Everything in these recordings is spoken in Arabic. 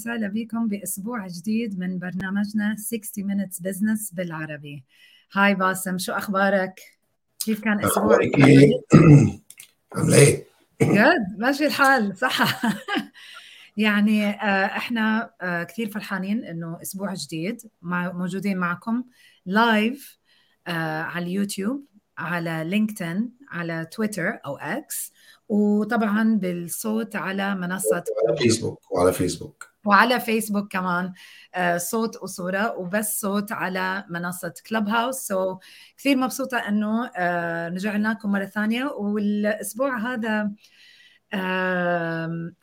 وسهلا بكم بأسبوع جديد من برنامجنا 60 minutes business بالعربي. Hi باسم شو أخبارك؟ كيف كان اسبوعك عامله إيه؟ جد ماشي الحال صح. يعني آه، إحنا آه، كثير فرحانين إنه أسبوع جديد. موجودين معكم live آه، على اليوتيوب على لينكدين على تويتر أو إكس وطبعا بالصوت على منصة على فيسبوك وعلى فيسبوك وعلى فيسبوك كمان آه، صوت وصوره وبس صوت على منصة Clubhouse so كثير مبسوطة إنه آه، رجعنا لكم مرة ثانية. والأسبوع هذا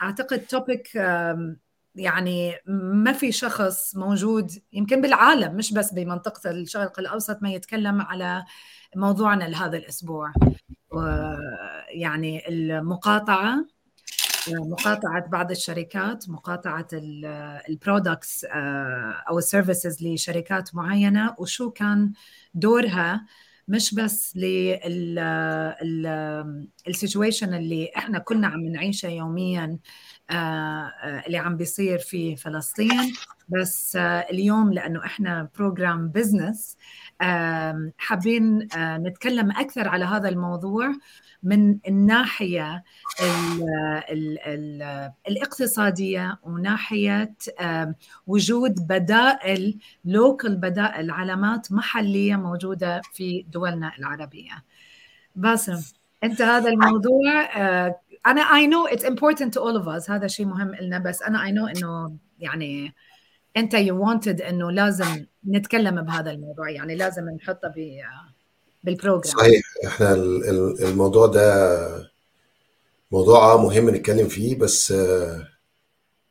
أعتقد topic يعني ما في شخص موجود يمكن بالعالم مش بس بمنطقة الشرق الأوسط ما يتكلم على موضوعنا لهذا الأسبوع. يعني المقاطعة مقاطعة بعض الشركات مقاطعة ال products آه، أو ال services لشركات معينة وشو كان دورها مش بس لل situation اللي إحنا كنا عم نعيشها يوميا آه، آه، اللي عم بيصير في فلسطين بس اليوم لأنه إحنا program business حابين نتكلم أكثر على هذا الموضوع. من الناحية ال ال ال الاقتصادية وناحية وجود بدائل local بدائل علامات محلية موجودة في دولنا العربية. باسم أنت هذا الموضوع أنا I know it's important to all of us هذا شيء مهم لنا بس أنا I know إنه يعني أنت you wanted إنه لازم نتكلم بهذا الموضوع يعني لازم نحطه بال program صحيح. إحنا الموضوع ده موضوع مهم نتكلم فيه بس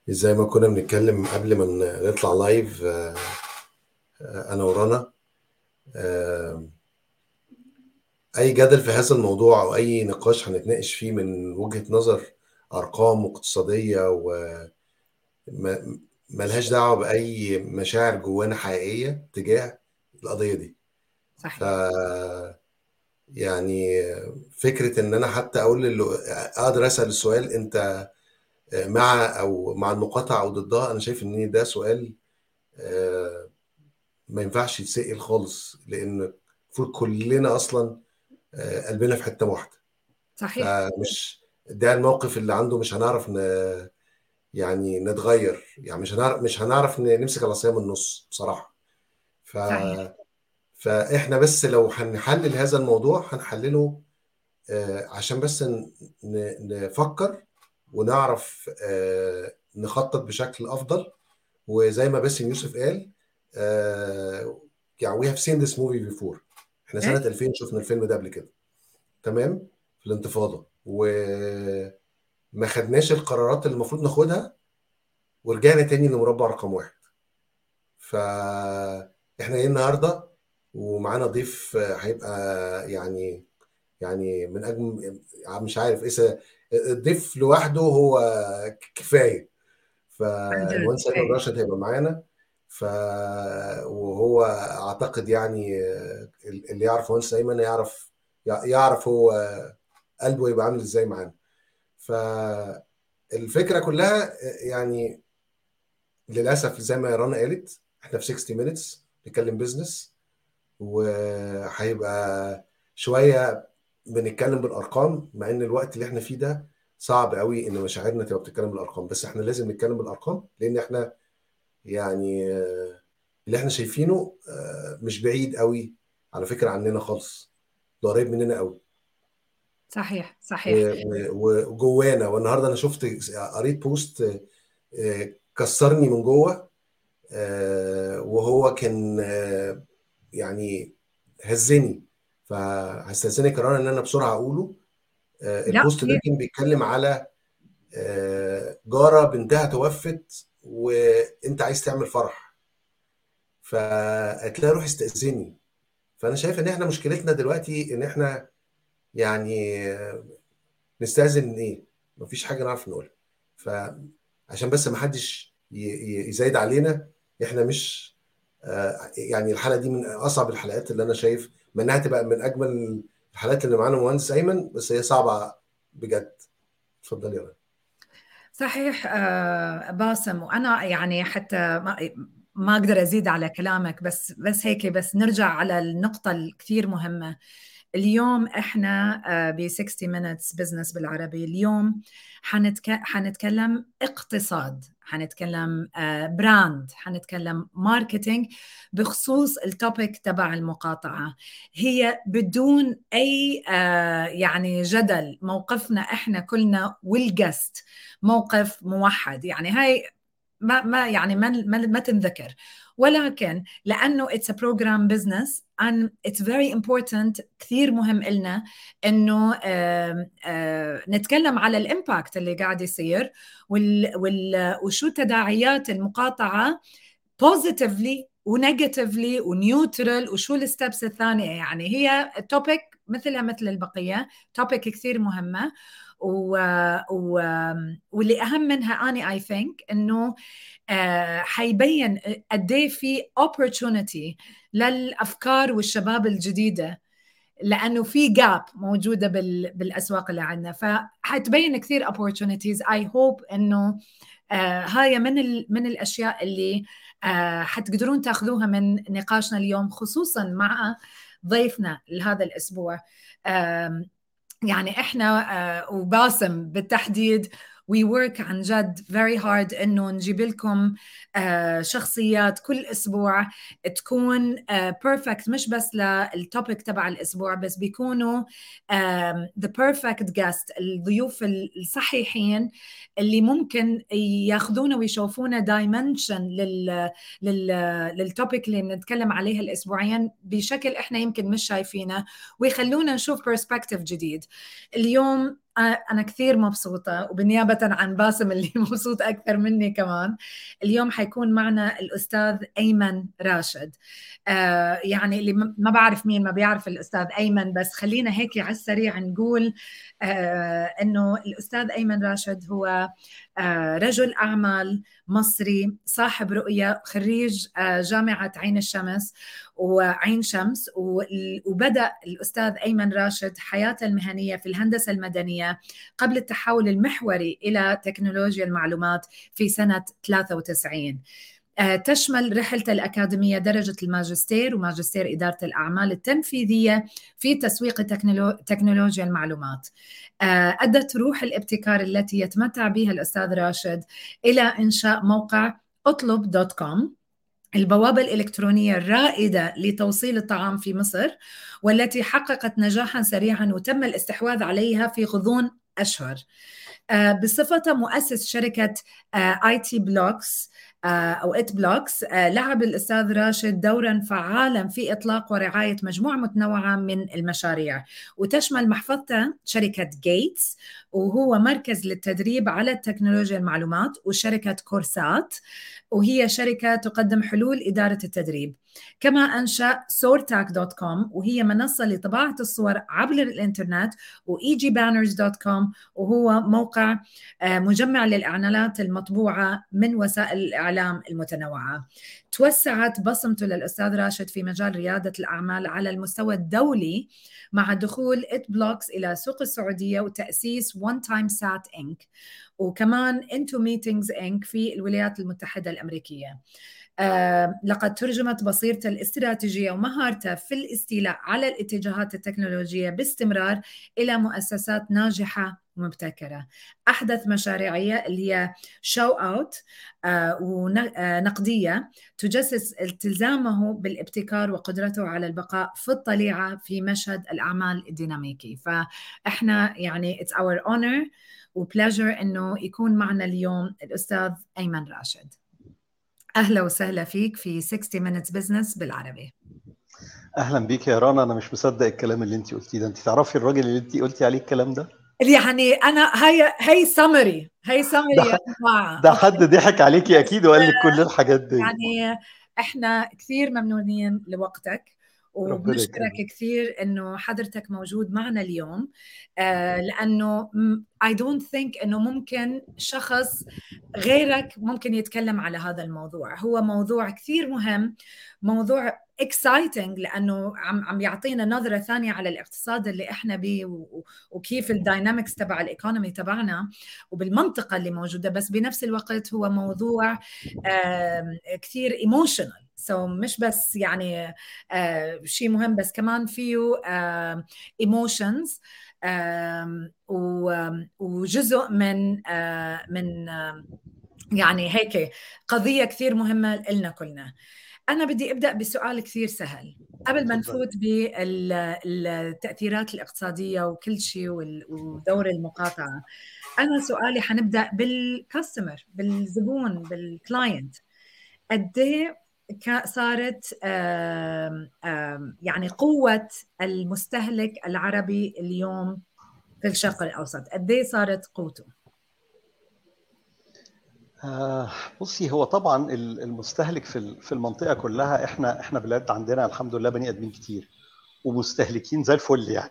زي ما كنا بنتكلم قبل ما نطلع live انا ورانا أي جدل في هذا الموضوع أو أي نقاش هنتناقش فيه من وجهة نظر أرقام واقتصادية و ملهاش دعوة بأي مشاعر جوانا حقيقية تجاه القضية دي. صحيح. ف يعني فكرة إن أنا حتى أقول اللي أقدر أسأل السؤال أنت مع أو مع المقاطعة أو ضدها أنا شايف إن ده سؤال ما ينفعش يتسأل خالص لأن المفروض كلنا أصلا قلبنا في حتة واحدة. صحيح. فمش ده الموقف اللي عنده مش هنعرف ن... يعني نتغير. يعني مش هنعرف مش هنعرف نمسك العصاية من النص بصراحة. ف صحيح. فإحنا بس لو هنحلل هذا الموضوع هنحلله آه عشان بس نفكر ونعرف آه نخطط بشكل أفضل. وزي ما باسم يوسف قال آه يعني we have seen this movie before. إحنا سنة 2000 شفنا الفيلم ده قبل كده. تمام؟ في الانتفاضة. و ما خدناش القرارات اللي المفروض ناخدها ورجعنا تاني لمربع رقم واحد. فإحنا إيه النهارده ومعانا ضيف هيبقى يعني يعني من اجمل مش عارف إيه الضيف لوحده هو كفاية. فالمهندس ايمن راشد هيبقى معانا. ف وهو أعتقد يعني اللي يعرف مهندس ايمن يعرف يعرف هو قلبه يبقى عامل إزاي معانا. فالفكرة كلها يعني للأسف زي ما رنا قالت إحنا في 60 minutes نتكلم business وهيبقى شوية بنتكلم بالأرقام مع إن الوقت اللي إحنا فيه ده صعب قوي إن مشاعرنا تبقى بتتكلم بالأرقام. بس إحنا لازم نتكلم بالأرقام لأن إحنا يعني اللي إحنا شايفينه مش بعيد قوي على فكرة عننا خالص. ده قريب مننا قوي صحيح صحيح. وجوانا والنهاردة أنا شفت قريت بوست كسرني من جوه وهو كان يعني هزني. فهستأذنك رنا إن أنا بسرعة اقوله البوست ده كان بيتكلم على جارة بنتها توفت وأنت عايز تعمل فرح. فقالت لها روح استأذني. فأنا شايف إن إحنا مشكلتنا دلوقتي إن إحنا يعني نستأذن إيه؟ مفيش حاجة نعرف نقولها. فعشان بس ما حدش يزايد علينا إحنا مش يعني الحلقة دي من أصعب الحلقات اللي أنا شايف مع إنها تبقى من أجمل الحلقات اللي معانا مهندس ايمن بس هي صعبة بجد. اتفضل يا صحيح باسم وأنا يعني حتى ما أقدر أزيد على كلامك بس بس هيك بس نرجع على النقطة الكثير مهمة. اليوم إحنا ب 60 minutes business بالعربي. اليوم حنتك... حنتكلم اقتصاد حنتكلم brand حنتكلم marketing بخصوص ال topic تبع المقاطعة. هي بدون أي يعني جدل موقفنا إحنا كلنا وال guest موقف موحد. يعني هاي ما ما يعني ما ما, ما تنذكر. ولكن لأنه it's program business and it's very important كثير مهم لنا إنه آه آه نتكلم على ال impact اللي قاعد يصير وال, وال وشو تداعيات المقاطعة positively و negatively و neutral وشو ال steps الثانية. يعني هي topic مثلها مثل البقية topic كثير مهمة. و... و... واللي أهم منها أني I think آه حيبين قد إيه في opportunity للأفكار والشباب الجديدة لأنه في gap موجودة بال... بالأسواق اللي عندنا. فحتبين كثير opportunities. I hope إنه آه هاي من ال... من الأشياء اللي آه حتقدرون تاخذوها من نقاشنا اليوم خصوصا مع ضيفنا لهذا الأسبوع. آه يعني إحنا وباسم بالتحديد we work عن جد very hard إنه نجيب لكم شخصيات كل أسبوع تكون perfect مش بس لل topic تبع الأسبوع بس بيكونوا the perfect guest الضيوف الصحيحين اللي ممكن ياخذونا ويشوفونا dimension لل لل لل topic اللي بنتكلم عليها الأسبوعين بشكل إحنا يمكن مش شايفينه ويخلونا نشوف perspective جديد. اليوم أنا كثير مبسوطة وبالنيابة عن باسم اللي مبسوط أكثر مني كمان اليوم حيكون معنا الأستاذ أيمن راشد. آه يعني اللي ما بعرف مين ما بيعرف الأستاذ أيمن بس خلينا هيك على السريع نقول آه إنه الأستاذ أيمن راشد هو رجل أعمال مصري صاحب رؤية خريج آه جامعة عين الشمس وعين شمس. وبدأ الأستاذ أيمن راشد حياته المهنية في الهندسة المدنية قبل التحول المحوري إلى تكنولوجيا المعلومات في سنة 93 تشمل رحلته الأكاديمية درجة الماجستير وماجستير إدارة الأعمال التنفيذية في تسويق تكنولوجيا المعلومات. أدت روح الابتكار التي يتمتع بها الأستاذ راشد إلى إنشاء موقع اطلب دوت كوم. البوابة الإلكترونية الرائدة لتوصيل الطعام في مصر والتي حققت نجاحا سريعا وتم الاستحواذ عليها في غضون أشهر. بصفته مؤسس شركة IT Blocks أو IT Blocks. لعب الأستاذ راشد دورا فعالا في إطلاق ورعاية مجموعة متنوعة من المشاريع. وتشمل محفظته شركة جيتس وهو مركز للتدريب على التكنولوجيا المعلومات وشركة كورسات وهي شركة تقدم حلول إدارة التدريب كما أنشأ سورتاك dot com وهي منصة لطباعة الصور عبر الإنترنت و EG Banners dot com وهو موقع مجمع للإعلانات المطبوعة من وسائل الإعلام المتنوعة. توسعت بصمته للأستاذ راشد في مجال ريادة الأعمال على المستوى الدولي مع دخول IT Blocks إلى سوق السعودية وتأسيس وان تايم سات Inc وكمان Into Meetings Inc في الولايات المتحدة الأمريكية. آه لقد ترجمت بصيرته الاستراتيجية ومهارته في الاستيلاء على الاتجاهات التكنولوجية باستمرار إلى مؤسسات ناجحة ومبتكرة. أحدث مشاريعية اللي هي شو أوت ونقدية تجسس التزامه بالابتكار وقدرته على البقاء في الطليعة في مشهد الأعمال الديناميكي. فإحنا يعني it's our honor وبلاجر إنه يكون معنا اليوم الأستاذ أيمن راشد. أهلا وسهلا فيك في 60 minutes business بالعربي. أهلا بيك يا رنا أنا مش مصدق الكلام اللي انت قلتيه ده. انت تعرفي الراجل اللي انت قلتي عليه الكلام ده؟ يعني أنا هي هي سمري هي سمري يا جماعة. ده حد ضحك عليكي أكيد وقال لك كل الحاجات دي. يعني إحنا كثير ممنونين لوقتك. وبنشكرك كثير إنه حضرتك موجود معنا اليوم. آه لأنه I don't think إنه ممكن شخص غيرك ممكن يتكلم على هذا الموضوع. هو موضوع كثير مهم موضوع exciting لأنه عم عم يعطينا نظرة ثانية على الاقتصاد اللي إحنا به وكيف ال dynamics تبع ال economy تبعنا وبالمنطقة اللي موجودة. بس بنفس الوقت هو موضوع كثير emotional so so مش بس يعني آه شيء مهم بس كمان فيه emotions آه وجزء من آه من يعني هيك قضية كثير مهمة لنا كلنا. أنا بدي أبدأ بسؤال كثير سهل. قبل ما نفوت بالتأثيرات الاقتصادية وكل شيء ودور المقاطعة أنا سؤالي حنبدأ بالكاستمر بالزبون بالكلاينت قد إيه صارت يعني قوة المستهلك العربي اليوم في الشرق الأوسط. قد إيه صارت قوته؟ آه بصي هو طبعا المستهلك في في المنطقة كلها إحنا إحنا بلاد عندنا الحمد لله بني آدمين كتير ومستهلكين زي الفل يعني.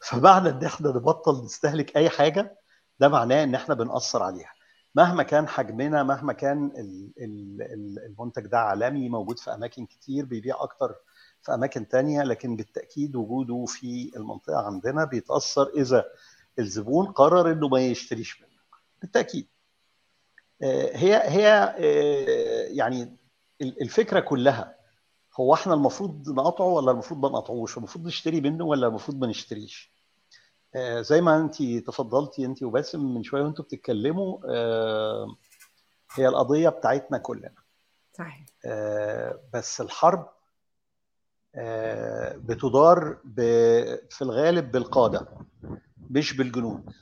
فمعنى إن إحنا نبطل نستهلك أي حاجة ده معناه إن إحنا بنأثر عليها. مهما كان حجمنا مهما كان المنتج ده عالمي موجود في أماكن كتير بيبيع أكتر في أماكن تانية لكن بالتأكيد وجوده في المنطقة عندنا بيتأثر إذا الزبون قرر إنه ما يشتريش منه بالتأكيد. هي هي يعني الفكرة كلها هو إحنا المفروض نقطعه ولا المفروض ما نقطعوش؟ المفروض نشتري منه ولا المفروض ما نشتريش؟ زي ما انت تفضلتي انت وباسم من شوية وانتوا بتتكلموا هي القضية بتاعتنا كلنا. صحيح. بس الحرب بتدار في الغالب بالقادة مش بالجنود.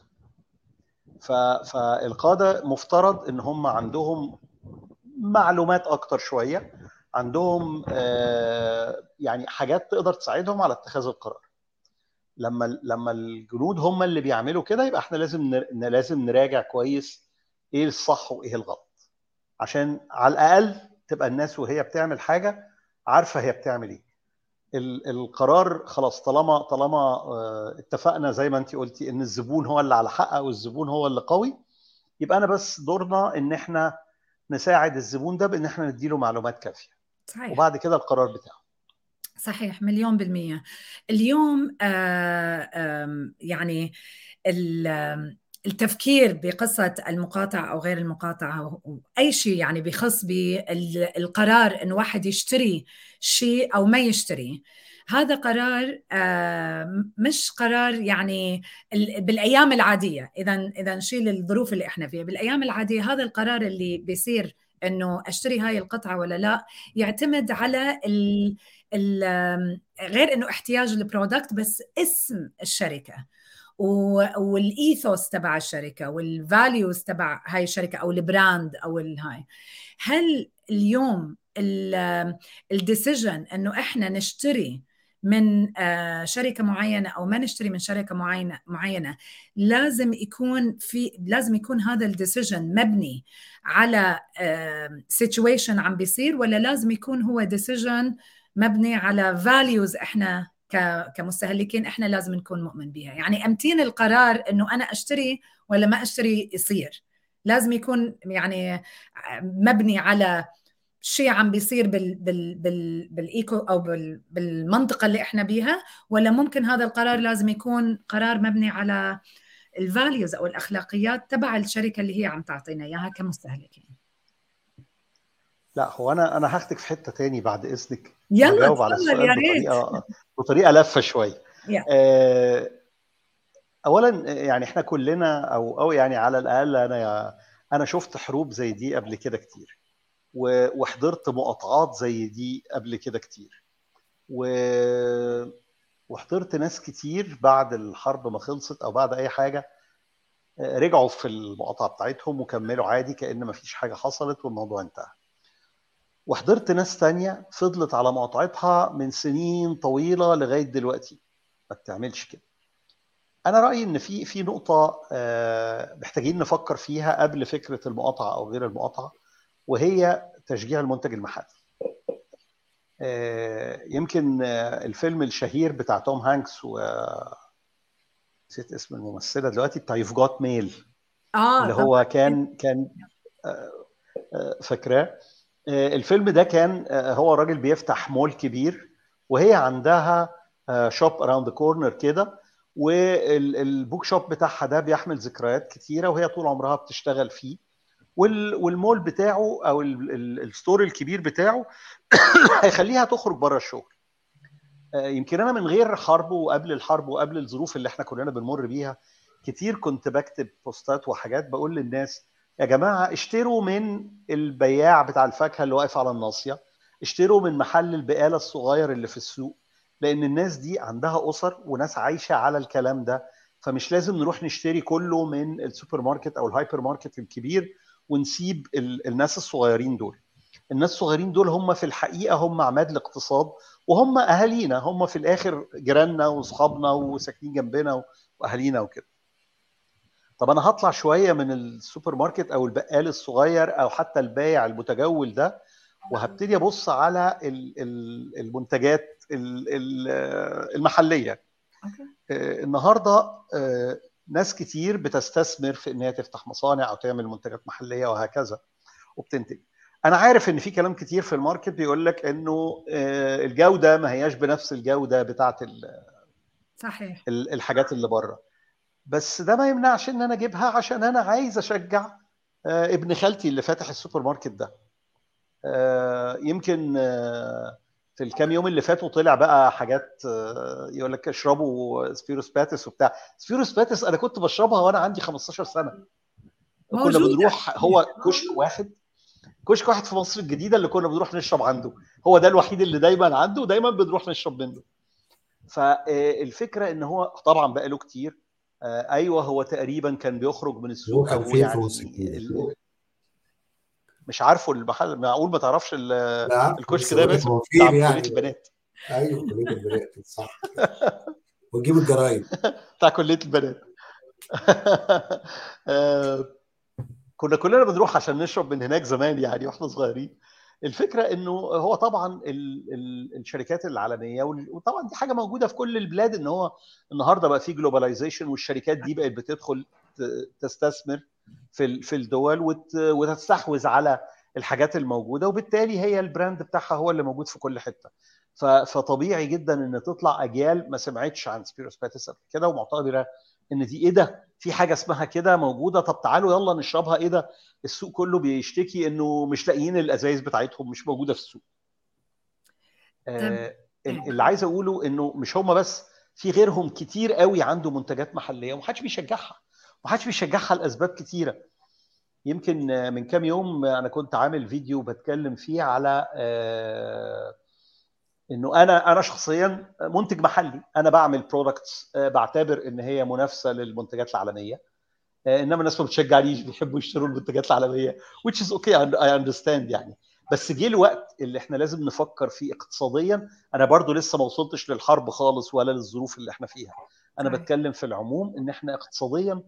فالقادة مفترض إن هم عندهم معلومات أكتر شوية عندهم يعني حاجات تقدر تساعدهم على اتخاذ القرار. لما لما الجنود هم اللي بيعملوا كده يبقى إحنا لازم لازم نراجع كويس إيه الصح وإيه الغلط. عشان على الأقل تبقى الناس وهي بتعمل حاجة عارفة هي بتعمل إيه. القرار خلاص طالما طالما اتفقنا زي ما أنت قلتي إن الزبون هو اللي على حق أو الزبون هو اللي قوي يبقى أنا بس دورنا إن إحنا نساعد الزبون ده بإن إحنا نديله معلومات كافية. صحيح. وبعد كده القرار بتاعه. صحيح مليون بالمية. اليوم آه يعني التفكير بقصة المقاطعة أو غير المقاطعة أي شيء يعني بخص بالقرار أن واحد يشتري شيء أو ما يشتري هذا قرار مش قرار يعني بالأيام العادية. إذا إذا نشيل الظروف اللي إحنا فيها بالأيام العادية هذا القرار اللي بيصير إنه أشتري هاي القطعة ولا لا يعتمد على غير إنه احتياج البرودكت بس اسم الشركة وال ethos تبع الشركة وال values تبع هاي الشركة أو ال brand أو الهاي هل اليوم ال decision إنه إحنا نشتري من شركة معينة أو ما نشتري من شركة معينة معينة لازم يكون في لازم يكون هذا ال decision مبني على situation عم بيصير ولا لازم يكون هو decision مبني على values إحنا كمستهلكين إحنا لازم نكون مؤمن بها يعني أمتين القرار إنه أنا أشتري ولا ما أشتري يصير. لازم يكون يعني مبني على شيء عم بيصير بال بال بال بال eco أو بال بالمنطقة اللي إحنا بيها ولا ممكن هذا القرار لازم يكون قرار مبني على ال values أو الأخلاقيات تبع الشركة اللي هي عم تعطينا إياها كمستهلكين. لا هو أنا أنا هاخدك في حتة تاني بعد إذنك. يلا تفضل يا ريت. بطريقة بطريقة لفة شوية yeah. آه اولا يعني إحنا كلنا أو أو يعني على الأقل أنا أنا شفت حروب زي دي قبل كده كتير وحضرت مقاطعات زي دي قبل كده كتير. و... وحضرت ناس كتير بعد الحرب ما خلصت أو بعد أي حاجة رجعوا في المقاطعة بتاعتهم وكملوا عادي كأن ما فيش حاجة حصلت والموضوع انتهى. وحضرت ناس تانية فضلت على مقاطعتها من سنين طويلة لغاية دلوقتي. ما بتعملش كده. أنا رأيي إن في في نقطة محتاجين نفكر فيها قبل فكرة المقاطعة أو غير المقاطعة وهي تشجيع المنتج المحلي. يمكن الفيلم الشهير بتاع توم هانكس و نسيت اسم الممثلة دلوقتي بتاع You've Got Mail اللي هو كان كان فاكراه؟ الفيلم ده كان هو راجل بيفتح مول كبير وهي عندها shop around corner كده وال book shop بتاعها ده بيحمل ذكريات كتيرة وهي طول عمرها بتشتغل فيه. والمول بتاعه أو ال store الكبير بتاعه هيخليها تخرج بره الشغل. يمكن أنا من غير حرب وقبل الحرب وقبل الظروف اللي إحنا كلنا بنمر بيها كتير كنت بكتب بوستات وحاجات بقول للناس يا جماعة اشتروا من البياع بتاع الفاكهة اللي واقف على الناصية اشتروا من محل البقالة الصغير اللي في السوق لأن الناس دي عندها أسر وناس عايشة على الكلام ده. فمش لازم نروح نشتري كله من السوبر ماركت أو الهايبر ماركت الكبير ونسيب الناس الصغيرين دول. الناس الصغيرين دول هم في الحقيقة هم عماد الاقتصاد وهم أهالينا هم في الآخر جيراننا واصحابنا وساكنين جنبنا وأهالينا وكده. طب أنا هطلع شوية من السوبر ماركت أو البقال الصغير أو حتى البايع المتجول ده وهبتدي أبص على المنتجات المحلية. النهارده ناس كتير بتستثمر في إن هي تفتح مصانع أو تعمل منتجات محلية وهكذا وبتنتج. أنا عارف إن في كلام كتير في ال market بيقول لك إنه الجودة ما هياش بنفس الجودة بتاعه صحيح. الحاجات اللي بره. بس ده ما يمنعش إن أنا أجيبها عشان أنا عايز أشجع ابن خالتي اللي فاتح السوبر ماركت ده. يمكن في الكام يوم اللي فاتوا طلع بقى حاجات يقول لك اشربوا سبيرو سباتس وبتاع. سبيرو سباتس أنا كنت بشربها وأنا عندي 15 سنة. كنا بنروح هو كشك واحد. كشك واحد في مصر الجديدة اللي كنا بنروح نشرب عنده. هو ده الوحيد اللي دايما عنده ودايما بنروح نشرب منه. فالفكرة إن هو طبعا بقى له كتير. أيوه هو تقريبا كان بيخرج من السوق كان فين في مصر الجديده مش عارفه المحل معقول ما تعرفش الكشك ده بس بتاع يعني. البنات. أيوه كلية البنات صح. ونجيب الجرايد. بتاع كلية البنات. كنا كلنا بنروح عشان نشرب من هناك زمان يعني وإحنا صغيرين. الفكرة إنه هو طبعا ال ال الشركات العالمية وطبعا دي حاجة موجودة في كل البلاد إن هو النهارده بقى في globalization والشركات دي بقت بتدخل تستثمر في في الدول وتستحوذ على الحاجات الموجودة وبالتالي هي ال brand بتاعها هو اللي موجود في كل حتة. فطبيعي جدا إن تطلع أجيال ما سمعتش عن سبيرو سباتس قبل كده ومعتبرة إن دي إيه ده؟ في حاجة اسمها كده موجودة طب تعالوا يلا نشربها. إيه ده؟ السوق كله بيشتكي إنه مش لاقيين الأزايز بتاعتهم مش موجودة في السوق. آه اللي عايز أقوله إنه مش هم بس في غيرهم كتير قوي عنده منتجات محلية ومحدش بيشجعها. ومحدش بيشجعها لأسباب كتيرة. يمكن من كام يوم أنا كنت عامل فيديو بتكلم فيه على آه إنه أنا أنا شخصيا منتج محلي. أنا بعمل برودكتس بعتبر إن هي منافسة للمنتجات العالمية. إنما الناس ما بتشجعنيش بيحبوا يشتروا المنتجات العالمية which is okay I understand يعني. بس جه الوقت اللي إحنا لازم نفكر فيه اقتصاديا. أنا برضو لسه ما وصلتش للحرب خالص ولا للظروف اللي إحنا فيها. أنا بتكلم في العموم إن إحنا اقتصاديا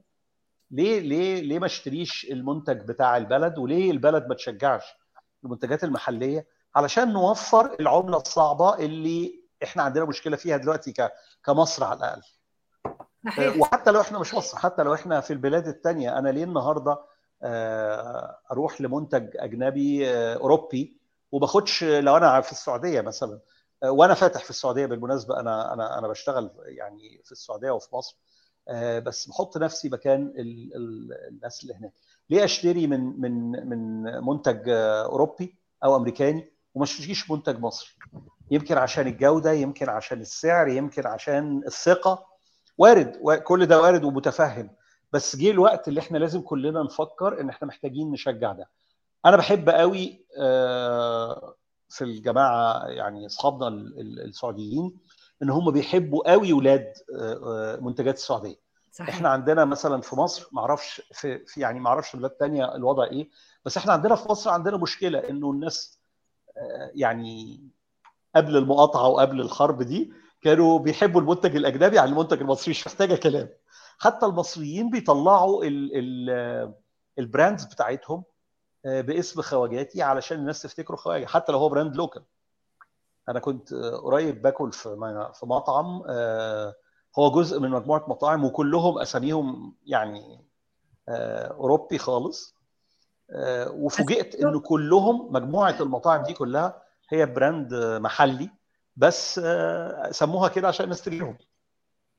ليه ليه ليه ما اشتريش المنتج بتاع البلد؟ وليه البلد ما تشجعش المنتجات المحلية؟ علشان نوفر العملة الصعبة اللي إحنا عندنا مشكلة فيها دلوقتي كمصر على الأقل. صحيح. وحتى لو إحنا مش مصر حتى لو إحنا في البلاد الثانية أنا ليه النهارده أروح لمنتج أجنبي أوروبي وباخدش لو أنا في السعودية مثلا وأنا فاتح في السعودية بالمناسبة أنا أنا أنا بشتغل يعني في السعودية وفي مصر بس بحط نفسي مكان الناس اللي هناك. ليه أشتري من من من منتج أوروبي أو أمريكاني؟ وما اشتريش منتج مصري. يمكن عشان الجودة يمكن عشان السعر يمكن عشان الثقة. وارد كل ده وارد ومتفهم. بس جه الوقت اللي إحنا لازم كلنا نفكر ان إحنا محتاجين نشجع ده. أنا بحب قوي في الجماعة يعني أصحابنا السعوديين إن هم بيحبوا قوي ولاد منتجات السعودية. صحيح. إحنا عندنا مثلا في مصر ما أعرفش في, في يعني ما أعرفش بلاد ثانية الوضع إيه بس إحنا عندنا في مصر عندنا مشكلة إنه الناس يعني قبل المقاطعة وقبل الحرب دي كانوا بيحبوا المنتج الأجنبي عن المنتج المصري مش محتاجة كلام. حتى المصريين بيطلعوا ال ال ال brands بتاعتهم باسم خواجاتي علشان الناس تفتكره خواجة حتى لو هو brand local. أنا كنت قريب باكل في في مطعم هو جزء من مجموعة مطاعم وكلهم أساميهم يعني أوروبي خالص. وفوجئت إن كلهم مجموعة المطاعم دي كلها هي براند محلي بس سموها كده عشان الناس تجيهم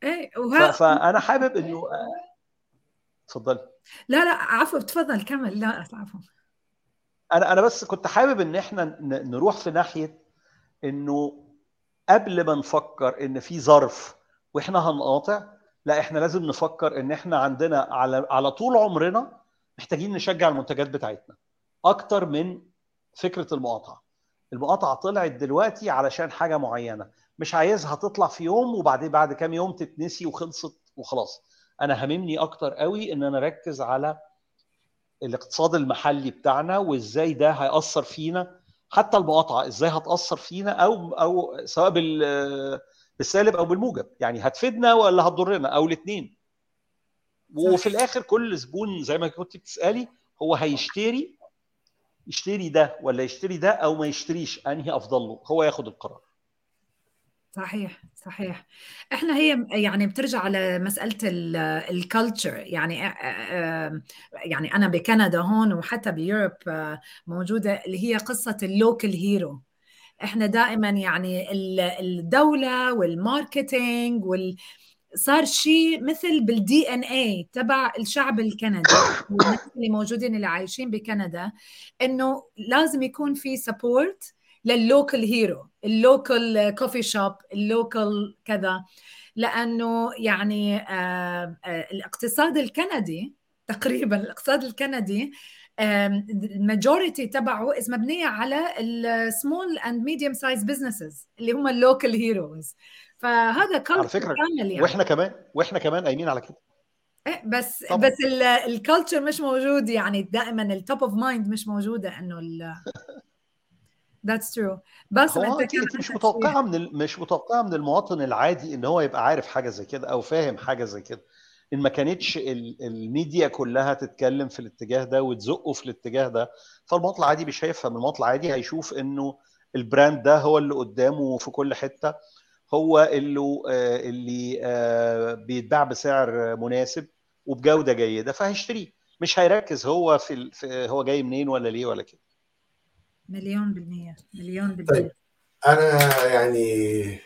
إيه وها... فأنا حابب إنه اتفضلي. لا لا عفوا تفضل كمل. لا عفوا. أنا أنا بس كنت حابب إن إحنا نروح في ناحية إنه قبل ما نفكر إن في ظرف وإحنا هنقاطع لا إحنا لازم نفكر إن إحنا عندنا على على طول عمرنا محتاجين نشجع المنتجات بتاعتنا. أكتر من فكرة المقاطعة. المقاطعة طلعت دلوقتي علشان حاجة معينة. مش عايزها تطلع في يوم وبعدين بعد كام يوم تتنسي وخلصت وخلاص. أنا هاممني أكتر قوي إن أنا أركز على الاقتصاد المحلي بتاعنا وإزاي ده هيأثر فينا. حتى المقاطعة إزاي هتأثر فينا أو أو سواء بالسالب أو بالموجب. يعني هتفيدنا ولا هتضرنا؟ أو الاثنين وفي الآخر كل زبون زي ما كنت بتسألي هو هيشتري يشتري ده ولا يشتري ده أو ما يشتريش أنهي أفضل له؟ هو ياخد القرار. صحيح صحيح. إحنا هي يعني بترجع على مساله ال culture يعني يعني أنا بكندا هون وحتى ب Europe موجودة اللي هي قصة ال local hero إحنا دائما يعني الدولة وال marketing وال صار شيء مثل بال DNA تبع الشعب الكندي والناس اللي موجودين اللي عايشين بكندا إنه لازم يكون في support لل local hero ال local coffee shop ال local كذا. لأنه يعني آه آه الاقتصاد الكندي تقريبا الاقتصاد الكندي ال majority تبعه is مبنية على ال small and medium size businesses اللي هم ال local heroes فهذا على فكرة كامل يعني. وإحنا كمان وإحنا كمان قايمين على كده. إيه بس طبعا. بس ال culture مش موجود يعني دائما ال top of mind مش موجودة إنه ال that's true بس أنت مش متوقعة من. مش متوقعة من المواطن العادي إن هو يبقى عارف حاجة زي كده أو فاهم حاجة زي كده. إن ما كانتش الميديا كلها تتكلم في الاتجاه ده وتزقه في الاتجاه ده فالمواطن العادي مش هيفهم. المواطن العادي هيشوف إنه ال brand ده هو اللي قدامه في كل حتة. هو اللي اللي بيتباع بسعر مناسب وبجودة جيدة فهيشتريه. مش هيركز هو في, في هو جاي منين ولا ليه ولا كده. مليون بالمية. مليون بالمية. طيب أنا يعني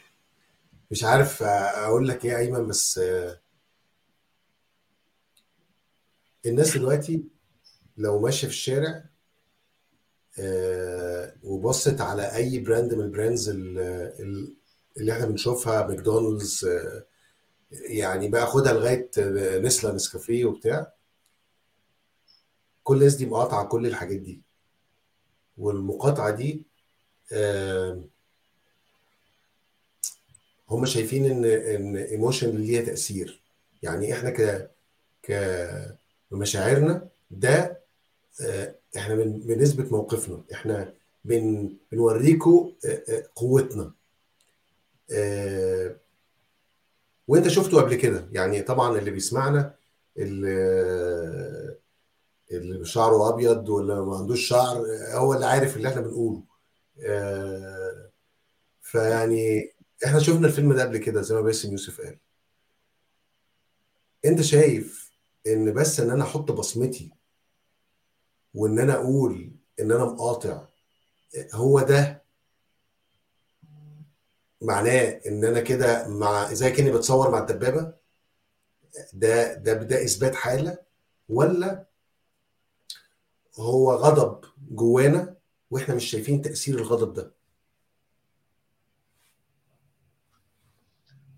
مش عارف أقول لك إيه أيمن بس الناس دلوقتي لو ماشية في الشارع وبصت على أي brand من ال brands اللي إحنا بنشوفها ماكدونالدز يعني بقى خدها لغاية نستله نسكافيه وبتاع. كل الناس دي مقاطعة كل الحاجات دي. والمقاطعة دي هم شايفين إن إن ايموشن ليها تأثير. يعني إحنا ك ك بمشاعرنا ده إحنا من بنثبت موقفنا. إحنا بن بنوريكم قوتنا. وانت شفته قبل كده. يعني طبعا اللي بيسمعنا اللي اللي شعره أبيض ولا ما عندوش شعر هو اللي عارف اللي إحنا بنقوله. فيعني إحنا شفنا الفيلم ده قبل كده زي ما باسم يوسف قال. انت شايف ان بس ان أنا أحط بصمتي وان أنا أقول ان أنا مقاطع هو ده معناه إن أنا كده مع زي كأني بتصور مع الدبابة؟ ده ده ده إثبات حالة ولا هو غضب جوانا وإحنا مش شايفين تأثير الغضب ده؟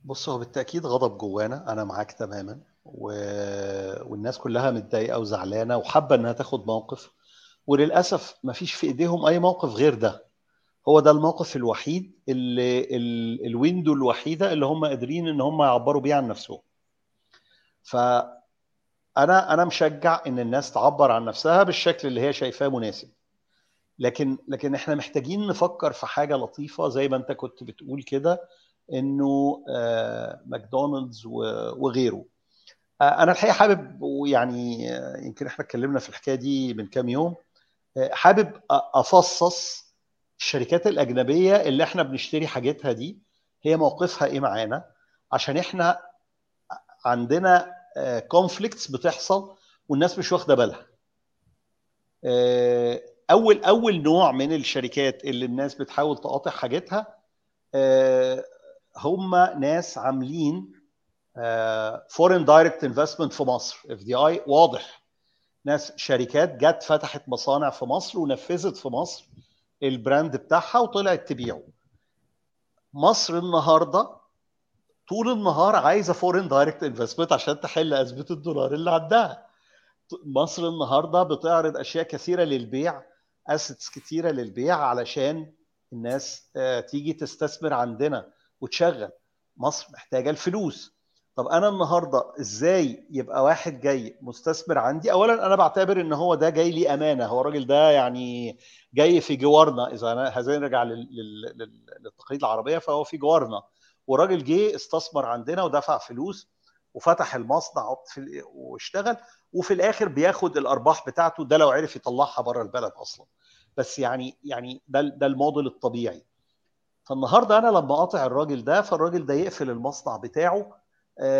بص هو بالتأكيد غضب جوانا أنا معاك تماما و... والناس كلها متضايقة وزعلانة وحابة إنها تاخد موقف وللأسف ما فيش في إيديهم أي موقف غير ده. هو ده الموقف الوحيد اللي ال... الويندو الوحيدة اللي هم قادرين إن هم يعبروا بيه عن نفسهم. ف أنا أنا مشجع إن الناس تعبر عن نفسها بالشكل اللي هي شايفاه مناسب. لكن لكن إحنا محتاجين نفكر في حاجة لطيفة زي ما أنت كنت بتقول كده إنه ماكدونالدز وغيره. أنا الحقيقة حابب ويعني يمكن إحنا اتكلمنا في الحكاية دي من كام يوم حابب أفصص الشركات الأجنبية اللي إحنا بنشتري حاجتها دي هي موقفها إيه معانا؟ عشان إحنا عندنا conflicts بتحصل والناس مش واخدة بالها. آه، أول أول نوع من الشركات اللي الناس بتحاول تقاطع حاجتها آه، هم ناس عاملين foreign direct investment في مصر FDI واضح. ناس شركات جت فتحت مصانع في مصر ونفذت في مصر. ال brand بتاعها وطلعت تبيعه. مصر النهارده طول النهار عايزة foreign direct investment عشان تحل أزمة الدولار اللي عندها. مصر النهارده بتعرض أشياء كثيرة للبيع assets كثيرة للبيع علشان الناس آه، تيجي تستثمر عندنا وتشغل. مصر محتاجة الفلوس. طب أنا النهارده إزاي يبقى واحد جاي مستثمر عندي؟ اولا أنا بعتبر إن هو ده جاي لي أمانة هو الراجل ده يعني جاي في جوارنا إذا أنا هذا نرجع للتقاليد العربية فهو في جوارنا. وراجل جه استثمر عندنا ودفع فلوس وفتح المصنع واشتغل وفي الآخر بياخد الأرباح بتاعته ده لو عرف يطلعها بره البلد أصلا. بس يعني يعني ده ده الموديل الطبيعي. فالنهاردة أنا لما أقاطع الراجل ده فالراجل ده يقفل المصنع بتاعه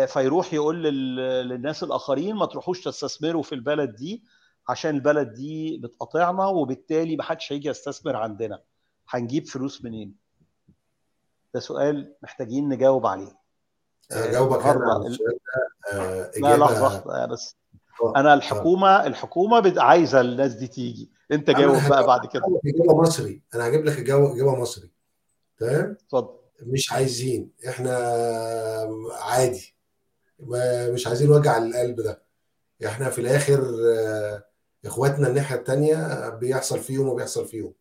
فيروح يقول للناس الآخرين ما تروحوش تستثمروا في البلد دي عشان البلد دي بتقاطعنا وبالتالي ما حدش هيجي يستثمر عندنا. هنجيب فلوس منين؟ ده سؤال محتاجين نجاوب عليه. اجاوبك أنا على السؤال ده. لا لحظة بس أنا الحكومة الحكومة عايزة الناس دي تيجي. أنت جاوب بقى بعد كده. إجابة مصري. أنا هجيب لك إجابة مصري. تمام؟ اتفضل. مش عايزين إحنا عادي. مش عايزين وجع القلب ده. إحنا في الآخر إخواتنا الناحية الثانية بيحصل فيهم وبيحصل فيهم.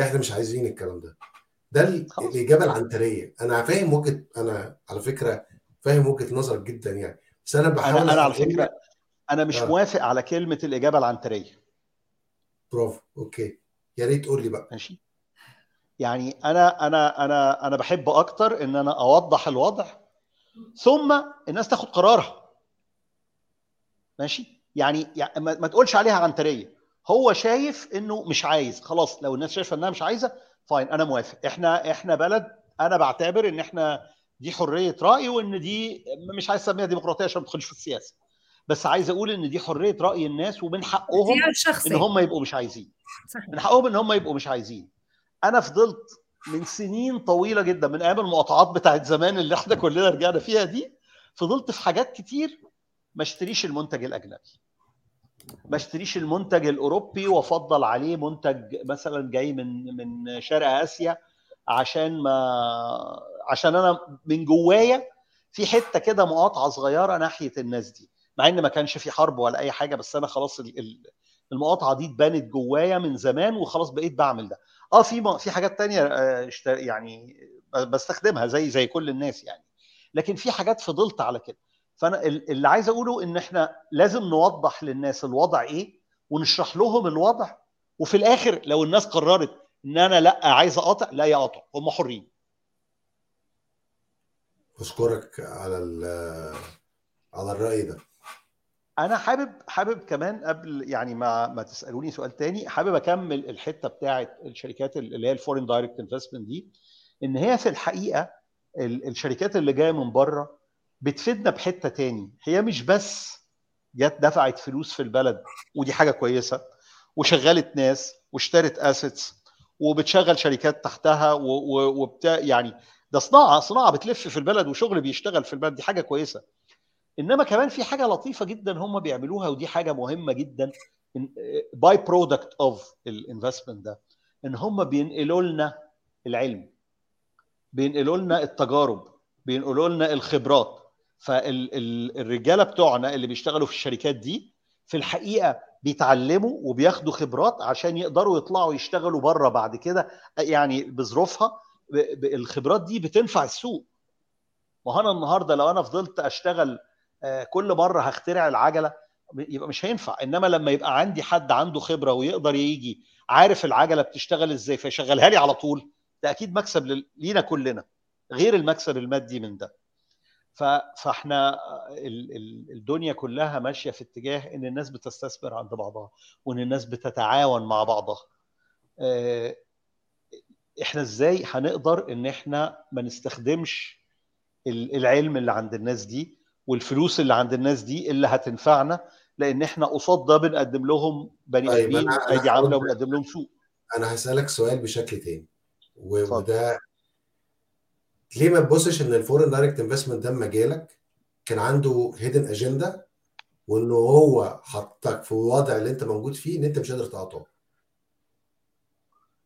إحنا مش عايزين الكلام ده. ده الإجابة العنترية. أنا فاهم وجهة أنا على فكرة فاهم وجهة نظرك جدا يعني. بس أنا بحاول أنا, أنا على فكرة أنا مش آه. موافق على كلمة الإجابة العنترية. برافو. أوكي. يا ريت تقول لي بقى. ماشي. يعني أنا أنا أنا أنا بحب أكتر إن أنا أوضح الوضع ثم الناس تاخد قرارها. ماشي؟ يعني, يعني ما تقولش عليها عنترية. هو شايف إنه مش عايز. خلاص لو الناس شايفة إنها مش عايزة فاين أنا موافق. إحنا إحنا بلد أنا بعتبر إن إحنا دي حرية رأي وإن دي مش عايز أسميها ديمقراطية عشان ما تدخلش في السياسة. بس عايز أقول إن دي حرية رأي الناس ومن حقهم إن هم يبقوا مش عايزين. صحيح. من حقهم إن هم يبقوا مش عايزين. أنا فضلت من سنين طويلة جدا من أيام المقاطعات بتاعت زمان اللي إحنا كلنا رجعنا فيها دي فضلت في حاجات كتير ما أشتريش المنتج الأجنبي. ما أشتريش المنتج الأوروبي وأفضل عليه منتج مثلا جاي من من شرق آسيا عشان ما عشان أنا من جوايا في حتة كده مقاطعة صغيرة ناحية الناس دي مع إن ما كانش في حرب ولا أي حاجة بس أنا خلاص المقاطعة دي اتبنت جوايا من زمان وخلاص بقيت بعمل ده. آه في في حاجات تانية آه، يعني بستخدمها زي زي كل الناس يعني. لكن في حاجات فضلت على كده. فأنا اللي عايز أقوله إن إحنا لازم نوضح للناس الوضع إيه ونشرح لهم الوضع وفي الآخر لو الناس قررت إن أنا لأ عايز أقاطع لا يقاطع هم حرين. أشكرك على على الرأي ده. أنا حابب حابب كمان قبل يعني ما ما تسألوني سؤال تاني حابب أكمل الحتة بتاعه الشركات اللي هي ال foreign direct investment دي إن هي في الحقيقة الشركات اللي جاية من بره بتفيدنا بحتة تاني. هي مش بس جت دفعت فلوس في البلد ودي حاجة كويسة وشغلت ناس واشترت assets وبتشغل شركات تحتها وبتاع يعني ده صناعة صناعة بتلف في البلد وشغل بيشتغل في البلد دي حاجة كويسة. إنما كمان في حاجة لطيفة جدا هم بيعملوها ودي حاجة مهمة جدا by-product of ال investment ده إن هم بينقلوا لنا العلم بينقلوا لنا التجارب بينقلوا لنا الخبرات. فالرجاله بتوعنا اللي بيشتغلوا في الشركات دي في الحقيقة بيتعلموا وبياخدوا خبرات عشان يقدروا يطلعوا يشتغلوا بره بعد كده يعني بظروفها الخبرات دي بتنفع السوق. ما أنا النهارده لو أنا فضلت أشتغل كل مرة هخترع العجلة يبقى مش هينفع. إنما لما يبقى عندي حد عنده خبرة ويقدر يجي عارف العجلة بتشتغل إزاي فيشغلها لي على طول ده أكيد مكسب لينا كلنا غير المكسب المادي من ده. فإحنا الدنيا كلها ماشية في اتجاه إن الناس بتستثمر عند بعضها وإن الناس بتتعاون مع بعضها. آه، إحنا إزاي هنقدر إن إحنا ما نستخدمش العلم اللي عند الناس دي والفلوس اللي عند الناس دي اللي هتنفعنا لأن إحنا قصاد ده بنقدم لهم بني طيب، آدمين أيدي عاملة وبنقدم لهم سوق أنا هسألك سؤال بشكل تاني. وده ليه ما تبصش إن ال foreign direct investment ده ما جالك كان عنده hidden agenda وإنه هو حطك في الوضع اللي أنت موجود فيه إن أنت مش قادر تقاطعه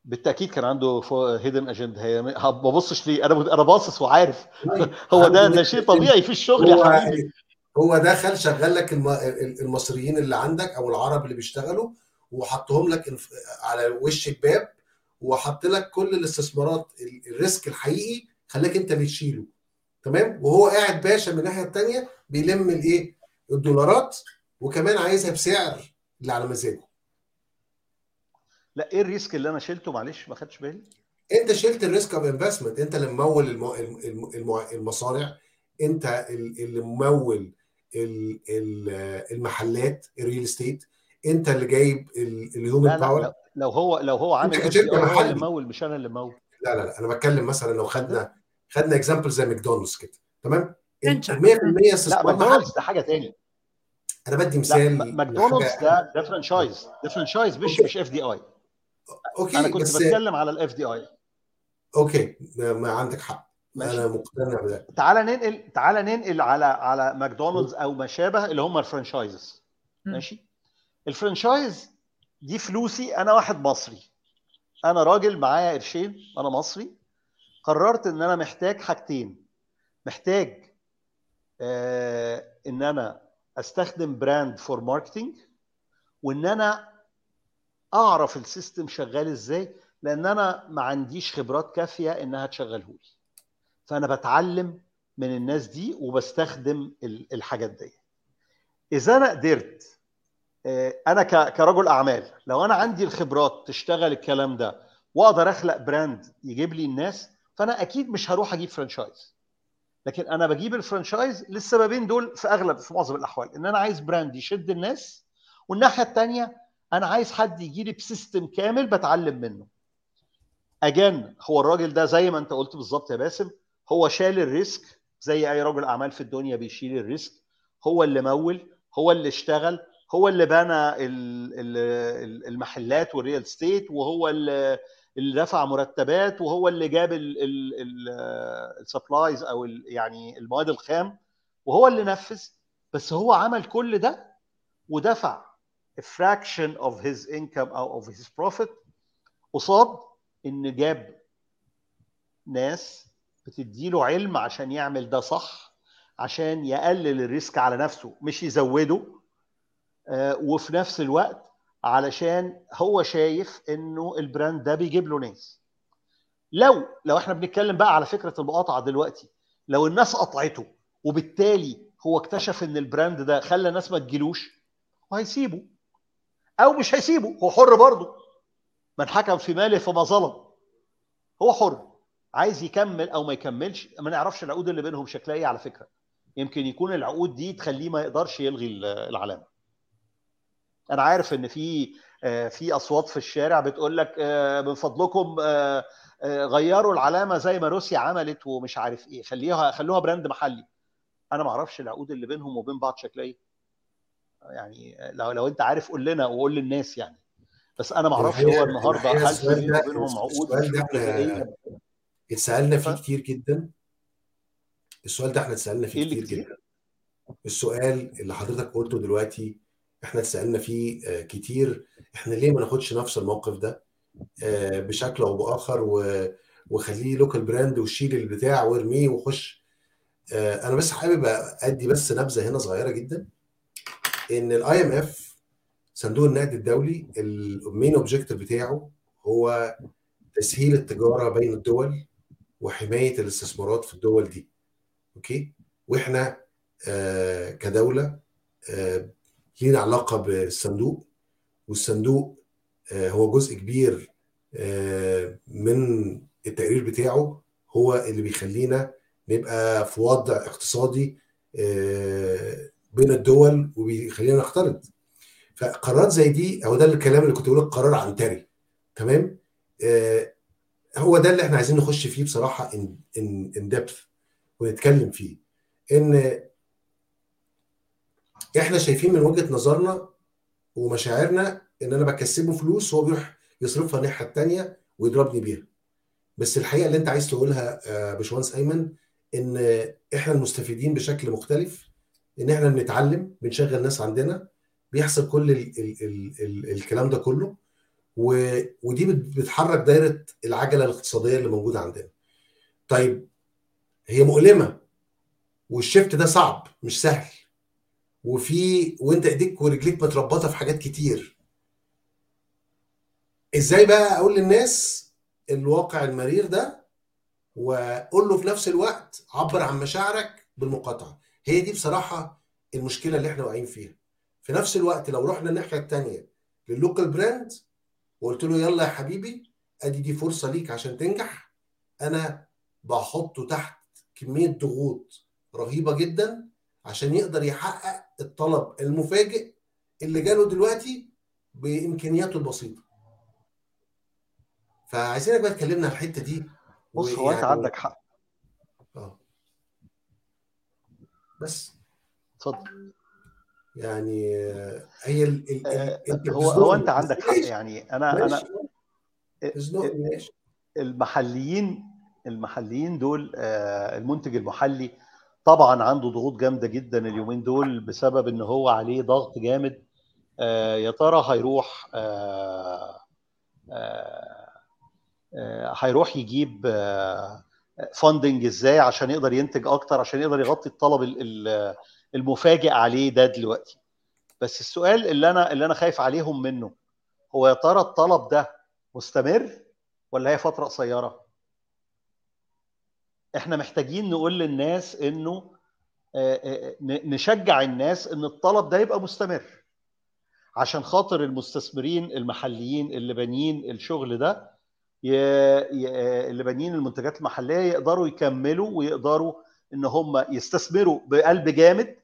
بالتأكيد كان عنده هيدن اجندا هي ما ببصش ليه. أنا أنا باصص وعارف. هو ده ده شيء طبيعي. في الشغل يا حبيبي. هو دخل شغل لك الم- المصريين اللي عندك أو العرب اللي بيشتغلوا وحطهم لك على وش الباب وحط لك كل الاستثمارات ال- الريسك الحقيقي خلاك أنت اللي تشيله تمام؟ وهو قاعد باشا من الناحية الثانية بيلم الإيه؟ الدولارات وكمان عايزها بسعر اللي على مزاجه. لا إيه ال risk اللي أنا شلته؟ معلش ما خدتش بالي. أنت شلت ال risk of investment أنت اللي ممول الم- الم- الم- المصانع أنت ال- اللي ممول ال- ال- المحلات ال real estate أنت اللي جايب ال human لا لا power لو, هو لو هو عامل هو اللي. ممول مش أنا اللي ممول. لا لا لا أنا بتكلم مثلا لو خدنا خدنا example زي ماكدونالدز كده. تمام؟ Venture. 100% لا استثمار. محلي ماكدونالدز ده حاجة تاني أنا بدي لا مثال ماكدونالدز ده ده franchise ده franchise مش. مش FDI okay أنا كنت بس بتكلم على ال FDI okay ما ما عندك حق. ماشي. أنا مقتنع بده. تعالى ننقل تعالى ننقل على على ماكدونالدز أو ما شابه اللي هم ال franchises. مم. ماشي؟ ال franchise دي فلوسي أنا واحد مصري. أنا راجل معايا قرشين أنا مصري. قررت إن أنا محتاج حاجتين. محتاج آه إن أنا أستخدم brand for marketing وإن أنا أعرف ال system شغال إزاي لأن أنا ما عنديش خبرات كافية إنها تشغله لي فأنا بتعلم من الناس دي وبستخدم ال- الحاجات دي. إذا أنا قدرت آه، أنا كرجل أعمال لو أنا عندي الخبرات تشتغل الكلام ده وأقدر أخلق brand يجيب لي الناس فأنا أكيد مش هروح أجيب franchise لكن أنا بجيب ال franchise للسببين دول في أغلب في معظم الأحوال إن أنا عايز brand يشد الناس والناحية الثانية أنا عايز حد يجي لي ب system كامل بتعلم منه. again هو الراجل ده زي ما أنت قلت بالظبط يا باسم هو شال ال risk زي أي رجل أعمال في الدنيا بيشيل ال risk. هو اللي مول هو اللي اشتغل هو اللي بنى ال- ال- ال- المحلات وال real estate وهو اللي دفع مرتبات وهو اللي جاب ال supplies أو يعني المواد الخام وهو اللي نفذ. بس هو عمل كل ده ودفع. Fraction of his income أو of his profit. قصاد إن جاب ناس بتديله علم عشان يعمل ده صح عشان يقلل ال risk على نفسه مش يزوده. آه، وفي نفس الوقت علشان هو شايف إنه ال brand ده بيجيب له ناس. لو لو إحنا بنتكلم بقى على فكرة المقاطعة دلوقتي لو الناس قطعته وبالتالي هو اكتشف إن ال brand ده خلى الناس ما تجيلوش وهيسيبه أو مش هيسيبه هو حر برضه. من حكم في ماله فما ظلم. هو حر. عايز يكمل أو ما يكملش ما نعرفش العقود اللي بينهم شكلها إيه على فكرة. يمكن يكون العقود دي تخليه ما يقدرش يلغي ال- العلامة. أنا عارف إن في آه، في أصوات في الشارع بتقول لك آه، من فضلكم آه، غيروا العلامة زي ما روسيا عملت ومش عارف إيه. خليها خلوها براند محلي. أنا ما أعرفش العقود اللي بينهم وبين بعض شكلها إيه. يعني لو لو انت عارف قول لنا وقول للناس يعني. بس أنا ما أعرفش هو النهارده هل في السؤال بينه ده- وبينهم عقود اتسألنا فيه كتير جدا. السؤال ده إحنا اتسألنا فيه إيه كتير كتير؟ جدا. السؤال اللي حضرتك قلته دلوقتي إحنا اتسألنا فيه آه، كتير. إحنا ليه ما ناخدش نفس الموقف ده؟ آه، بشكل أو بآخر و- وخليه local brand وشيل البتاع وارميه وخش. آه، أنا بس حابب ادي بس نبذة هنا صغيرة جدا. إن ال IMF صندوق النقد الدولي ال main objective بتاعه هو تسهيل التجارة بين الدول وحماية الاستثمارات في الدول دي. okay؟ وإحنا آه كدولة آه لينا علاقة بالصندوق والصندوق آه هو جزء كبير آه من التقرير بتاعه هو اللي بيخلينا نبقى في وضع اقتصادي آه بين الدول وبيخلينا نختلط فقرارات زي دي هو ده الكلام اللي كنت بقوله القرار عنتري. تمام؟ آه هو ده اللي إحنا عايزين نخش فيه بصراحة ان ان ان ديبث ونتكلم فيه. إن إحنا شايفين من وجهة نظرنا ومشاعرنا إن أنا بكسبه فلوس هو بيروح يصرفها الناحية الثانية ويضربني بيها. بس الحقيقة اللي أنت عايز تقولها آه، باشمهندس أيمن إن إحنا المستفيدين بشكل مختلف إن إحنا بنتعلم بنشغل ناس عندنا بيحصل كل ال ال ال ال الكلام ده كله و... ودي بتحرك دايرة العجلة الاقتصادية اللي موجودة عندنا. طيب هي مؤلمة والشيفت ده صعب مش سهل وفي وأنت إيديك ورجليك متربطة في حاجات كتير. إزاي بقى أقول للناس الواقع المرير ده وقول له في نفس الوقت عبر عن مشاعرك بالمقاطعة هي دي بصراحة المشكلة اللي إحنا واقعين فيها. في نفس الوقت لو رحنا الناحية الثانية لل local brand وقلت له يلا يا حبيبي ادي دي فرصة ليك عشان تنجح. أنا بحطه تحت كمية ضغوط رهيبة جدا عشان يقدر يحقق الطلب المفاجئ اللي جاله دلوقتي بإمكانياته البسيطة. فعايزينك بقى تكلمنا على الحتة دي. بص هو أنت عندك حق آه بس. اتفضل. يعني هي ال ال آه هو هو انت عندك حق. يعني أنا أنا المحليين المحليين دول آه المنتج المحلي طبعا عنده ضغوط جامدة جدا اليومين دول بسبب إن هو عليه ضغط جامد. آه يا ترى هيروح آه آه هيروح يجيب فاندنج إزاي عشان يقدر ينتج أكتر عشان يقدر يغطي الطلب المفاجئ عليه ده دلوقتي. بس السؤال اللي أنا اللي أنا خايف عليهم منه هو يا ترى الطلب ده مستمر ولا هي فترة قصيرة؟ إحنا محتاجين نقول للناس إنه نشجع الناس إن الطلب ده يبقى مستمر. عشان خاطر المستثمرين المحليين اللي بانيين الشغل ده اللي بانيين المنتجات المحلية يقدروا يكملوا ويقدروا إن هم يستثمروا بقلب جامد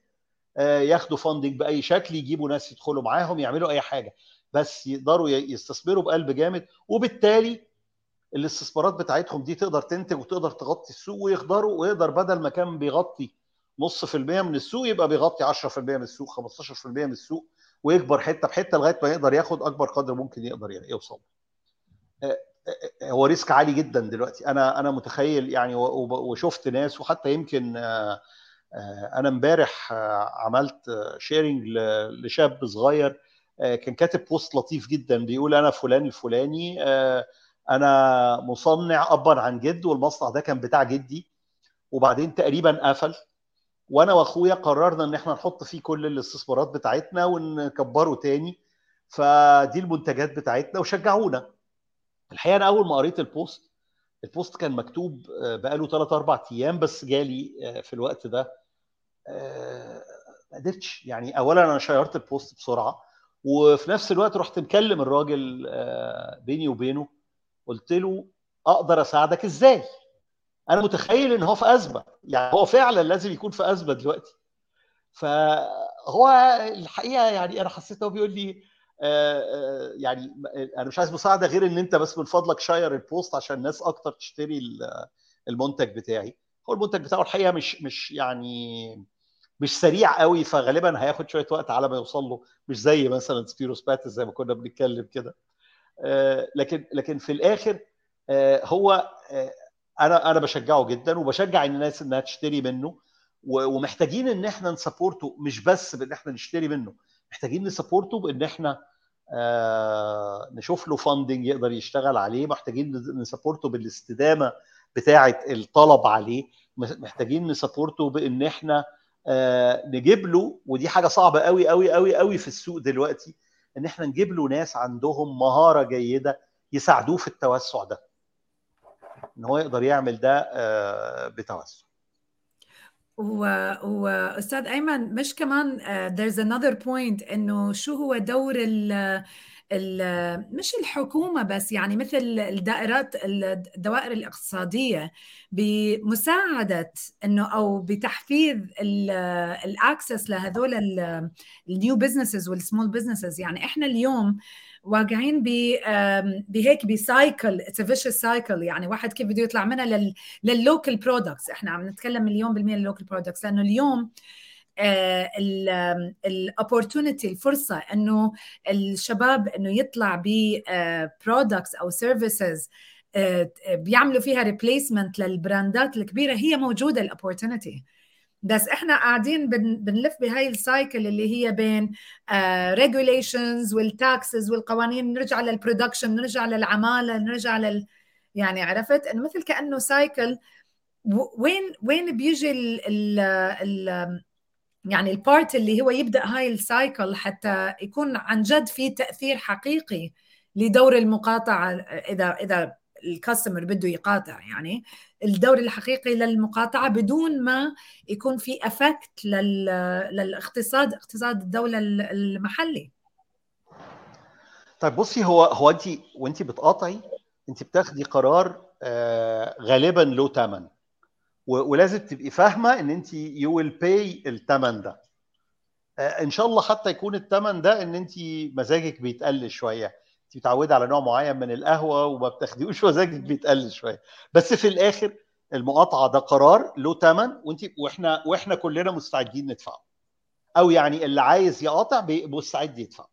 ياخدوا فاندنج بأي شكل يجيبوا ناس يدخلوا معاهم يعملوا أي حاجة. بس يقدروا يستثمروا بقلب جامد وبالتالي الاستثمارات بتاعتهم دي تقدر تنتج وتقدر تغطي السوق ويقدروا ويقدر بدل ما كان بيغطي نص في المية من السوق يبقى بيغطي 10% من السوق 15% من السوق ويكبر حتة بحتة لغاية ما يقدر ياخد أكبر قدر ممكن يقدر يوصل. هو risk عالي جدا دلوقتي. أنا أنا متخيل يعني وشفت ناس وحتى يمكن أنا امبارح عملت sharing لشاب صغير كان كاتب post لطيف جدا بيقول أنا فلان الفلاني أنا مصنع ابا عن جد والمصنع ده كان بتاع جدي وبعدين تقريبا قفل. وأنا وأخويا قررنا إن إحنا نحط فيه كل الاستثمارات بتاعتنا ونكبره تاني. فدي المنتجات بتاعتنا وشجعونا. الحقيقة أنا أول ما قريت ال post ال post كان مكتوب بقاله 3 4 أيام بس جالي في الوقت ده ما قدرتش. يعني اولا أنا شيرت ال post بسرعة وفي نفس الوقت رحت مكلم الراجل بيني وبينه قلت له أقدر أساعدك إزاي؟ أنا متخيل إن هو في أزمة. يعني هو فعلا لازم يكون في أزمة دلوقتي. فهو الحقيقة يعني أنا حسيت هو بيقول لي يعني أنا مش عايز مساعدة غير إن أنت بس من فضلك share ال post عشان الناس أكتر تشتري المنتج بتاعي. هو المنتج بتاعه الحقيقة مش مش يعني مش سريع قوي فغالبا هياخد شوية وقت على ما يوصل له مش زي مثلا سبيرو سباتس زي ما كنا بنتكلم كده. لكن لكن في الآخر هو أنا أنا بشجعه جدا وبشجع الناس إنها تشتري منه ومحتاجين إن إحنا ن support ه مش بس بإن إحنا نشتري منه. محتاجين ن support ه بان إحنا آه نشوف له funding يقدر يشتغل عليه. محتاجين نسبورته بالاستدامة بتاعه الطلب عليه. محتاجين نسبورته بان إحنا آه نجيب له ودي حاجة صعبة قوي قوي قوي قوي في السوق دلوقتي ان إحنا نجيب له ناس عندهم مهارة جيدة يساعدوه في التوسع ده. ان هو يقدر يعمل ده آه بتوسع. واستاذ أيمن مش كمان uh, there's another point إنه شو هو دور مش الحكومة بس يعني مثل الدائرات الدوائر الاقتصادية بمساعدة إنه أو بتحفيز ال access لهذول ال new businesses وال small businesses يعني إحنا اليوم واقعين بهيك ب cycle it's vicious cycle يعني واحد كيف بده يطلع منها لل local products إحنا عم نتكلم مليون بالمية لل local products لأنه اليوم ال opportunity الفرصة إنه الشباب إنه يطلع ب products أو services بيعملوا فيها replacement لل brand ات الكبيرة هي موجودة ال opportunity بس إحنا قاعدين بنلف بهاي ال cycle اللي هي بين regulations وال taxes والقوانين نرجع لل production نرجع للعمالة نرجع لل يعني عرفت؟ إنه مثل كأنه cycle وين وين بيجي ال ال ال يعني ال part اللي هو يبدأ هاي ال cycle حتى يكون عن جد في تأثير حقيقي لدور المقاطعة إذا إذا ال customer بده يقاطع يعني. الدور الحقيقي للمقاطعة بدون ما يكون في effect للاقتصاد اقتصاد الدولة المحلي. طيب بصي هو هو انت وانت بتقاطعي انت بتاخدي قرار آه غالبا له ثمن ولازم تبقي فاهمة إن انت يو ويل باي الثمن ده. إن شاء الله حتى يكون الثمن ده إن انت مزاجك بيتقل شوية. انت متعوده على نوع معين من القهوه وما بتاخديهوش مزاجك بيتقل شوية. بس في الآخر المقاطعه ده قرار له ثمن وانت وإحنا وإحنا كلنا مستعدين ندفعه. أو يعني اللي عايز يقاطع مستعد يدفع.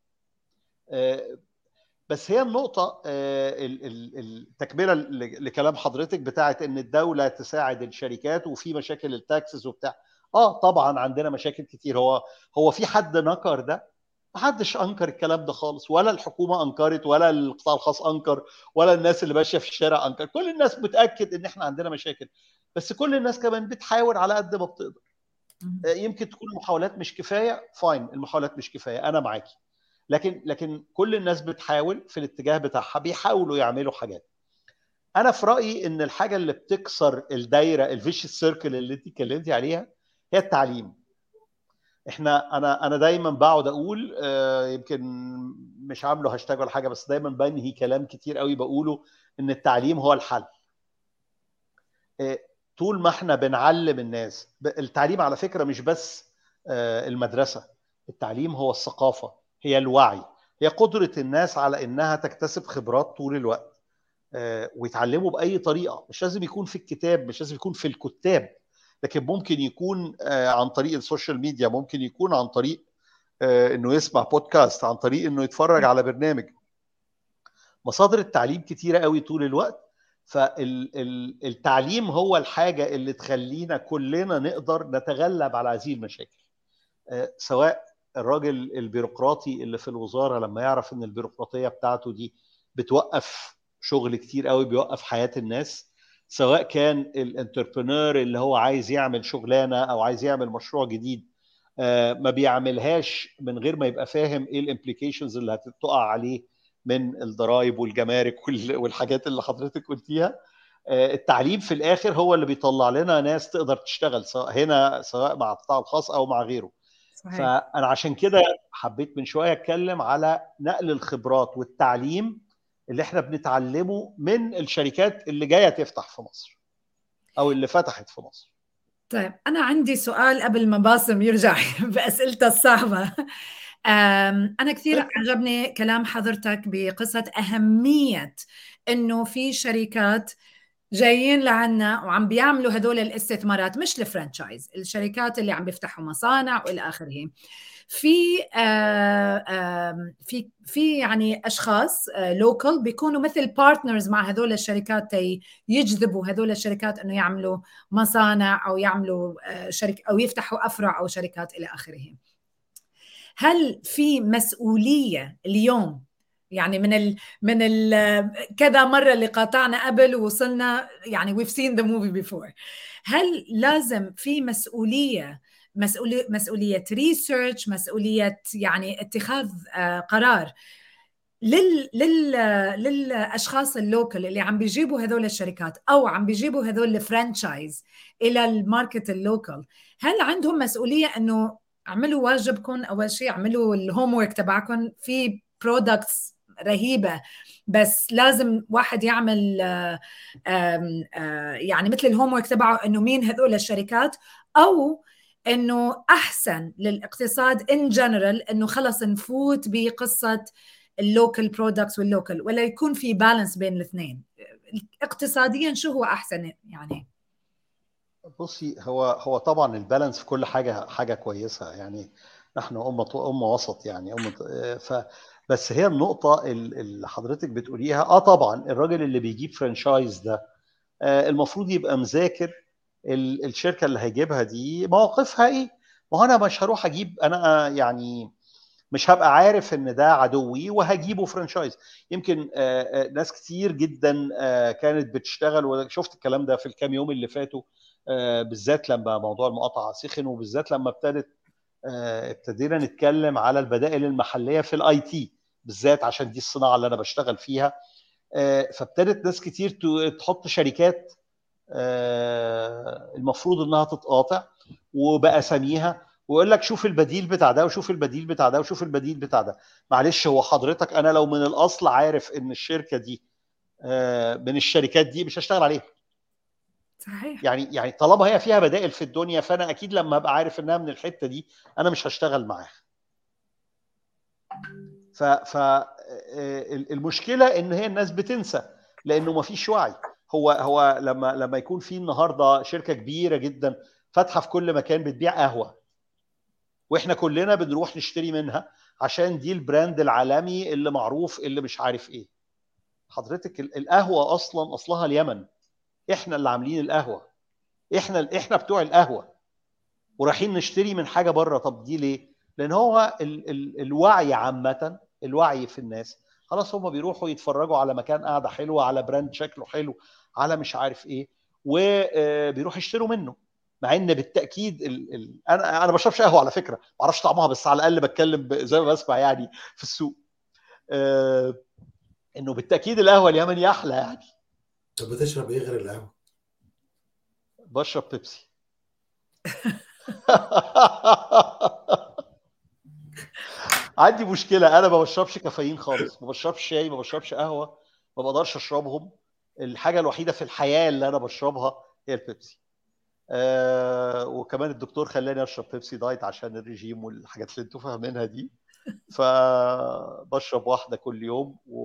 بس هي النقطة التكملة لكلام حضرتك بتاعت إن الدولة تساعد الشركات وفي مشاكل ال taxes وبتاع. آه طبعا عندنا مشاكل كتير. هو هو في حد نكر ده؟ محدش أنكر الكلام ده خالص ولا الحكومة أنكرت ولا القطاع الخاص أنكر ولا الناس اللي ماشية في الشارع أنكر. كل الناس متأكد إن إحنا عندنا مشاكل بس كل الناس كمان بتحاول على قد ما بتقدر. يمكن تكون المحاولات مش كفاية fine المحاولات مش كفاية أنا معاكي. لكن لكن كل الناس بتحاول في الاتجاه بتاعها بيحاولوا يعملوا حاجات. أنا في رأيي إن الحاجة اللي بتكسر الدايرة الفيش سيركل اللي أنت اتكلمتي عليها هي التعليم. إحنا أنا أنا دايما بقعد أقول آه يمكن مش عامله هاشتاج ولا حاجة بس دايما بنهي كلام كتير قوي بقوله إن التعليم هو الحل. آه طول ما إحنا بنعلم الناس التعليم على فكرة مش بس آه المدرسة التعليم هو الثقافة هي الوعي هي قدرة الناس على إنها تكتسب خبرات طول الوقت ويتعلموا بأي طريقة مش لازم يكون في الكتاب مش لازم يكون في الكتاب. لكن ممكن يكون عن طريق السوشيال ميديا ممكن يكون عن طريق إنه يسمع بودكاست عن طريق إنه يتفرج على برنامج. مصادر التعليم كتيرة قوي طول الوقت فالتعليم هو الحاجة اللي تخلينا كلنا نقدر نتغلب على هذه المشاكل. سواء الراجل البيروقراطي اللي في الوزارة لما يعرف إن البيروقراطية بتاعته دي بتوقف شغل كتير قوي بيوقف حياة الناس سواء كان ال entrepreneur اللي هو عايز يعمل شغلانة أو عايز يعمل مشروع جديد ما بيعملهاش من غير ما يبقى فاهم إيه ال implications اللي هتقع عليه من الضرائب والجمارك والحاجات اللي حضرتك قلتيها التعليم في الآخر هو اللي بيطلع لنا ناس تقدر تشتغل سواء هنا سواء مع القطاع الخاص أو مع غيره صحيح. فأنا عشان كده حبيت من شوية أتكلم على نقل الخبرات والتعليم اللي إحنا بنتعلمه من الشركات اللي جاية تفتح في مصر أو اللي فتحت في مصر. طيب أنا عندي سؤال قبل ما باسم يرجع بأسئلته الصعبة. أنا كثير عجبني كلام حضرتك بقصة أهمية إنه في شركات جايين لعنا وعم بيعملوا هدول الاستثمارات مش الفرانشايز الشركات اللي عم بيفتحوا مصانع وإلى آخره. في آآ في في يعني أشخاص local بيكونوا مثل partners مع هدول الشركات يجذبوا هدول الشركات إنه يعملوا مصانع أو يعملوا شركه أو يفتحوا أفرع أو شركات إلى آخره. هل في مسؤولية اليوم؟ يعني من ال من ال كذا مرة اللي قاطعنا قبل ووصلنا يعني we've seen the movie before. هل لازم في مسؤولية مسؤولية research مسؤولية يعني اتخاذ قرار. لل لل للأشخاص ال local اللي عم بيجيبوا هذول الشركات أو عم بيجيبوا هذول ال franchise إلى ال market ال local هل عندهم مسؤولية إنه اعملوا واجبكم؟ أول شيء اعملوا ال homework تبعكم. في products رهيبة بس لازم واحد يعمل يعني مثل ال homework تبعه إنه مين هذول الشركات؟ أو إنه أحسن للاقتصاد in general إنه خلص نفوت بقصة ال local products وال local ولا يكون في balance بين الاثنين. اقتصاديا شو هو أحسن يعني؟ بصي هو هو طبعا ال balance في كل حاجة حاجة كويسة. يعني نحن أمة أمة وسط يعني أمة ف بس هي النقطة اللي حضرتك بتقوليها. آه طبعا الراجل اللي بيجيب franchise ده آه المفروض يبقى مذاكر الشركة اللي هيجيبها دي مواقفها إيه؟ ما أنا مش هروح أجيب أنا يعني مش هبقى عارف إن ده عدوي وهجيبه franchise يمكن ناس كتير جدا كانت بتشتغل وشفت الكلام ده في الكام يوم اللي فاتوا بالذات لما موضوع المقاطعة سخن وبالذات لما ابتدت ابتدينا نتكلم على البدائل المحلية في ال IT بالذات عشان دي الصناعة اللي أنا بشتغل فيها. فابتدت ناس كتير تحط شركات المفروض إنها تتقاطع وباساميها ويقول لك شوف البديل بتاع ده وشوف البديل بتاع ده وشوف البديل بتاع ده. معلش هو حضرتك أنا لو من الأصل عارف إن الشركة دي من الشركات دي مش هشتغل عليها. صحيح. يعني يعني طالما هي فيها بدائل في الدنيا فأنا أكيد لما أبقى عارف إنها من الحتة دي أنا مش هشتغل معاها. ف ف المشكلة إن هي الناس بتنسى لأنه ما فيش وعي. هو هو لما لما يكون في النهارده شركة كبيرة جدا فاتحة في كل مكان بتبيع قهوة وإحنا كلنا بنروح نشتري منها عشان دي البراند العالمي اللي معروف اللي مش عارف إيه. حضرتك القهوة أصلا أصلها اليمن. إحنا اللي عاملين القهوة. إحنا إحنا بتوع القهوة. ورايحين نشتري من حاجة بره. طب دي ليه؟ لأن هو ال ال الوعي عامة الوعي في الناس خلاص هم بيروحوا يتفرجوا على مكان قاعدة حلوة على براند شكله حلو على مش عارف إيه وبيروحوا يشتروا منه. مع إن بالتأكيد ال ال أنا أنا ما بشربش قهوة على فكرة ما أعرفش طعمها بس على الأقل بتكلم زي ما بسمع يعني في السوق. آه إنه بالتأكيد القهوة اليمني أحلى يعني. طب بتشرب إيه غير القهوة؟ بشرب بيبسي. عندي مشكلة أنا ما بشربش كافيين خالص ما بشربش شاي ما بشربش قهوة ما بقدرش أشربهم. الحاجة الوحيدة في الحياة اللي أنا بشربها هي البيبسي. آه وكمان الدكتور خلاني أشرب بيبسي diet عشان الرجيم والحاجات اللي أنتوا فاهمينها دي. فبشرب واحدة كل يوم و...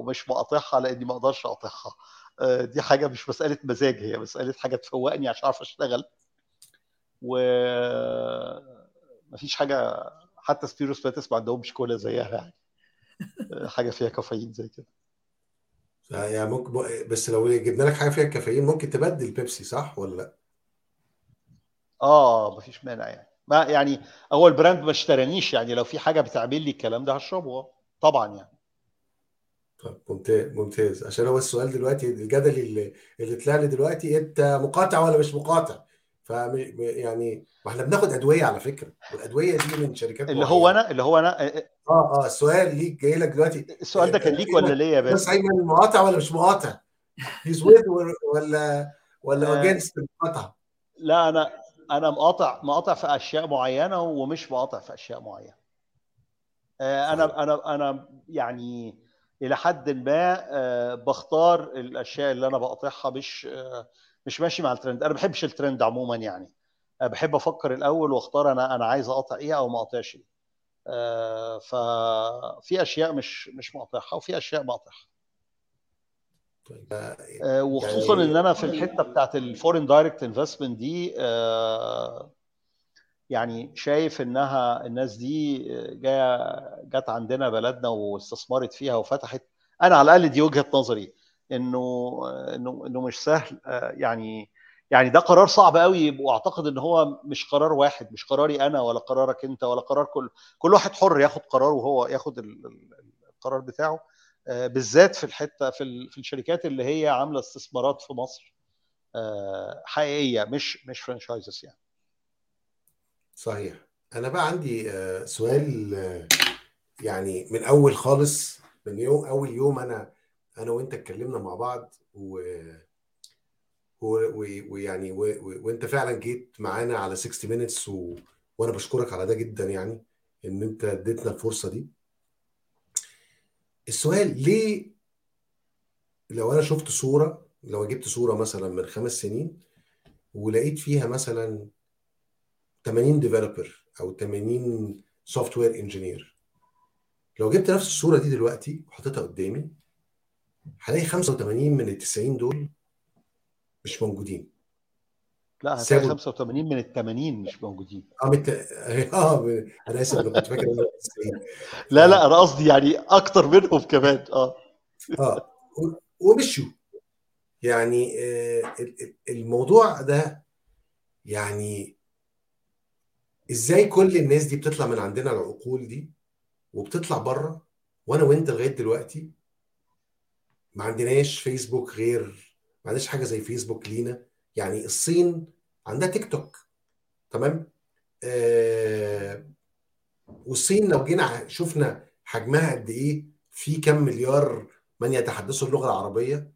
ومش مقاطعها لأني ما أقدرش أقاطعها. آه دي حاجة مش مسألة مزاج هي مسألة حاجة تفوقني عشان أعرف أشتغل. و مفيش حاجة حتى سبيرو سباتس ما عندهمش كولا زيها يعني. حاجة فيها كافيين زي كده. يعني ممكن بس لو جبنا لك حاجة فيها كافيين ممكن تبدل بيبسي صح ولا لا؟ آه مفيش مانع يعني. ما يعني هو ال brand ما اشترانيش يعني. لو في حاجة بتعمل لي الكلام ده هشربه طبعا يعني. طب ممتاز ممتاز. عشان هو السؤال دلوقتي الجدل اللي اللي طلع لي دلوقتي أنت مقاطع ولا مش مقاطع؟ ف يعني ما إحنا بناخد أدوية على فكرة والأدوية دي من شركات اللي هو أنا اللي هو أنا آه آه السؤال ليك جاي لك دلوقتي. السؤال ده كان ليك ولا ليا بس بس ايمن مقاطع ولا مش مقاطع؟ he's with ولا ولا against المقاطعه؟ لا أنا أنا مقاطع مقاطع في أشياء معينة ومش مقاطع في أشياء معينة. أنا أنا أنا يعني إلى حد ما بختار الأشياء اللي أنا بقاطعها مش مش ماشي مع الترند. أنا ما بحبش الترند عموما يعني. بحب أفكر الأول وأختار أنا أنا عايز اقاطع إيه أو ما اقاطعش إيه. ففي أشياء مش مش مقاطعها وفي أشياء بقاطعها وخصوصا إن أنا في الحتة بتاعت ال foreign direct investment دي يعني شايف إنها الناس دي جاية جت عندنا بلدنا واستثمرت فيها وفتحت. أنا على الأقل دي وجهة نظري. إنه إنه إنه مش سهل. يعني يعني ده قرار صعب قوي وأعتقد إن هو مش قرار واحد مش قراري أنا ولا قرارك أنت ولا قرار كل كل واحد حر ياخد قراره وهو ياخد القرار بتاعه. بالذات في الحتة في في الشركات اللي هي عاملة استثمارات في مصر. حقيقية مش مش franchises يعني. صحيح. أنا بقى عندي سؤال يعني من أول خالص من يوم أول يوم أنا أنا وأنت اتكلمنا مع بعض و ويعني وأنت فعلا جيت معانا على 60 Minutes و... وأنا بشكرك على ده جدا يعني إن أنت اديتنا الفرصة دي. السؤال ليه لو أنا شفت صورة لو جبت صورة مثلا من خمس سنين ولقيت فيها مثلا 80 developer أو 80 software engineer لو جبت نفس الصورة دي دلوقتي وحطيتها قدامي هلاقي 85 من ال 90 دول مش موجودين. لا هتلاقي سابوا 85 من ال 80 مش موجودين. آه مت... آه أنا آسف أنا كنت فاكر إن هو 90 لا لا أنا قصدي يعني أكتر منهم كمان. آه. آه ومشوا يعني آه، ال- ال- الموضوع ده يعني إزاي كل الناس دي بتطلع من عندنا العقول دي وبتطلع بره وأنا وأنت لغاية دلوقتي؟ ما عندناش فيسبوك غير ما عندناش حاجة زي فيسبوك لينا. يعني الصين عندها تيك توك تمام؟ آه والصين لو جينا شفنا حجمها قد إيه في كم مليار من يتحدثوا اللغة العربية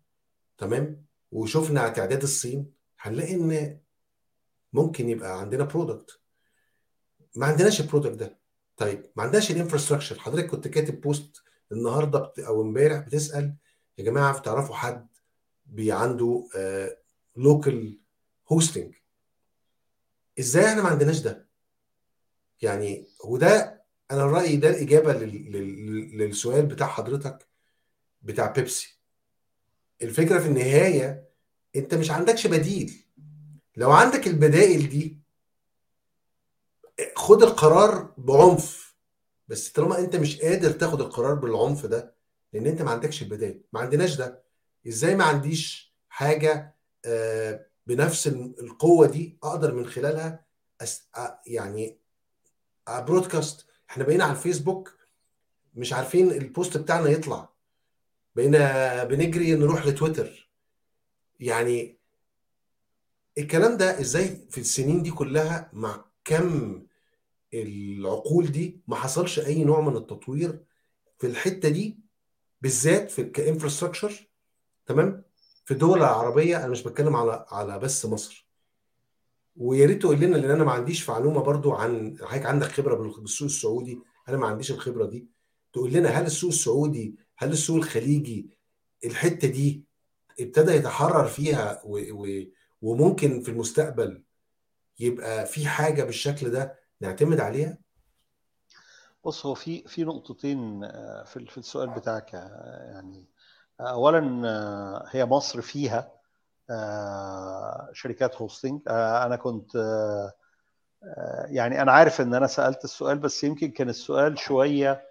تمام؟ وشفنا تعداد الصين هنلاقي إن ممكن يبقى عندنا product ما عندناش ال product ده. طيب ما عندناش ال infrastructure حضرتك كنت كاتب post النهارده أو امبارح بتسأل يا جماعة تعرفوا حد بي عنده local hosting إزاي إحنا ما عندناش ده؟ يعني وده أنا رأيي ده الاجابه لل- لل- للسؤال بتاع حضرتك بتاع بيبسي. الفكرة في النهاية أنت مش عندكش بديل. لو عندك البدائل دي خد القرار بعنف. بس طالما أنت مش قادر تاخد القرار بالعنف ده لأن أنت ما عندكش البدائل ما عندناش ده. إزاي ما عنديش حاجة آه، بنفس القوة دي أقدر من خلالها أس... يعني broadcast إحنا بقينا على الفيسبوك مش عارفين ال post بتاعنا يطلع. بقينا بنجري نروح لتويتر. يعني الكلام ده إزاي في السنين دي كلها مع كم العقول دي ما حصلش أي نوع من التطوير في الحتة دي؟ بالذات في كانفراستراكشر تمام؟ في الدول العربية أنا مش بتكلم على على بس مصر. ويا ريت تقول لنا لأن أنا ما عنديش معلومة برضو عن حضرتك عندك خبرة بال- بالسوق السعودي؟ أنا ما عنديش الخبرة دي. تقول لنا هل السوق السعودي هل السوق الخليجي الحتة دي ابتدى يتحرر فيها و و وممكن في المستقبل يبقى في حاجة بالشكل ده نعتمد عليها؟ بص هو في في نقطتين آه، في في السؤال بتاعك آه، يعني اولا آه، هي مصر فيها شركات هوستنج أنا كنت يعني أنا عارف إن أنا سألت السؤال بس يمكن كان السؤال شوية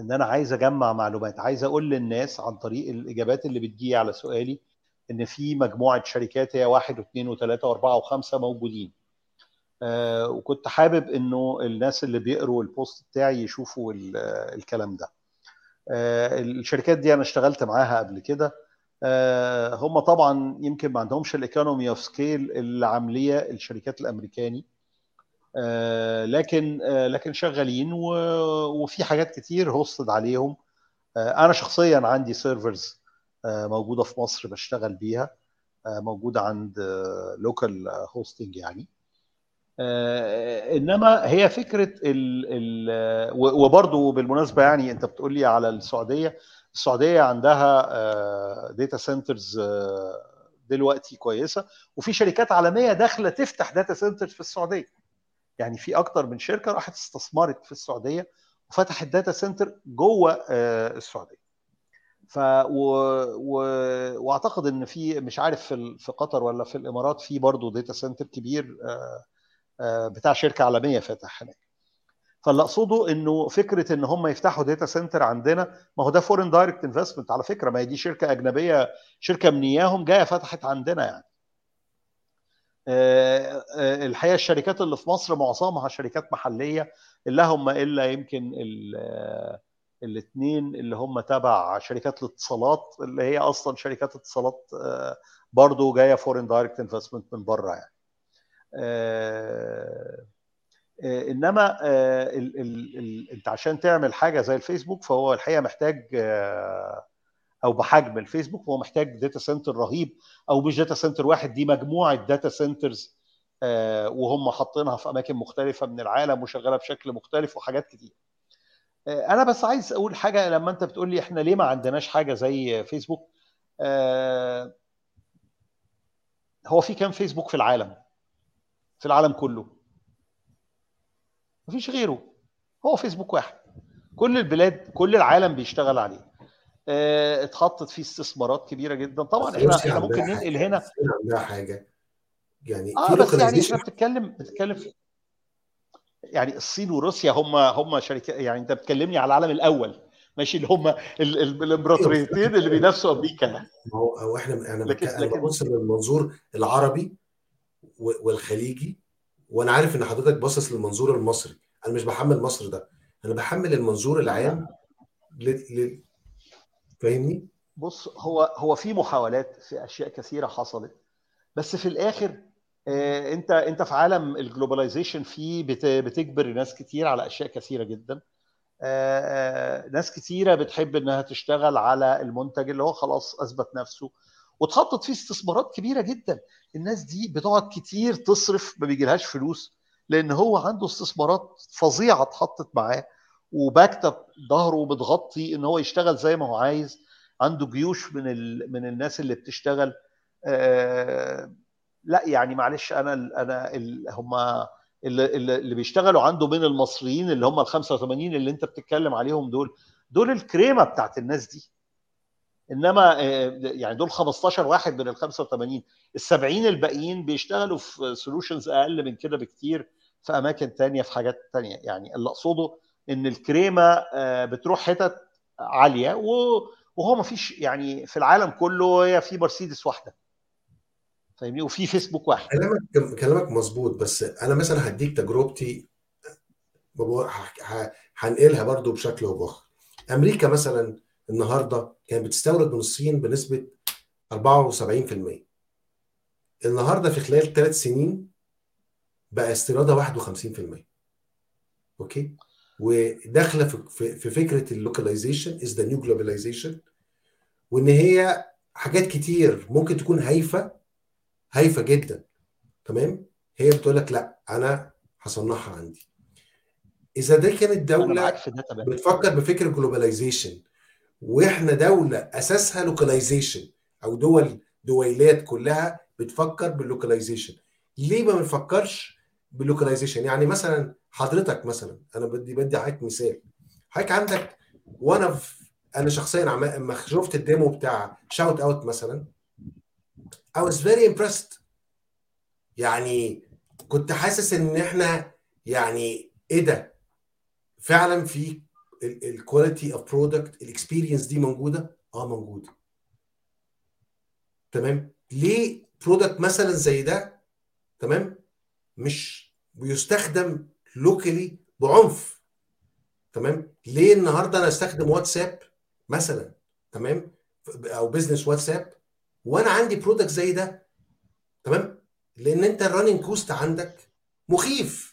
إن أنا عايز أجمع معلومات. عايز أقول للناس عن طريق الإجابات اللي بتجي على سؤالي إن في مجموعة شركات هي واحد واثنين وثلاثة وأربعة وخمسة موجودين. آه، وكنت حابب إنه الناس اللي بيقروا ال post بتاعي يشوفوا ال- الكلام ده. آه، الشركات دي أنا اشتغلت معاها قبل كده. آه، هم طبعا يمكن ما عندهمش ال economy of scale اللي عاملية الشركات الأمريكاني. آه، لكن آه، لكن شغالين وفي حاجات كتير hosted عليهم. آه، أنا شخصيا عندي servers موجودة في مصر بشتغل بيها. موجودة عند local hosting يعني. إنما هي فكرة ال ال و- وبرضه بالمناسبة يعني أنت بتقول لي على السعودية السعودية عندها data centers دلوقتي كويسة وفي شركات عالمية داخلة تفتح data centers في السعودية. يعني في أكتر من شركة راحت استثمرت في السعودية وفتحت data center جوه آه، السعودية. ف و... و... وأعتقد إن في مش عارف في في قطر ولا في الإمارات في برضه data center كبير آه، آه، بتاع شركة عالمية فاتح هناك. فاللي اقصده إنه فكرة إن هم يفتحوا data center عندنا ما هو ده foreign direct investment على فكرة ما هي دي شركة أجنبية شركة من اياهم جاية فتحت عندنا يعني. آه، آه، الحقيقة الشركات اللي في مصر معظمها شركات محلية اللهم إلا يمكن الاثنين اللي هم تبع شركات الاتصالات اللي هي أصلا شركات اتصالات آه، برضو جاية foreign direct investment من بره يعني. آه، آه، إنما آه، ال ال ال أنت عشان تعمل حاجة زي الفيسبوك فهو الحقيقة محتاج آه، أو بحجم الفيسبوك هو محتاج data center رهيب أو مش data center واحد دي مجموعة data centers وهم حاطينها في أماكن مختلفة من العالم وشغالة بشكل مختلف وحاجات كتير. أنا بس عايز أقول حاجة لما أنت بتقول لي إحنا ليه ما عندناش حاجة زي فيسبوك هو في كام فيسبوك في العالم؟ في العالم كله. مفيش غيره. هو فيسبوك واحد. كل البلاد كل العالم بيشتغل عليه. آه اتحطت فيه استثمارات كبيرة جدا. طبعا إحنا إحنا ممكن ننقل هنا. حاجة. يعني آه بس يعني إحنا بتتكلم بتتكلم في يعني الصين وروسيا هم هم شركات يعني أنت بتكلمني على العالم الأول. ماشي اللي هم الإمبراطوريتين اللي بينافسوا أمريكا. ما هو إحنا أنا لكن أنا ببص من المنظور العربي. والخليجي. وأنا عارف إن حضرتك باصص للمنظور المصري. أنا مش بحمل مصر ده. أنا بحمل المنظور العام ل... ل... فاهمني؟ بص هو هو في محاولات في أشياء كثيرة حصلت. بس في الآخر آه أنت أنت في عالم الجلوباليزيشن فيه بت... بتجبر ناس كتير على أشياء كثيرة جدا. آه آه ناس كتيرة بتحب إنها تشتغل على المنتج اللي هو خلاص أثبت نفسه. واتحطت فيه استثمارات كبيرة جدا. الناس دي بتقعد كتير تصرف ما بيجيلهاش فلوس لأن هو عنده استثمارات فظيعة اتحطت معاه وباكتب ظهره بتغطي إن هو يشتغل زي ما هو عايز. عنده جيوش من ال... من الناس اللي بتشتغل. آه... لا يعني معلش أنا ال... أنا ال... هم اللي, اللي بيشتغلوا عنده من المصريين اللي هم ال 85 اللي أنت بتتكلم عليهم دول دول الكريمة بتاعت الناس دي. إنما يعني دول 15 واحد من ال 85 ال 70 الباقيين بيشتغلوا في سولوشنز أقل من كده بكتير في أماكن تانية في حاجات تانية. يعني اللي أقصده إن الكريمة بتروح حتت عالية وهو ما فيش يعني في العالم كله هي في مرسيدس واحدة. فاهمني؟ وفي فيسبوك واحد. كلامك كلامك مظبوط بس أنا مثلا هديك تجربتي هنقلها برضو بشكل أو بآخر. أمريكا مثلا النهارده كانت بتستورد من الصين بنسبة 74% النهارده في خلال ثلاث سنين بقى استيرادها 51% okay؟ وداخلة في في فكرة ال localization is the new globalization وإن هي حاجات كتير ممكن تكون هايفة هايفة جدا. تمام؟ هي بتقول لك لا أنا هصنعها عندي. إذا دي كانت دولة بتفكر بفكر globalization وإحنا دولة أساسها localization أو دول دويلات كلها بتفكر بال localization ليه ما بنفكرش بال localization يعني مثلا حضرتك مثلا أنا بدي بدي عليك مثال. حضرتك عندك وأنا أنا شخصيا لما شفت ال demo بتاع Shout Out مثلا I was very impressed. يعني كنت حاسس إن إحنا يعني إيه ده؟ فعلا في ال quality of product ال experience دي موجودة؟ آه موجودة. تمام؟ ليه product مثلا زي ده تمام؟ مش بيستخدم locally بعنف. تمام؟ ليه النهارده أنا أستخدم واتساب مثلا؟ تمام؟ أو business واتساب. وأنا عندي product زي ده. تمام؟ لأن أنت ال running cost عندك مخيف.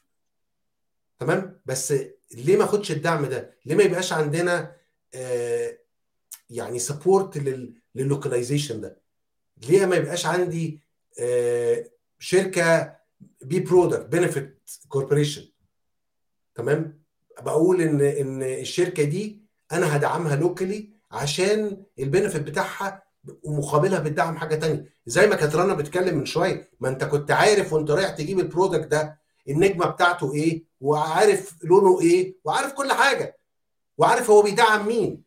تمام؟ بس ليه ما اخدش الدعم ده؟ ليه ما يبقاش عندنا آه يعني support لل localization ده؟ ليه ما يبقاش عندي آه شركة B product benefit corporation تمام؟ بقول ان إن الشركة دي أنا هدعمها locally عشان ال benefit بتاعها ومقابلها بتدعم حاجة تانية. زي ما كانت رنا بتتكلم من شوية ما أنت كنت عارف وأنت رايح تجيب ال product ده النجمة بتاعته إيه وعارف لونه إيه وعارف كل حاجة. وعارف هو بيدعم مين.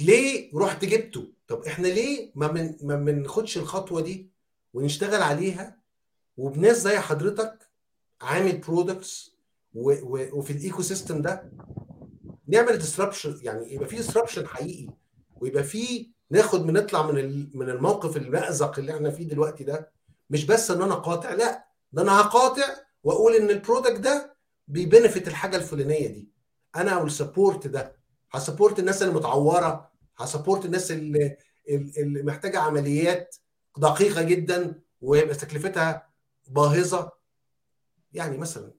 ليه رحت جبته؟ طب إحنا ليه ما من ما بناخدش الخطوة دي ونشتغل عليها؟ وبناس زي حضرتك عامل products وفي ال ecosystem ده نعمل disruption يعني يبقى في disruption حقيقي ويبقى في ناخد بنطلع من من الموقف المأزق اللي إحنا فيه دلوقتي ده. مش بس إن أنا قاطع لأ. ده أنا هقاطع واقول إن ال product ده بي benefit الحاجة الفلانية دي. أنا أو ال support ده. ه support الناس اللي متعورة. ه support الناس اللي اللي محتاجة عمليات دقيقة جدا ويبقى تكلفتها باهظة. يعني مثلا.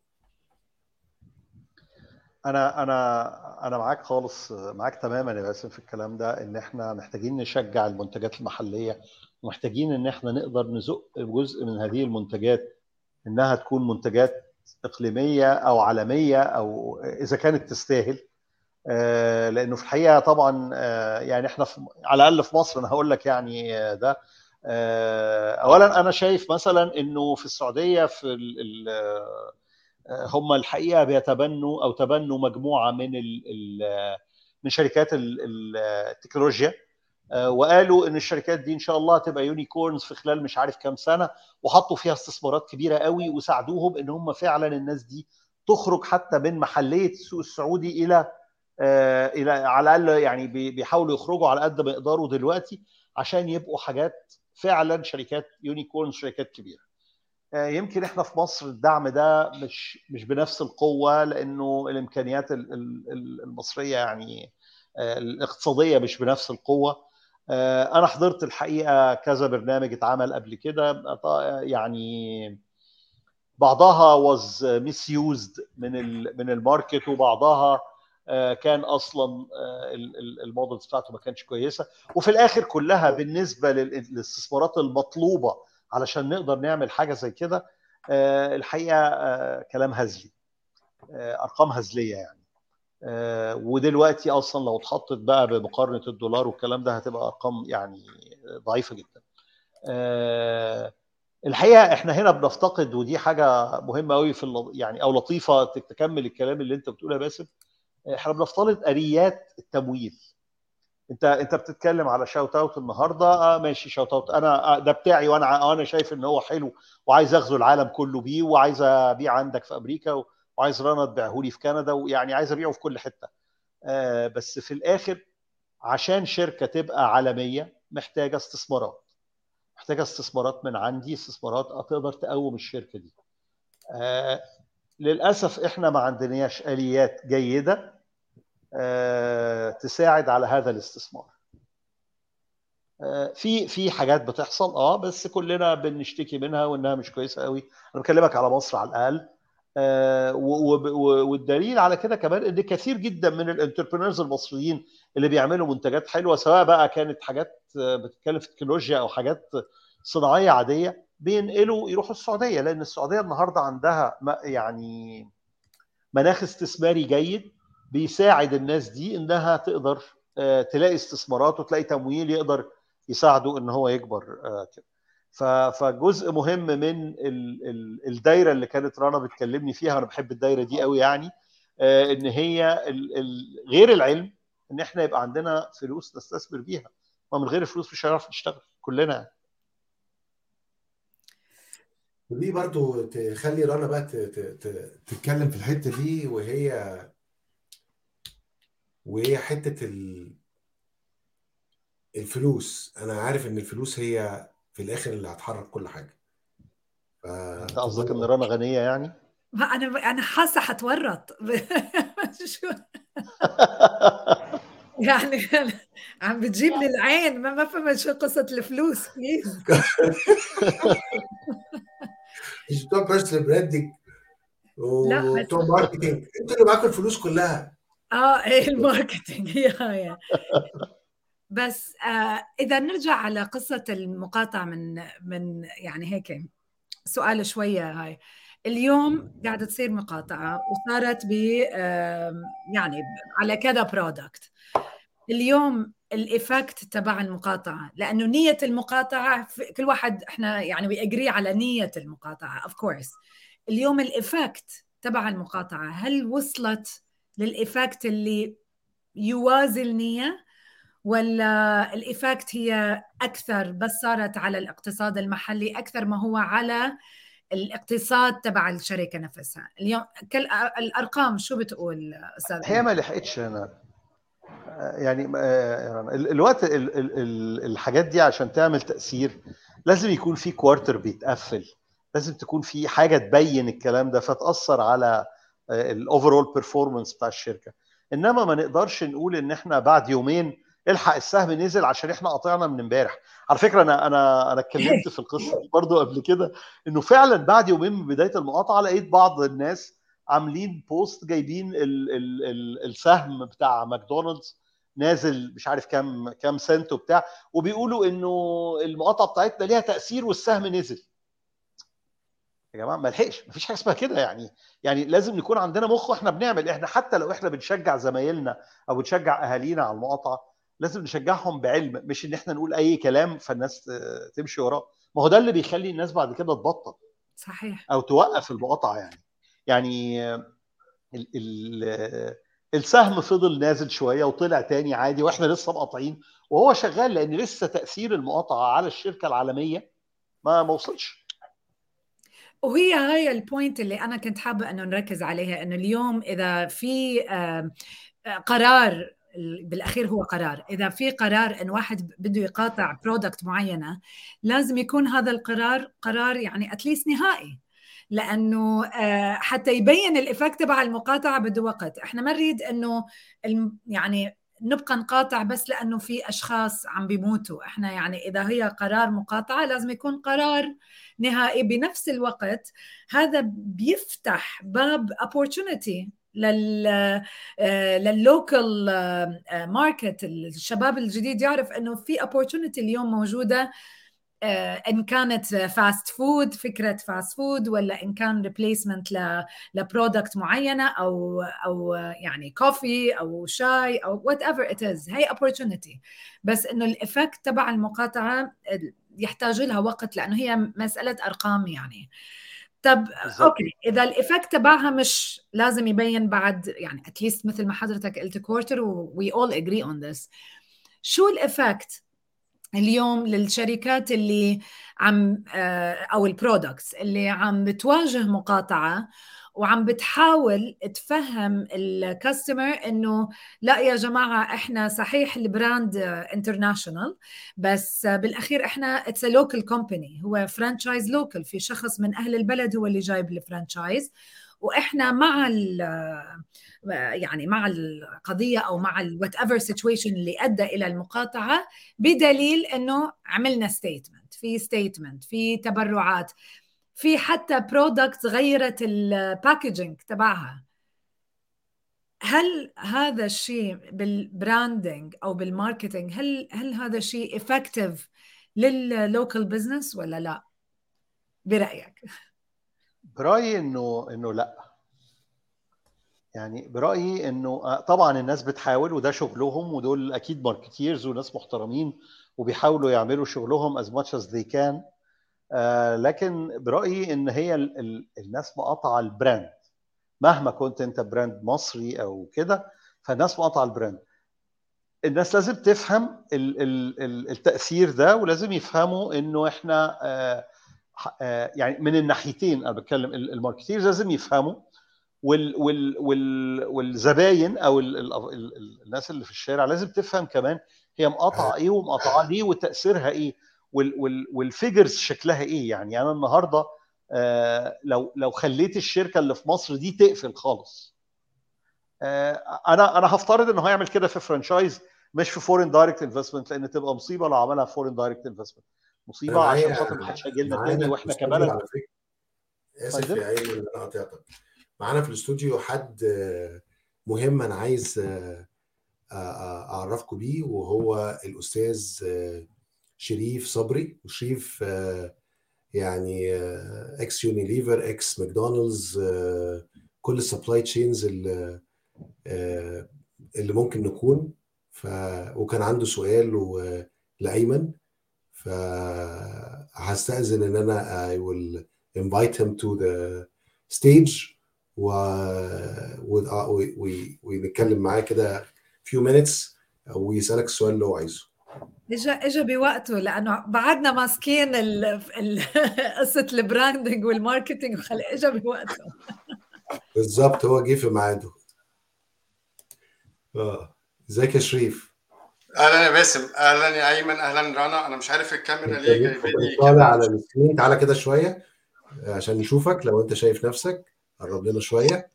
أنا أنا أنا معاك خالص. معاك تماما يا باسم في الكلام ده إن إحنا محتاجين نشجع المنتجات المحلية ومحتاجين إن إحنا نقدر نزق جزء من هذه المنتجات إنها تكون منتجات إقليمية أو عالمية أو إذا كانت تستاهل. لأنه في الحقيقة طبعا يعني إحنا في على الأقل في مصر أنا هقول لك يعني ده اولا أنا شايف مثلا إنه في السعودية في هم الحقيقة بيتبنوا أو تبنوا مجموعة من من شركات التكنولوجيا. وقالوا إن الشركات دي إن شاء الله تبقى unicorns في خلال مش عارف كام سنة وحطوا فيها استثمارات كبيرة قوي وساعدوهم إن هم فعلا الناس دي تخرج حتى من محلية السوق السعودي إلى إلى على الأقل يعني بيحاولوا يخرجوا على قد ما يقدروا دلوقتي عشان يبقوا حاجات فعلا شركات unicorn شركات كبيرة. يمكن إحنا في مصر الدعم ده مش مش بنفس القوة لأنه الإمكانيات المصرية يعني الاقتصادية مش بنفس القوة. أنا حضرت الحقيقة كذا برنامج اتعمل قبل كده. يعني بعضها was misused من من الماركت وبعضها كان أصلا ال models بتاعته ما كانش كويسة. وفي الآخر كلها بالنسبة للاستثمارات المطلوبة علشان نقدر نعمل حاجة زي كده الحقيقة كلام هزلي أرقام هزلية يعني. ودلوقتي أصلا لو اتحطت بقى بمقارنة الدولار والكلام ده هتبقى أرقام يعني ضعيفة جدا. الحقيقة إحنا هنا بنفتقد ودي حاجة مهمة قوي في يعني أو لطيفة تكمل الكلام اللي أنت بتقوله يا باسم. إحنا بنفترض اليات التمويل. أنت أنت بتتكلم على shout out النهارده آه ماشي shout out أنا ده بتاعي وأنا أنا شايف إن هو حلو وعايز أغزو العالم كله بيه وعايز أبيع عندك في أمريكا وعايز رنا تبيعه لي في كندا ويعني عايز أبيعه في كل حتة. آه بس في الآخر عشان شركة تبقى عالمية محتاجة استثمارات. محتاجة استثمارات من عندي استثمارات تقدر تقوم الشركة دي. آه للأسف إحنا ما عندناش آليات جيدة أه تساعد على هذا الاستثمار. أه في في حاجات بتحصل آه بس كلنا بنشتكي منها وإنها مش كويسة قوي أنا بكلمك على مصر على الأقل. والدليل على كده كمان إن كثير جدا من الانتربرينورز المصريين اللي بيعملوا منتجات حلوة سواء بقى كانت حاجات بتتكلم في التكنولوجيا أو حاجات صناعية عادية بينقلوا يروحوا السعودية لأن السعودية النهارده عندها يعني مناخ استثماري جيد بيساعد الناس دي إنها تقدر تلاقي استثمارات وتلاقي تمويل يقدر يساعده إن هو يكبر كده. فجزء مهم من الدايرة اللي كانت رنا بتكلمني فيها وأنا بحب الدايرة دي قوي يعني إن هي غير العلم إن إحنا يبقى عندنا فلوس نستثمر بيها ما من غير الفلوس مش هنعرف نشتغل كلنا يعني. ودي برضو تخلي رنا بقى تتكلم في الحتة دي وهي وهي حتة الفلوس أنا عارف إن الفلوس هي في الآخر اللي هتحرك كل حاجة. ف... أنت قصدك إن رنا غنية يعني؟ ما أنا أنا حاسة هتورط. يعني عم بتجيب لي العين. ما ما فهمت شو قصة الفلوس. please مش بتوع personal branding وبتوع marketing أنتوا اللي معاكم الفلوس كلها. آه إيه ال marketing. yeah. بس آه إذا نرجع على قصة المقاطعة من من يعني هيك سؤال شوية هاي. اليوم قاعدة تصير مقاطعة وصارت ب يعني على كذا product اليوم ال effect تبع المقاطعة لأنه نية المقاطعة كل واحد إحنا يعني بيجري على نية المقاطعة of course اليوم ال effect تبع المقاطعة هل وصلت لل effect اللي يوازي النية؟ ولا ال effect هي أكثر بس صارت على الاقتصاد المحلي أكثر ما هو على الاقتصاد تبع الشركة نفسها؟ اليوم كل الأرقام شو بتقول أستاذ هي ما لحقتش أنا. يعني الوقت الحاجات دي عشان تعمل تأثير لازم يكون في quarter بيتقفل. لازم تكون في حاجة تبين الكلام ده فتأثر على ال overall performance بتاع الشركة. إنما ما نقدرش نقول إن إحنا بعد يومين الحق السهم نزل عشان إحنا قطعنا من امبارح. على فكرة أنا أنا أنا اتكلمت في القصة دي برضو قبل كده إنه فعلا بعد يومين من بداية المقاطعة لقيت بعض الناس عاملين post جايبين ال ال ال السهم بتاع ماكدونالدز نازل مش عارف كام كام سنت وبتاع وبيقولوا إنه المقاطعة بتاعتنا ليها تأثير والسهم نزل. يا جماعة ما لحقش مفيش حاجة اسمها كده يعني. يعني لازم نكون عندنا مخ وإحنا بنعمل. إحنا حتى لو إحنا بنشجع زمايلنا أو بنشجع أهالينا على المقاطعة لازم نشجعهم بعلم مش إن إحنا نقول أي كلام فالناس تمشي وراه. ما هو ده اللي بيخلي الناس بعد كده تبطل. صحيح. أو توقف المقاطعة يعني. يعني ال ال السهم فضل نازل شوية وطلع تاني عادي وإحنا لسه مقاطعين وهو شغال لأن لسه تأثير المقاطعة على الشركة العالمية ما ما وصلش. وهي هاي ال point اللي أنا كنت حابة إنه نركز عليها إنه اليوم إذا في قرار بالأخير هو قرار. إذا في قرار إن واحد بده يقاطع product معينة لازم يكون هذا القرار قرار يعني at least نهائي. لأنه حتى يبين ال effect تبع المقاطعة بده وقت. إحنا ما نريد إنه يعني نبقى نقاطع بس لأنه في أشخاص عم بيموتوا. إحنا يعني إذا هي قرار مقاطعة لازم يكون قرار نهائي بنفس الوقت. هذا بيفتح باب opportunity لل لل local market الشباب الجديد يعرف إنه في opportunity اليوم موجودة إن كانت fast food فكرة fast food ولا إن كان replacement ل product معينة أو أو يعني كوفي أو شاي أو whatever it is هي opportunity. بس إنه ال effect تبع المقاطعة يحتاج لها وقت لأنه هي مسألة أرقام يعني. طب okay إذا ال effect تبعها مش لازم يبين بعد يعني at least مثل ما حضرتك قلت quarter we all agree on this شو ال effect اليوم للشركات اللي عم أو ال products اللي عم بتواجه مقاطعة وعم بتحاول تفهم ال customer إنه لا يا جماعة إحنا صحيح ال brand international بس بالأخير إحنا it's local company هو franchise local في شخص من أهل البلد هو اللي جايب ال franchise وإحنا مع يعني مع القضية أو مع ال whatever situation اللي أدى إلى المقاطعة بدليل إنه عملنا statement في statement في تبرعات. في حتى product غيرت ال packaging تبعها. هل هذا الشيء بال branding أو بال marketing هل هل هذا الشيء effective لل local business ولا لا؟ برأيك. برأيي إنه إنه لا. يعني برأيي إنه طبعا الناس بتحاول وده شغلهم ودول أكيد marketers وناس محترمين وبيحاولوا يعملوا شغلهم as much as they can. آه لكن برأيي إن هي ال ال الناس مقاطعة ال brand. مهما كنت أنت brand مصري أو كده فالناس مقاطعة ال brand. الناس لازم تفهم ال ال التأثير ده ولازم يفهموا إنه إحنا آه آه يعني من الناحيتين أنا بتكلم. ال marketer لازم يفهموا وال وال وال والزباين أو ال ال ال الناس اللي في الشارع لازم تفهم كمان هي مقاطعة إيه ومقاطعة ليه وتأثيرها إيه. وال figures شكلها إيه؟ يعني أنا النهارده آه لو لو خليت الشركة اللي في مصر دي تقفل خالص آه أنا أنا هفترض إنه هيعمل كده في franchise مش في foreign direct investment لأن تبقى مصيبة لو عملها foreign direct investment مصيبة عشان خاطر ما حدش هيجي لنا تاني وإحنا كبلد آسف يا عيني ان انا معانا في الاستوديو حد مهم أنا عايز أعرفكم بيه وهو الأستاذ شريف صبري وشريف يعني إكس يونيليفر إكس ماكدونالدز كل ال supply chains اللي, اللي ممكن نكون. ف وكان عنده سؤال لأيمن. فهستأذن إن أنا I will invite him to the stage. و... ونتكلم معاه كده few minutes. ويسألك السؤال اللي هو عايزه. اجى اجى بوقته لأنه بعدنا ماسكين ال... ال... قصة ال branding وال marketing اجى بوقته. بالظبط هو جه في ميعاده. آه إزيك يا شريف؟ أهلا يا باسم أهلا يا أيمن أهلا رنا أنا مش عارف الكاميرا ليه جايباني طالع على ال screen. تعالى كده شوية عشان نشوفك. لو أنت شايف نفسك قرب لنا شوية.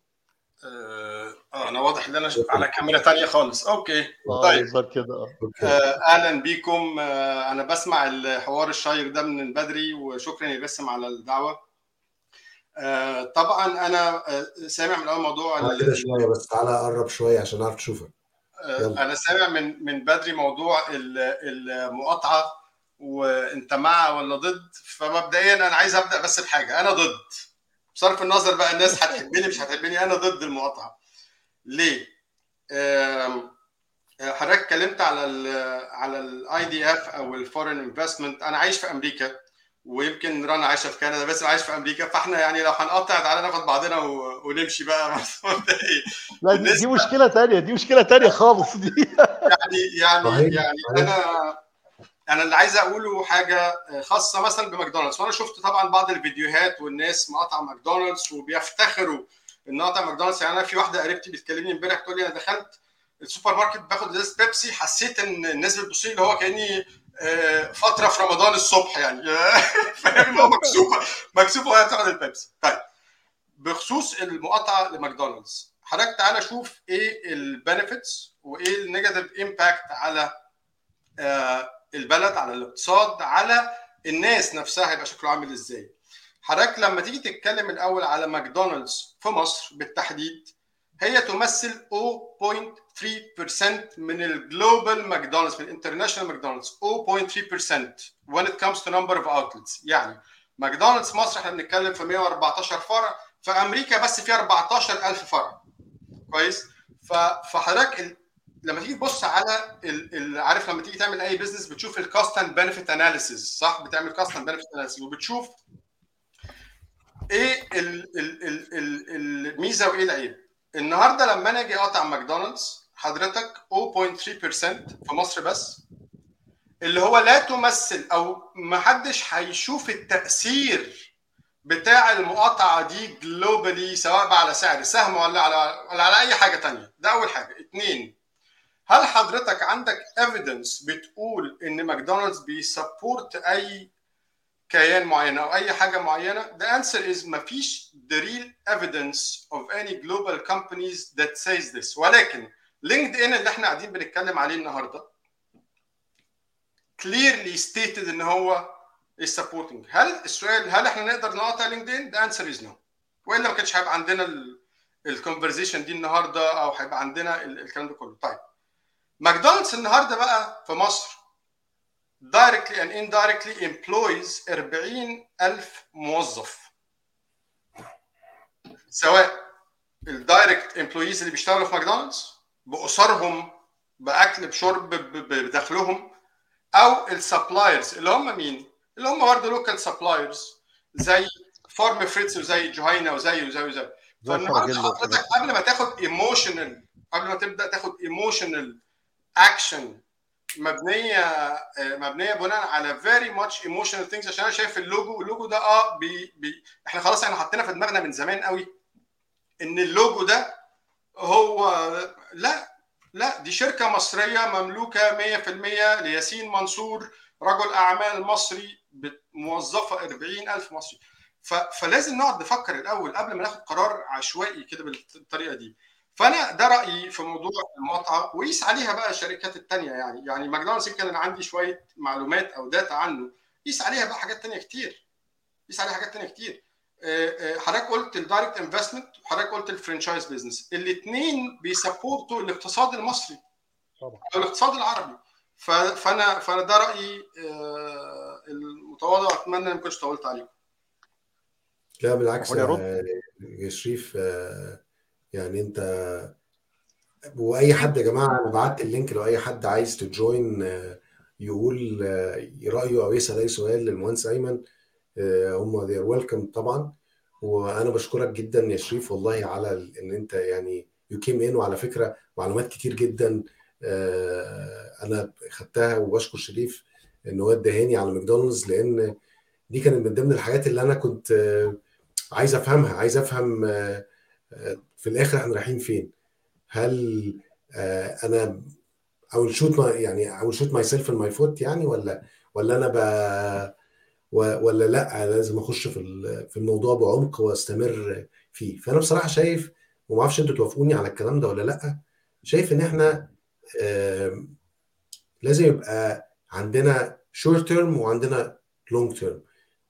أنا واضح إن أنا على كاميرا تانية خالص. okay. طيب. كده. آه. أهلا بيكم. آه أنا بسمع الحوار الشيق ده من بدري وشكرا يا باسم على الدعوة. آه طبعا أنا سامع من أول موضوع كده شوية بس تعالى قرب شوية عشان أعرف اشوفك يلا. أنا سامع من من بدري موضوع المقاطعة وأنت مع ولا ضد؟ فمبدئيا أنا عايز أبدأ بس بحاجة. أنا ضد. بصرف النظر بقى الناس هتحبني مش هتحبني أنا ضد المقاطعة. ليه؟ حضرتك اتكلمت على ال على ال FDI أو ال foreign investment أنا عايش في أمريكا ويمكن رنا عايشة في كندا بس عايش في أمريكا. فإحنا يعني لو هنقطع تعالى ناخد بعضنا ونمشي بقى. لا دي, دي مشكلة ثانية دي مشكلة ثانية خالص. دي يعني يعني يعني أنا أنا اللي عايز أقوله حاجة خاصة مثلا بماكدونالدز. وأنا شفت طبعا بعض الفيديوهات والناس مقاطعة ماكدونالدز وبيفتخروا ان قاطع ماكدونالدز. يعني أنا في واحدة قريبتي بتكلمني امبارح تقول لي أنا دخلت السوبر ماركت باخد ازازه بيبسي حسيت ان الناس بتبص لي اللي هو كأني فترة في رمضان الصبح يعني. فاهم؟ هو مكسوفة مكسوفة وهي بتاخد البيبسي. طيب بخصوص المقاطعة لماكدونالدز حضرتك تعالى شوف إيه ال benefits وايه ال negative impact على البلد على الاقتصاد على الناس نفسها هيبقى شكله عامل إزاي. حضرتك لما تيجي تتكلم الأول على ماكدونالدز في مصر بالتحديد هي تمثل 0.3% من ال global ماكدونالدز من ال international ماكدونالدز 0.3% when it comes to number of outlets. يعني ماكدونالدز مصر إحنا بنتكلم في 114 فرع في أمريكا بس في 14000 فرع. كويس؟ فحضرتك لما تيجي تبص على عارف لما تيجي تعمل أي business بتشوف ال cost and benefit analysis صح؟ بتعمل cost and benefit analysis وبتشوف إيه ال ال ال ال الميزة وايه العيب؟ النهارده لما أنا أجي أقطع ماكدونالدز حضرتك 0.3% في مصر بس اللي هو لا تمثل أو ما حدش هيشوف التأثير بتاع المقاطعة دي globally سواء بقى على سعر السهم ولا على ولا على أي حاجة تانية. ده أول حاجة. اثنين هل حضرتك عندك evidence بتقول إن ماكدونالدز بي support أي كيان معين أو أي حاجة معينة. The answer is مفيش the real evidence of any global companies that says this. ولكن لينكد ان اللي إحنا قاعدين بنتكلم عليه النهارده clearly stated إن هو is supporting. هل السؤال هل إحنا نقدر نقاطع لينكد ان the answer is no. وإلا ما كانش هيبقى عندنا ال conversation دي النهارده أو هيبقى عندنا الكلام ده كله. طيب. ماكدونالدز النهارده بقى في مصر directly and indirectly employs 40000 موظف. سواء ال direct employees اللي بيشتغلوا في ماكدونالدز بأسرهم بأكل بشرب بدخلهم أو ال suppliers اللي هم مين؟ اللي هم برضه local suppliers زي فارم فريتز وزي جهينة وزي وزي وزي. فالنهارده حضرتك قبل ما تاخد emotional قبل ما تبدأ تاخد emotional action مبنية مبنية بناء على very much emotional things عشان أنا شايف ال logo ال logo ده آه بي بي إحنا خلاص إحنا حطينا في دماغنا من زمان قوي إن اللوجو ده هو لا لا دي شركة مصرية مملوكة 100% لياسين منصور رجل أعمال مصري موظفه 40000 مصري. فلازم نقعد نفكر الأول قبل ما ناخد قرار عشوائي كده بالطريقة دي. فانا ده رأيي في موضوع المقاطعه وقيس عليها بقى الشركات الثانية يعني. يعني ماكدونالدز يمكن أنا عندي شوية معلومات أو data عنه. قيس عليها بقى حاجات ثانية كتير. قيس عليها حاجات ثانية كتير. حضرتك قلت ال direct investment وحضرتك قلت ال franchise business الاثنين بي support وا الاقتصاد المصري طبعا. أو الاقتصاد العربي. فأنا فأنا ده رأيي المتواضع واتمنى ان ما كنتش طولت عليكم. لا بالعكس يا شريف يعني انت وأي حد يا جماعة أنا بعت ال link لو أي حد عايز ت join يقول رأيه أو يسأل أي سؤال للمهندس أيمن هم they welcome طبعا. وأنا بشكرك جدا يا شريف والله على إن أنت يعني you came in وعلى فكرة معلومات كتير جدا أنا خدتها. وبشكر شريف إن هو ادهاني على ماكدونالدز لأن دي كانت من ضمن الحاجات اللي أنا كنت عايز أفهمها عايز أفهم في الآخر إحنا رايحين فين؟ هل أنا أو shoot يعني أو shoot myself my foot يعني ولا ولا أنا ب ولا لأ لازم أخش في في الموضوع بعمق وأستمر فيه. فأنا بصراحة شايف وما أعرفش أنتوا توافقوني على الكلام ده ولا لأ شايف إن إحنا لازم يبقى عندنا short term وعندنا long term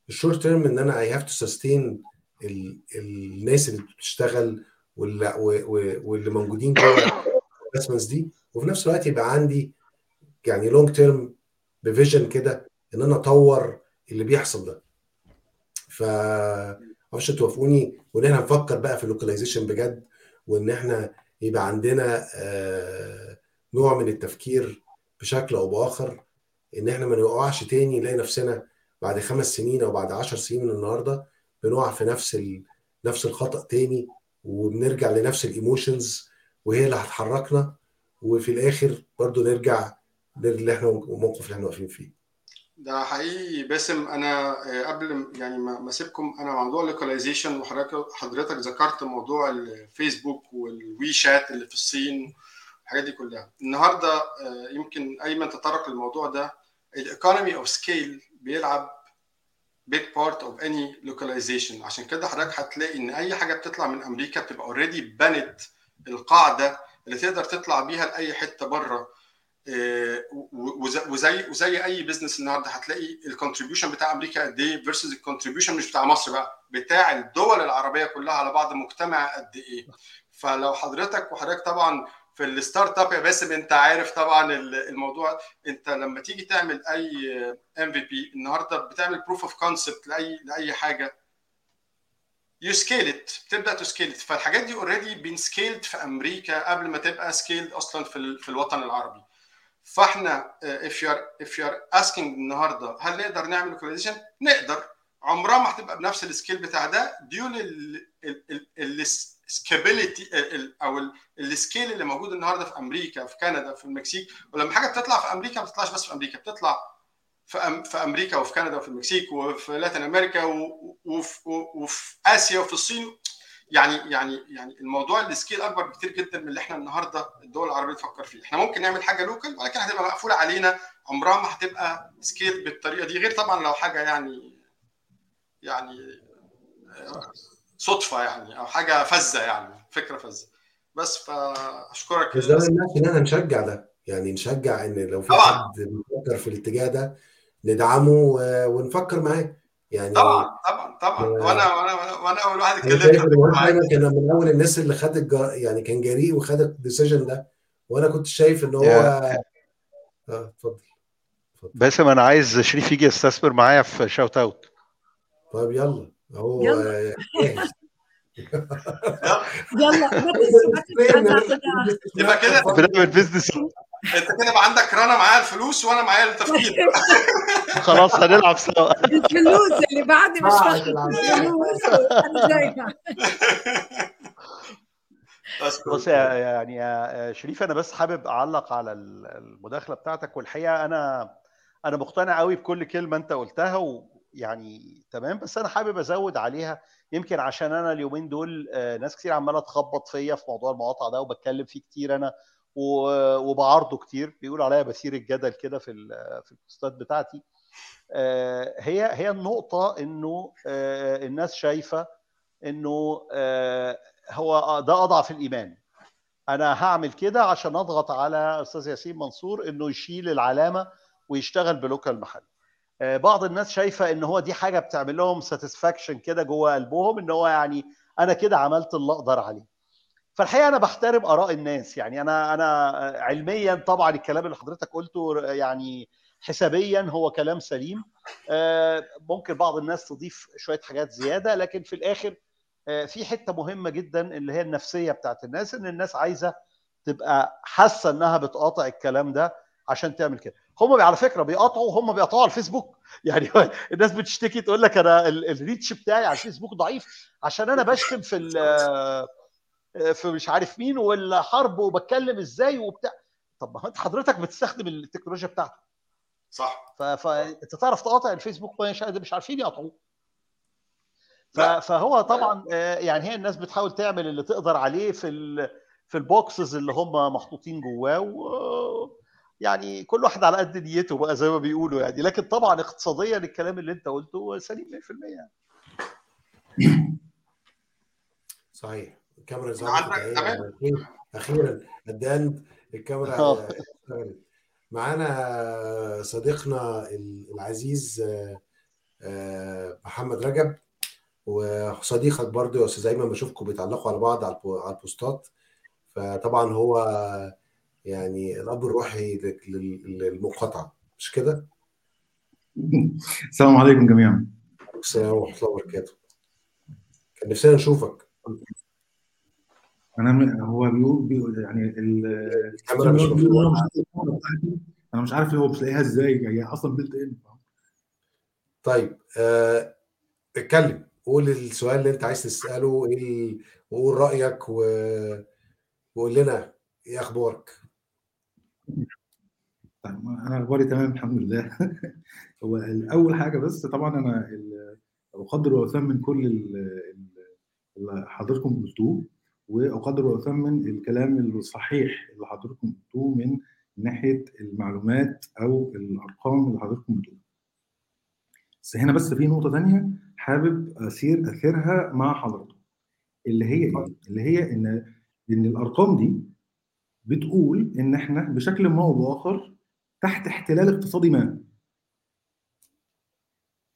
ال short term إن أنا I have to sustain الناس اللي بتشتغل واللي, واللي موجودين جوه ال investments دي وفي نفس الوقت يبقى عندي يعني long term ب vision كده إن أنا أطور اللي بيحصل ده. ف معرفش توافقوني وإن إحنا نفكر بقى في ال localization بجد وإن إحنا يبقى عندنا آه، نوع من التفكير بشكل أو بآخر إن إحنا ما نقعش تاني نلاقي نفسنا بعد خمس سنين أو بعد عشر سنين من النهارده بنقع في نفس ال... نفس الخطأ تاني وبنرجع لنفس ال emotions وهي اللي هتحركنا. وفي الآخر برضو نرجع اللي إحنا الموقف اللي إحنا واقفين فيه. ده حقيقي باسم. أنا قبل يعني ما اسيبكم أنا موضوع ال localization وحضرتك حضرتك ذكرت موضوع الفيسبوك وال WeChat اللي في الصين الحاجات دي كلها. النهارده يمكن ايمن تطرق للموضوع ده ال economy of scale بيلعب big part of any localization. عشان كده حضرتك هتلاقي إن أي حاجة بتطلع من أمريكا بتبقى already بنت القاعدة اللي تقدر تطلع بيها لأي حتة بره وزي وزي أي business النهارده هتلاقي ال contribution بتاع أمريكا قد إيه versus ال contribution مش بتاع مصر بقى بتاع الدول العربية كلها على بعض مجتمع قد إيه. فلو حضرتك وحضرتك طبعا في ال startup يا باسم انت عارف طبعا الموضوع. انت لما تيجي تعمل أي MVP النهارده بتعمل proof of concept لاي لأي حاجة you scale it بتبدأ ت scale it فالحاجات دي already been scaled في أمريكا قبل ما تبقى scaled أصلا في في الوطن العربي. فاحنا if you're if you're asking النهارده هل نقدر نعمل localization؟ نقدر. عمرها ما هتبقى بنفس ال scale بتاع ده due لل scalability أو ال scale اللي موجود النهارده في أمريكا في كندا في المكسيك. ولما حاجة بتطلع في أمريكا ما بتطلعش بس في أمريكا بتطلع في أمريكا وفي كندا وفي المكسيك وفي Latin America وفي, وفي آسيا وفي الصين. يعني يعني يعني الموضوع ال scale أكبر بكتير جدا من اللي إحنا النهارده الدول العربية تفكر فيه، إحنا ممكن نعمل حاجة local ولكن هتبقى مقفولة علينا. عمرها ما هتبقى scale بالطريقة دي. غير طبعا لو حاجة يعني يعني صدفة يعني أو حاجة فزه يعني فكرة فزه بس فأشكرك. بس ده الناس ان إحنا نشجع ده. يعني نشجع إن لو في حد بيفكر في الاتجاه ده ندعمه ونفكر معاه. يعني طبعا طبعا طبعا. وأنا وأنا وأنا أول واحد اتكلمت دايما كان من أول الناس اللي خد الجر... يعني كان جريء وخد الديسيجن ده. وأنا كنت شايف إن هو آه اتفضل. باسم أنا عايز شريف يجي يستثمر معايا في shout out طيب يلا. هو يلا. يلا يبقى كده. بنعمل business انت كده بقى عندك رنا معايا الفلوس وأنا معايا التفكير. خلاص هنلعب سوا. الفلوس اللي بعد مش بص يعني يا شريف أنا بس حابب أعلق على المداخلة بتاعتك والحقيقة أنا أنا مقتنع قوي بكل كلمة أنت قلتها ويعني تمام بس أنا حابب أزود عليها يمكن عشان أنا اليومين دول ناس كتير عمالة تخبط فيا في موضوع المقاطعة ده وبتكلم فيه كتير أنا وبعرضه كتير بيقولوا عليا بثير الجدل كده في في البوستات بتاعتي. هي هي النقطة إنه الناس شايفة إنه هو ده أضعف الإيمان. أنا هعمل كده عشان أضغط على أستاذ ياسين منصور إنه يشيل العلامة ويشتغل ب local محل. بعض الناس شايفة إن هو دي حاجة بتعمل لهم satisfaction كده جوه قلبهم إن هو يعني أنا كده عملت اللي أقدر عليه. فالحقيقة أنا بحترم آراء الناس يعني أنا أنا علميا طبعا الكلام اللي حضرتك قلته يعني حسابيا هو كلام سليم. ممكن بعض الناس تضيف شوية حاجات زيادة لكن في الآخر في حتة مهمة جدا اللي هي النفسية بتاعت الناس إن الناس عايزة تبقى حاسة إنها بتقاطع الكلام ده عشان تعمل كده. هم على فكرة بيقاطعوا هم بيقطعوا على الفيسبوك. يعني الناس بتشتكي تقول لك أنا الريتش بتاعي على الفيسبوك ضعيف عشان أنا بشتم في في مش عارف مين والحرب وبتكلم إزاي وبتاع. طب ما أنت حضرتك بتستخدم التكنولوجيا بتاعتك. صح. فانت تعرف تقاطع الفيسبوك مش عارفين يقطعوه فهو طبعا يعني هي الناس بتحاول تعمل اللي تقدر عليه في في البوكسز اللي هم محطوطين جواه و يعني كل واحد على قد نيته بقى زي ما بيقولوا يعني. لكن طبعا اقتصاديا الكلام اللي انت قلته سليم 100% يعني. صحيح. الكاميرا أخيرا الدان الكاميرا اشتغلت. معانا صديقنا العزيز محمد رجب وصديقك برضو يا أستاذ أيمن بشوفكم بيتعلقوا على بعض على البوستات. فطبعا هو يعني الأب الروحي للمقاطعة مش كده؟ السلام عليكم جميعا. السلام ورحمة الله وبركاته. كان نفسنا نشوفك أنا هو بيقول, بيقول يعني الكاميرا مش مفتوحة أنا مش عارف هو مش لاقيها إزاي هي أصلا بيلت إن طيب آه اتكلم قول السؤال اللي أنت عايز تسأله إيه وقول رأيك و... وقول لنا إيه أخبارك أنا أخباري تمام الحمد لله هو أول حاجة بس طبعا أنا أقدر وأثمن كل اللي حضراتكم قلتوه وأقدر وأثمن الكلام الصحيح اللي حضراتكم قلتوه من ناحية المعلومات أو الأرقام اللي حضراتكم بتقولوها. بس هنا بس في نقطة ثانية حابب اسير أثيرها مع حضراتكم اللي هي إيه؟ اللي هي ان إن الأرقام دي بتقول إن إحنا بشكل ما أو بآخر تحت احتلال اقتصادي ما.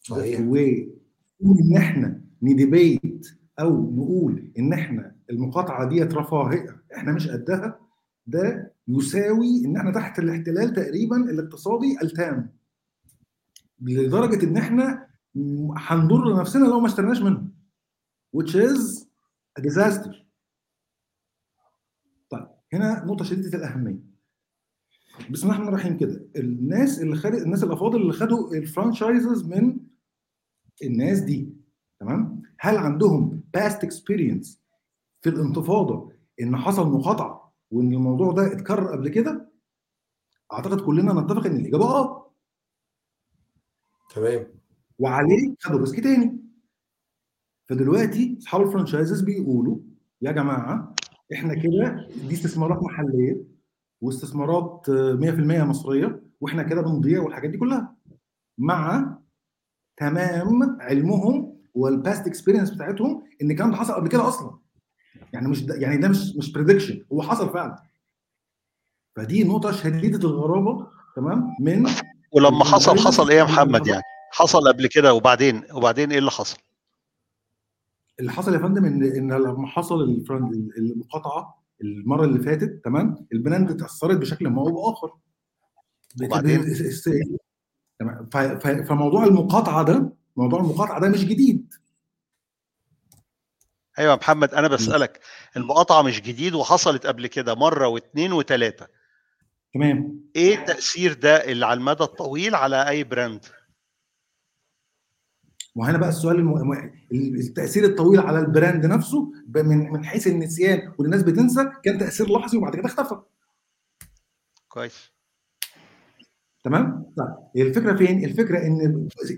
صحيح. وان إحنا نديبيت أو نقول إن إحنا المقاطعة ديت رفاهية إحنا مش قدها ده يساوي إن إحنا تحت الاحتلال تقريبا الاقتصادي التام. لدرجة إن إحنا هنضر نفسنا لو ما اشتريناش منه which is a disaster. طيب هنا نقطة شديدة الأهمية. بسم الله الرحمن الرحيم كده. الناس اللي خد الناس الأفاضل اللي خدوا ال franchises من الناس دي تمام؟ هل عندهم past experience في الانتفاضة إن حصل مقاطعة وإن الموضوع ده اتكرر قبل كده؟ أعتقد كلنا نتفق إن الإجابة آه. تمام. وعليه خدوا risk تاني. فدلوقتي أصحاب ال franchises بيقولوا يا جماعة إحنا كده دي استثمارات محلية واستثمارات 100% مصرية وإحنا كده بنضيع والحاجات دي كلها مع تمام علمهم وال past experience بتاعتهم إن الكلام ده حصل قبل كده أصلا. يعني مش ده يعني ده مش مش prediction هو حصل فعلا. فدي نقطة شديدة الغرابة تمام من ولما حصل حصل إيه يا محمد يعني؟ حصل قبل كده وبعدين وبعدين إيه اللي حصل؟ اللي حصل يا فندم إن إن لما حصل المقاطعة المرة اللي فاتت تمام؟ ال brand اتأثرت بشكل ما أو بآخر. وبعدين؟ تمام. فموضوع المقاطعة ده موضوع المقاطعة ده مش جديد. أيوه محمد أنا بسألك المقاطعة مش جديد وحصلت قبل كده مرة واثنين وثلاثه تمام. إيه التاثير ده اللي على المدى الطويل على أي brand؟ وهنا بقى السؤال الم... التأثير الطويل على ال brand نفسه من من حيث النسيان والناس بتنسى كان تأثير لحظي وبعد كده اختفى. كويس. تمام؟ طيب الفكرة فين؟ الفكرة إن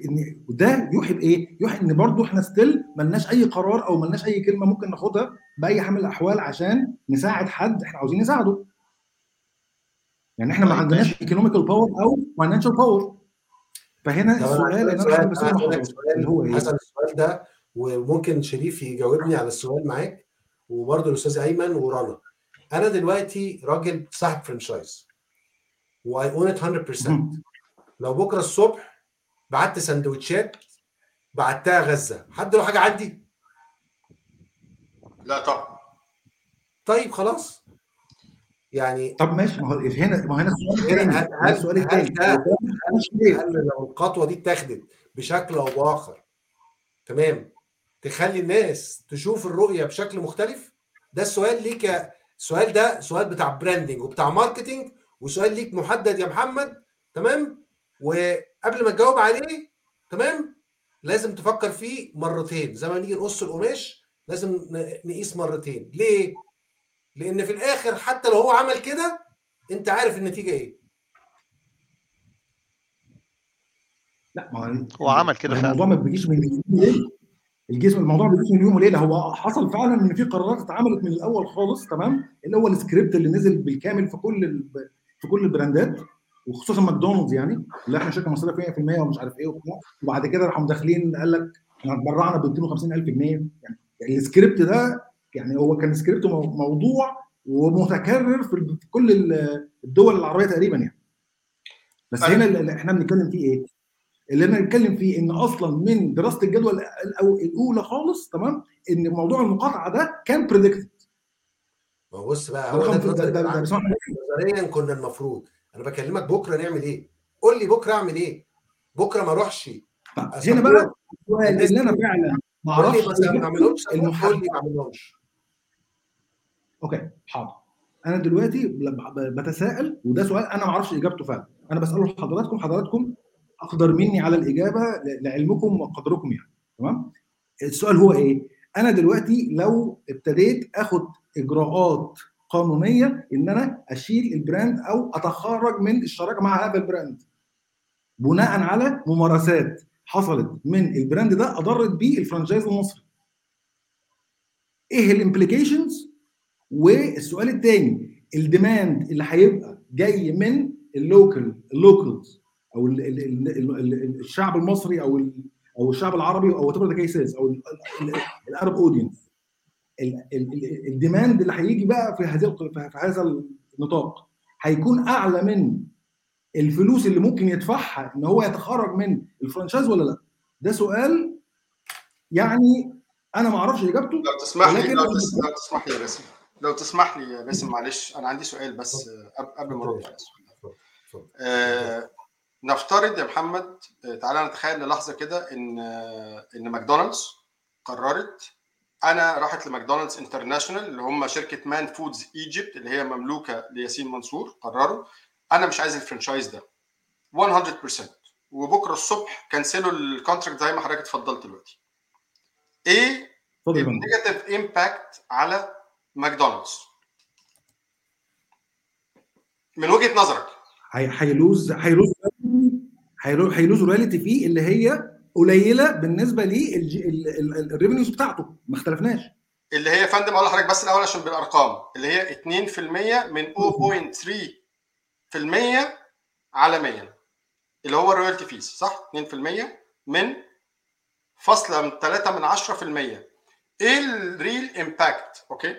إن ده يوحي بإيه؟ يوحي إن برضه إحنا still ملناش أي قرار أو ملناش أي كلمة ممكن ناخدها بأي حال من الأحوال عشان نساعد حد إحنا عاوزين نساعده. يعني إحنا ما عندناش economical power أو financial power فهنا السؤال ان أنا اللي هو إيه؟ حسن السؤال ده وممكن شريف يجاوبني على السؤال معاك وبرضه الأستاذ أيمن ورنا أنا دلوقتي راجل صاحب franchise و I own it 100% لو بكرة الصبح بعت سندوتشات بعتها غزة حد له حاجة عندي؟ لا طبعا. طيب خلاص. يعني طب ماشي ما هو هنا ما هنا السؤال الثاني هل السؤال الثاني هل لو الخطوة دي اتاخدت بشكل أو بآخر تمام تخلي الناس تشوف الرؤية بشكل مختلف؟ ده السؤال ليك السؤال ده سؤال بتاع branding وبتاع marketing وسؤال ليك محدد يا محمد تمام؟ وقبل ما تجاوب عليه تمام لازم تفكر فيه مرتين زي ما نيجي نقص القماش لازم نقيس مرتين ليه؟ لأن في الآخر حتى لو هو عمل كده انت عارف النتيجة إيه. لا ما هو عمل كده فعلا. الموضوع ما بيجيش من يوم الجسم الموضوع ما بيجيش من يوم وليلة. هو حصل فعلا إن في قرارات اتعملت من الأول خالص تمام؟ اللي هو السكريبت اللي نزل بالكامل في كل ال... في كل ال brandات وخصوصا ماكدونالدز يعني اللي إحنا شركة مصرية 100% ومش عارف إيه وبتاع. وبعد كده راحوا مداخلين قال لك إحنا اتبرعنا ب 250000 جنيه. يعني السكريبت ده يعني هو كان سكريبت موضوع ومتكرر في كل الدول العربية تقريبا يعني. بس هنا اللي إحنا بنتكلم فيه إيه؟ اللي أنا بنتكلم فيه إن أصلا من دراسة الجدوى الأولى خالص تمام؟ إن موضوع المقاطعة ده كان بريدكتد ما هو بص بقى هو ده نظريا كنا المفروض. أنا بكلمك بكرة نعمل إيه؟ قول لي بكرة أعمل إيه؟ بكرة ما أروحش. هنا بقى السؤال اللي أنا فعلا ما أعرفش ما أعملهمش المحل ما أعملهمش. أوكي. حاضر. أنا دلوقتي بتساءل وده سؤال أنا ما أعرفش إجابته فعلا. أنا بسأله لحضراتكم حضراتكم أقدر مني على الإجابة لعلمكم وقدركم يعني. تمام؟ السؤال هو إيه؟ أنا دلوقتي لو ابتديت آخد إجراءات قانونية إن أنا أشيل ال brand أو أتخرج من الشراكة مع هذا ال brand. بناء على ممارسات حصلت من ال brand ده أضرت بيه ال franchise المصري. إيه ال implications والسؤال الثاني ال demand اللي هيبقى جاي من ال local ال locals أو ال ال ال الشعب المصري أو أو الشعب العربي أو whatever cases أو ال Arab audience ال demand اللي هيجي بقى في هذه في هذا النطاق هيكون أعلى من الفلوس اللي ممكن يدفعها إن هو يتخرج من ال franchise ولا لأ؟ ده سؤال يعني أنا ما أعرفش إجابته لو تسمح لي لو, تسمح لي يا باسم لو تسمح لي يا باسم معلش أنا عندي سؤال بس قبل ما ارد على السؤال آه نفترض يا محمد تعالى نتخيل للحظة كده إن إن ماكدونالدز قررت أنا راحت لماكدونالدز International اللي هم شركة Manfoods Egypt اللي هي مملوكة لياسين منصور قرروا أنا مش عايز ال franchise ده. 100% وبكرة الصبح كنسلوا ال contract زي ما حضرتك اتفضلت دلوقتي. إيه ال negative impact على ماكدونالدز. من وجهة نظرك. هي lose هي lose هي lose royalty fee اللي هي قليلة بالنسبة لل revenues بتاعته. ما اختلفناش. اللي هي يا فندم أقول لحضرتك بس الأول عشان بالأرقام. اللي هي 2% من 0.3% عالميا. اللي هو ال royalty fees صح؟ 2% من فاصلة من 3 من 10% إيه ال real impact okay؟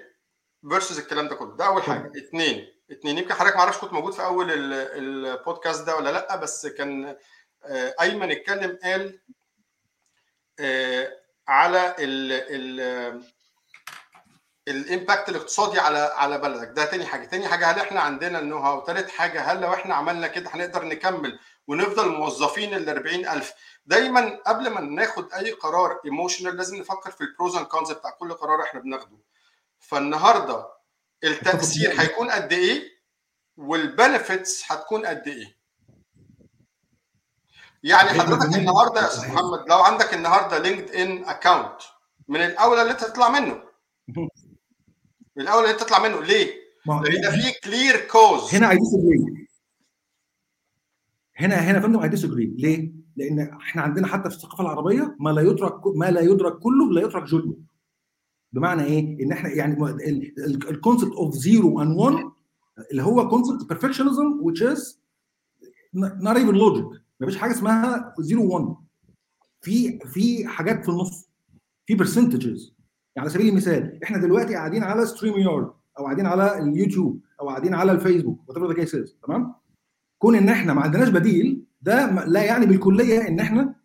versus الكلام ده كله. ده أول حاجة. اثنين اثنين يمكن حضرتك ما أعرفش كنت موجود في أول البودكاست ده ولا لأ بس كان أيمن اتكلم قال على ال ال ال impact الاقتصادي على على بلدك. ده تاني حاجة. تاني حاجة هل إحنا عندنا ال know-how تالت حاجة هل لو إحنا عملنا كده هنقدر نكمل ونفضل موظفين ال 40000 دايما قبل ما ناخد أي قرار emotional لازم نفكر في ال pros and cons بتاع كل قرار إحنا بناخده. فالنهاردة التأثير هيكون قد إيه؟ وال benefits هتكون قد إيه؟ يعني حضرتك النهارده يا أستاذ محمد لو عندك النهارده لينكد إن account من الأولى اللي أنت تطلع منه. من الأولى اللي تطلع منه. ليه؟ لأن ده فيه clear cause هنا I disagree هنا هنا يا فندم I disagree ليه؟ لأن إحنا عندنا حتى في الثقافة العربية ما لا يدرك ما لا يدرك كله لا يترك جله بمعنى إيه؟ إن إحنا يعني ال concept of zero and 1 اللي هو concept perfectionism which is not even logic. مفيش حاجة اسمها 0 1 في في حاجات في النص. في percentages يعني على سبيل المثال إحنا دلوقتي قاعدين على ستريم يارد أو قاعدين على اليوتيوب أو قاعدين على الفيسبوك whatever the تمام؟ كون إن إحنا ما عندناش بديل ده لا يعني بالكلية إن إحنا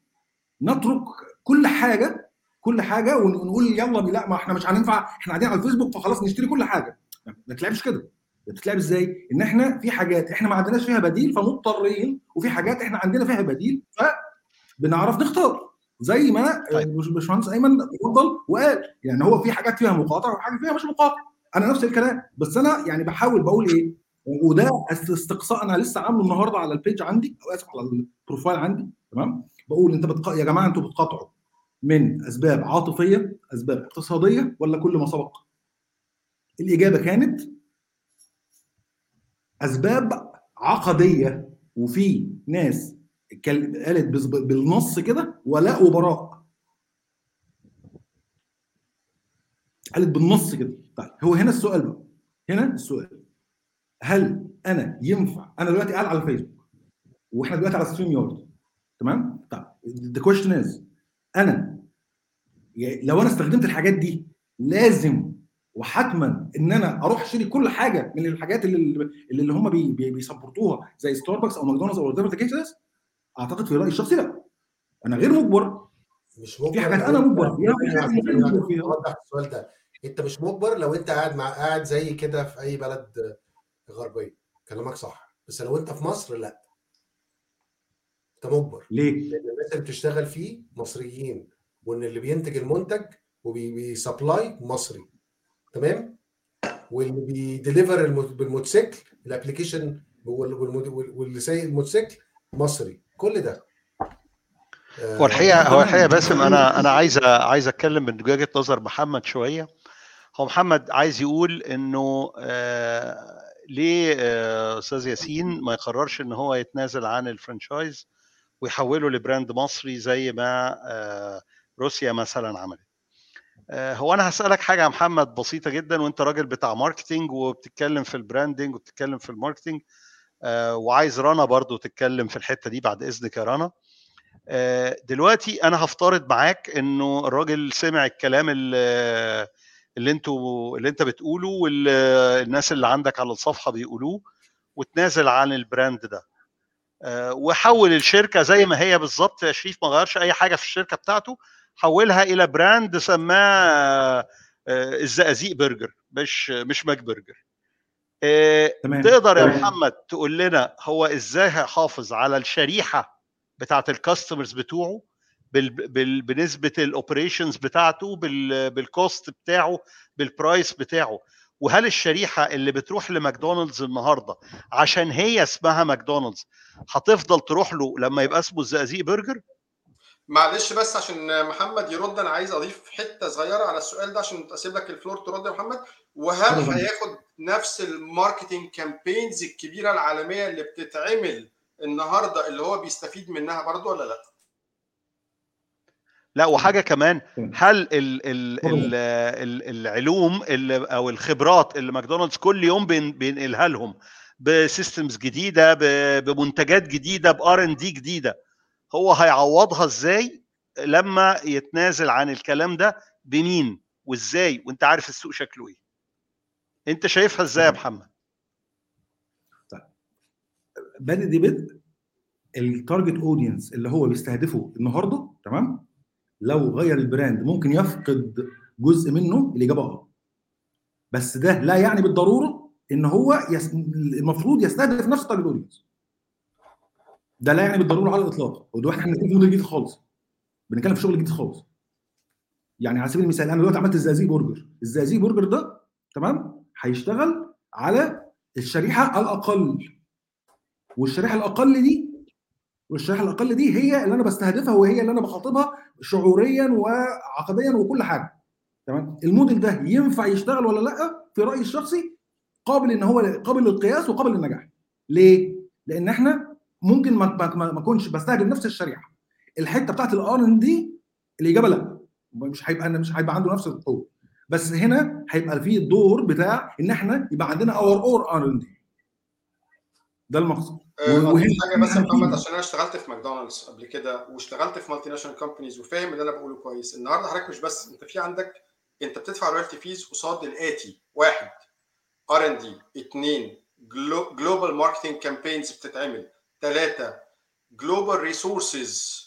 نترك كل حاجة كل حاجة ونقول يلا لا ما إحنا مش هننفع إحنا قاعدين على الفيسبوك فخلاص نشتري كل حاجة. ما تلعبش كده. بتتلعب إزاي؟ ان إحنا في حاجات إحنا ما عندناش فيها بديل فمضطرين وفي حاجات إحنا عندنا فيها بديل فبنعرف نختار. زي ما باشمهندس أيمن اتفضل وقال يعني هو في حاجات فيها مقاطعة وحاجات فيها مش مقاطعة. أنا نفس الكلام بس أنا يعني بحاول بقول إيه وده استقصاء أنا لسه عامله النهارده على ال page عندي أو أسف على ال profile عندي تمام؟ بقول أنت بتق... يا جماعة أنتوا بتقاطعوا. من أسباب عاطفية أسباب اقتصادية ولا كل ما سبق؟ الإجابة كانت أسباب عقدية. وفي ناس قالت بالنص كده ولاء وبراء. قالت بالنص كده. طيب هو هنا السؤال بقى. هنا السؤال. هل أنا ينفع أنا دلوقتي قاعد على الفيسبوك وإحنا دلوقتي على ستريم يارد تمام؟ طيب the question is أنا لو أنا استخدمت الحاجات دي لازم وحتما إن أنا أروح أشتري كل حاجة من الحاجات اللي اللي هم بي بي بي support وها زي ستاربكس أو ماكدونالدز أو whatever أعتقد في رأيي الشخصي لا. أنا غير مجبر. مش مجبر. في حاجات أنا مجبر فيها وفي حاجات غير مجبر فيها. السؤال ده. أنت مش مجبر لو أنت قاعد مع قاعد زي كده في أي بلد غربية. كلامك صح. بس لو أنت في مصر لا. أنت مجبر. ليه؟ لأن الناس اللي بتشتغل فيه مصريين. وإن اللي بينتج المنتج وبي supply مصري تمام؟ واللي بي deliver بالموتوسيكل ال application واللي سايق الموتوسيكل مصري كل ده. هو الحقيقة هو الحقيقة باسم أنا أنا عايز عايز أتكلم من وجهة نظر محمد شوية. هو محمد عايز يقول إنه آه ليه آه أستاذ ياسين ما يقررش إن هو يتنازل عن ال franchise ويحوله ل brand مصري زي ما آه روسيا مثلا عملت. آه هو أنا هسألك حاجة يا محمد بسيطة جدا وأنت راجل بتاع marketing وبتتكلم في ال branding وبتتكلم في ال marketing آه وعايز رنا برضو تتكلم في الحتة دي بعد إذنك يا رنا. دلوقتي أنا هفترض معاك إنه الراجل سمع الكلام اللي أنتوا اللي أنت بتقوله والناس اللي عندك على الصفحة بيقولوه وتنازل عن ال brand ده. وحول الشركة زي ما هي بالظبط يا شريف ما غيرش أي حاجة في الشركة بتاعته. حولها إلى brand سماه الزقازيق برجر مش مش ماك برجر تمام. تقدر يا محمد تقول لنا هو إزاي هيحافظ على الشريحة بتاعت ال customers بتوعه بال بال بنسبة ال operations بتاعته بال بال cost بتاعه بال price بتاعه وهل الشريحة اللي بتروح لماكدونالدز النهارده عشان هي اسمها ماكدونالدز هتفضل تروح له لما يبقى اسمه الزقازيق برجر؟ معلش بس عشان محمد يرد أنا عايز أضيف حتة صغيرة على السؤال ده عشان أسيب لك ال floor ترد يا محمد. وهل هياخد نفس ال marketing campaigns الكبيرة العالمية اللي بتتعمل النهارده اللي هو بيستفيد منها برضه ولا لأ؟ لا وحاجة كمان هل ال ال ال ال العلوم اللي أو الخبرات اللي ماكدونالدز كل يوم بينقلها لهم ب systems جديدة بمنتجات جديدة ب R and D جديدة هو هيعوضها إزاي لما يتنازل عن الكلام ده بمين وإزاي؟ وأنت عارف السوق شكله إيه. أنت شايفها إزاي يا محمد؟ بادئ دي بدء ال target audience اللي هو بيستهدفه النهارده تمام؟ لو غير ال brand ممكن يفقد جزء منه الإجابة آه بس ده لا يعني بالضرورة إن هو يس... المفروض يستهدف نفس ال target audience ده لا يعني بالضروره على الإطلاق. وده إحنا بنتكلم في موديل جديد خالص. بنتكلم في شغل جديد خالص. يعني على سبيل المثال أنا دلوقتي عملت الزقازيق برجر. الزقازيق برجر ده تمام؟ هيشتغل على الشريحة الأقل. والشريحة الأقل دي والشريحة الأقل دي هي اللي أنا بستهدفها وهي اللي أنا بخاطبها شعوريا وعقديا وكل حاجة. تمام؟ الموديل ده ينفع يشتغل ولا لأ؟ في رأيي الشخصي قابل إن هو قابل للقياس وقابل للنجاح. ليه؟ لأن إحنا ممكن ما ما ما أكونش بستهدف نفس الشريحة. الحتة بتاعت الار ان دي الإجابة لا. مش هيبقى مش هيبقى عنده نفس القوة. بس هنا هيبقى في الدور بتاع إن إحنا يبقى عندنا our our R and D. ده المقصد وهي حاجة بس يا محمد عشان أنا اشتغلت في ماكدونالدز قبل كده واشتغلت في multinational companies وفاهم اللي أنا بقوله كويس النهارده حضرتك مش بس أنت في عندك أنت بتدفع royalty fees قصاد الاتي واحد R and D اثنين global marketing campaigns بتتعمل. ثلاثة global resources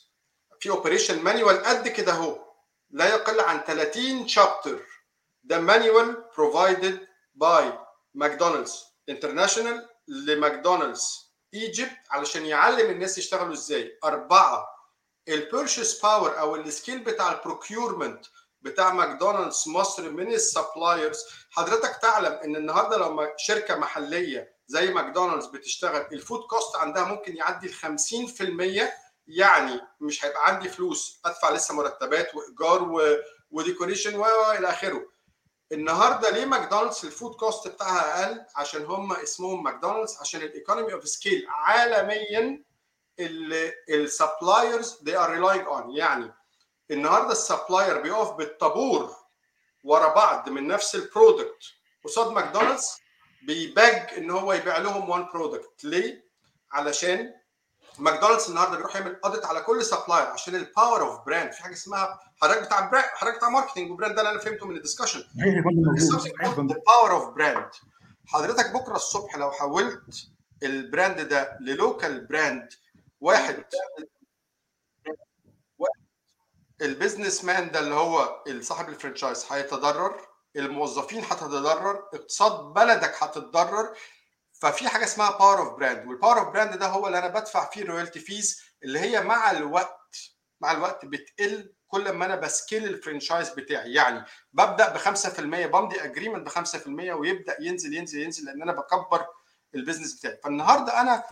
في operation manual قد كده اهو. لا يقل عن 30 chapter ده manual provided by ماكدونالدز international لماكدونالدز ايجيبت علشان يعلم الناس يشتغلوا إزاي. أربعة. ال purchase power أو ال scale بتاع ال procurement بتاع ماكدونالدز مصر من ال suppliers حضرتك تعلم إن النهارده لو شركة محلية زي ماكدونالدز بتشتغل ال food cost عندها ممكن يعدي ال 50% يعني مش هيبقى عندي فلوس أدفع لسه مرتبات وإيجار و... و decoration والى آخره. النهارده ليه ماكدونالدز ال food cost بتاعها أقل؟ عشان هم اسمهم ماكدونالدز عشان ال economy of scale عالميا ال suppliers they are relying on. يعني النهارده ال supplier بيقف بالطابور ورا بعض من نفس ال product قصاد ماكدونالدز بي beg إن هو يبيع لهم one product ليه؟ علشان ماكدونالدز النهارده بيروح يعمل audit على كل supplier عشان ال power of brand في حاجة اسمها حضرتك بتاع brand حضرتك بتاع marketing و brand ده اللي أنا فهمته من ال discussion ال power of brand حضرتك بكرة الصبح لو حولت ال brand ده ل local brand واحد ال businessman ده اللي هو صاحب ال franchise هيتضرر؟ الموظفين هتتضرر اقتصاد بلدك هتتضرر ففي حاجة اسمها power of brand وال power of brand ده هو اللي أنا بدفع فيه royalty fees اللي هي مع الوقت مع الوقت بتقل كل ما أنا ب scale ال franchise بتاعي. يعني ببدأ ب 5% بمضي agreement ب 5% ويبدأ ينزل ينزل ينزل لأن أنا بكبر ال business بتاعي. فالنهاردة أنا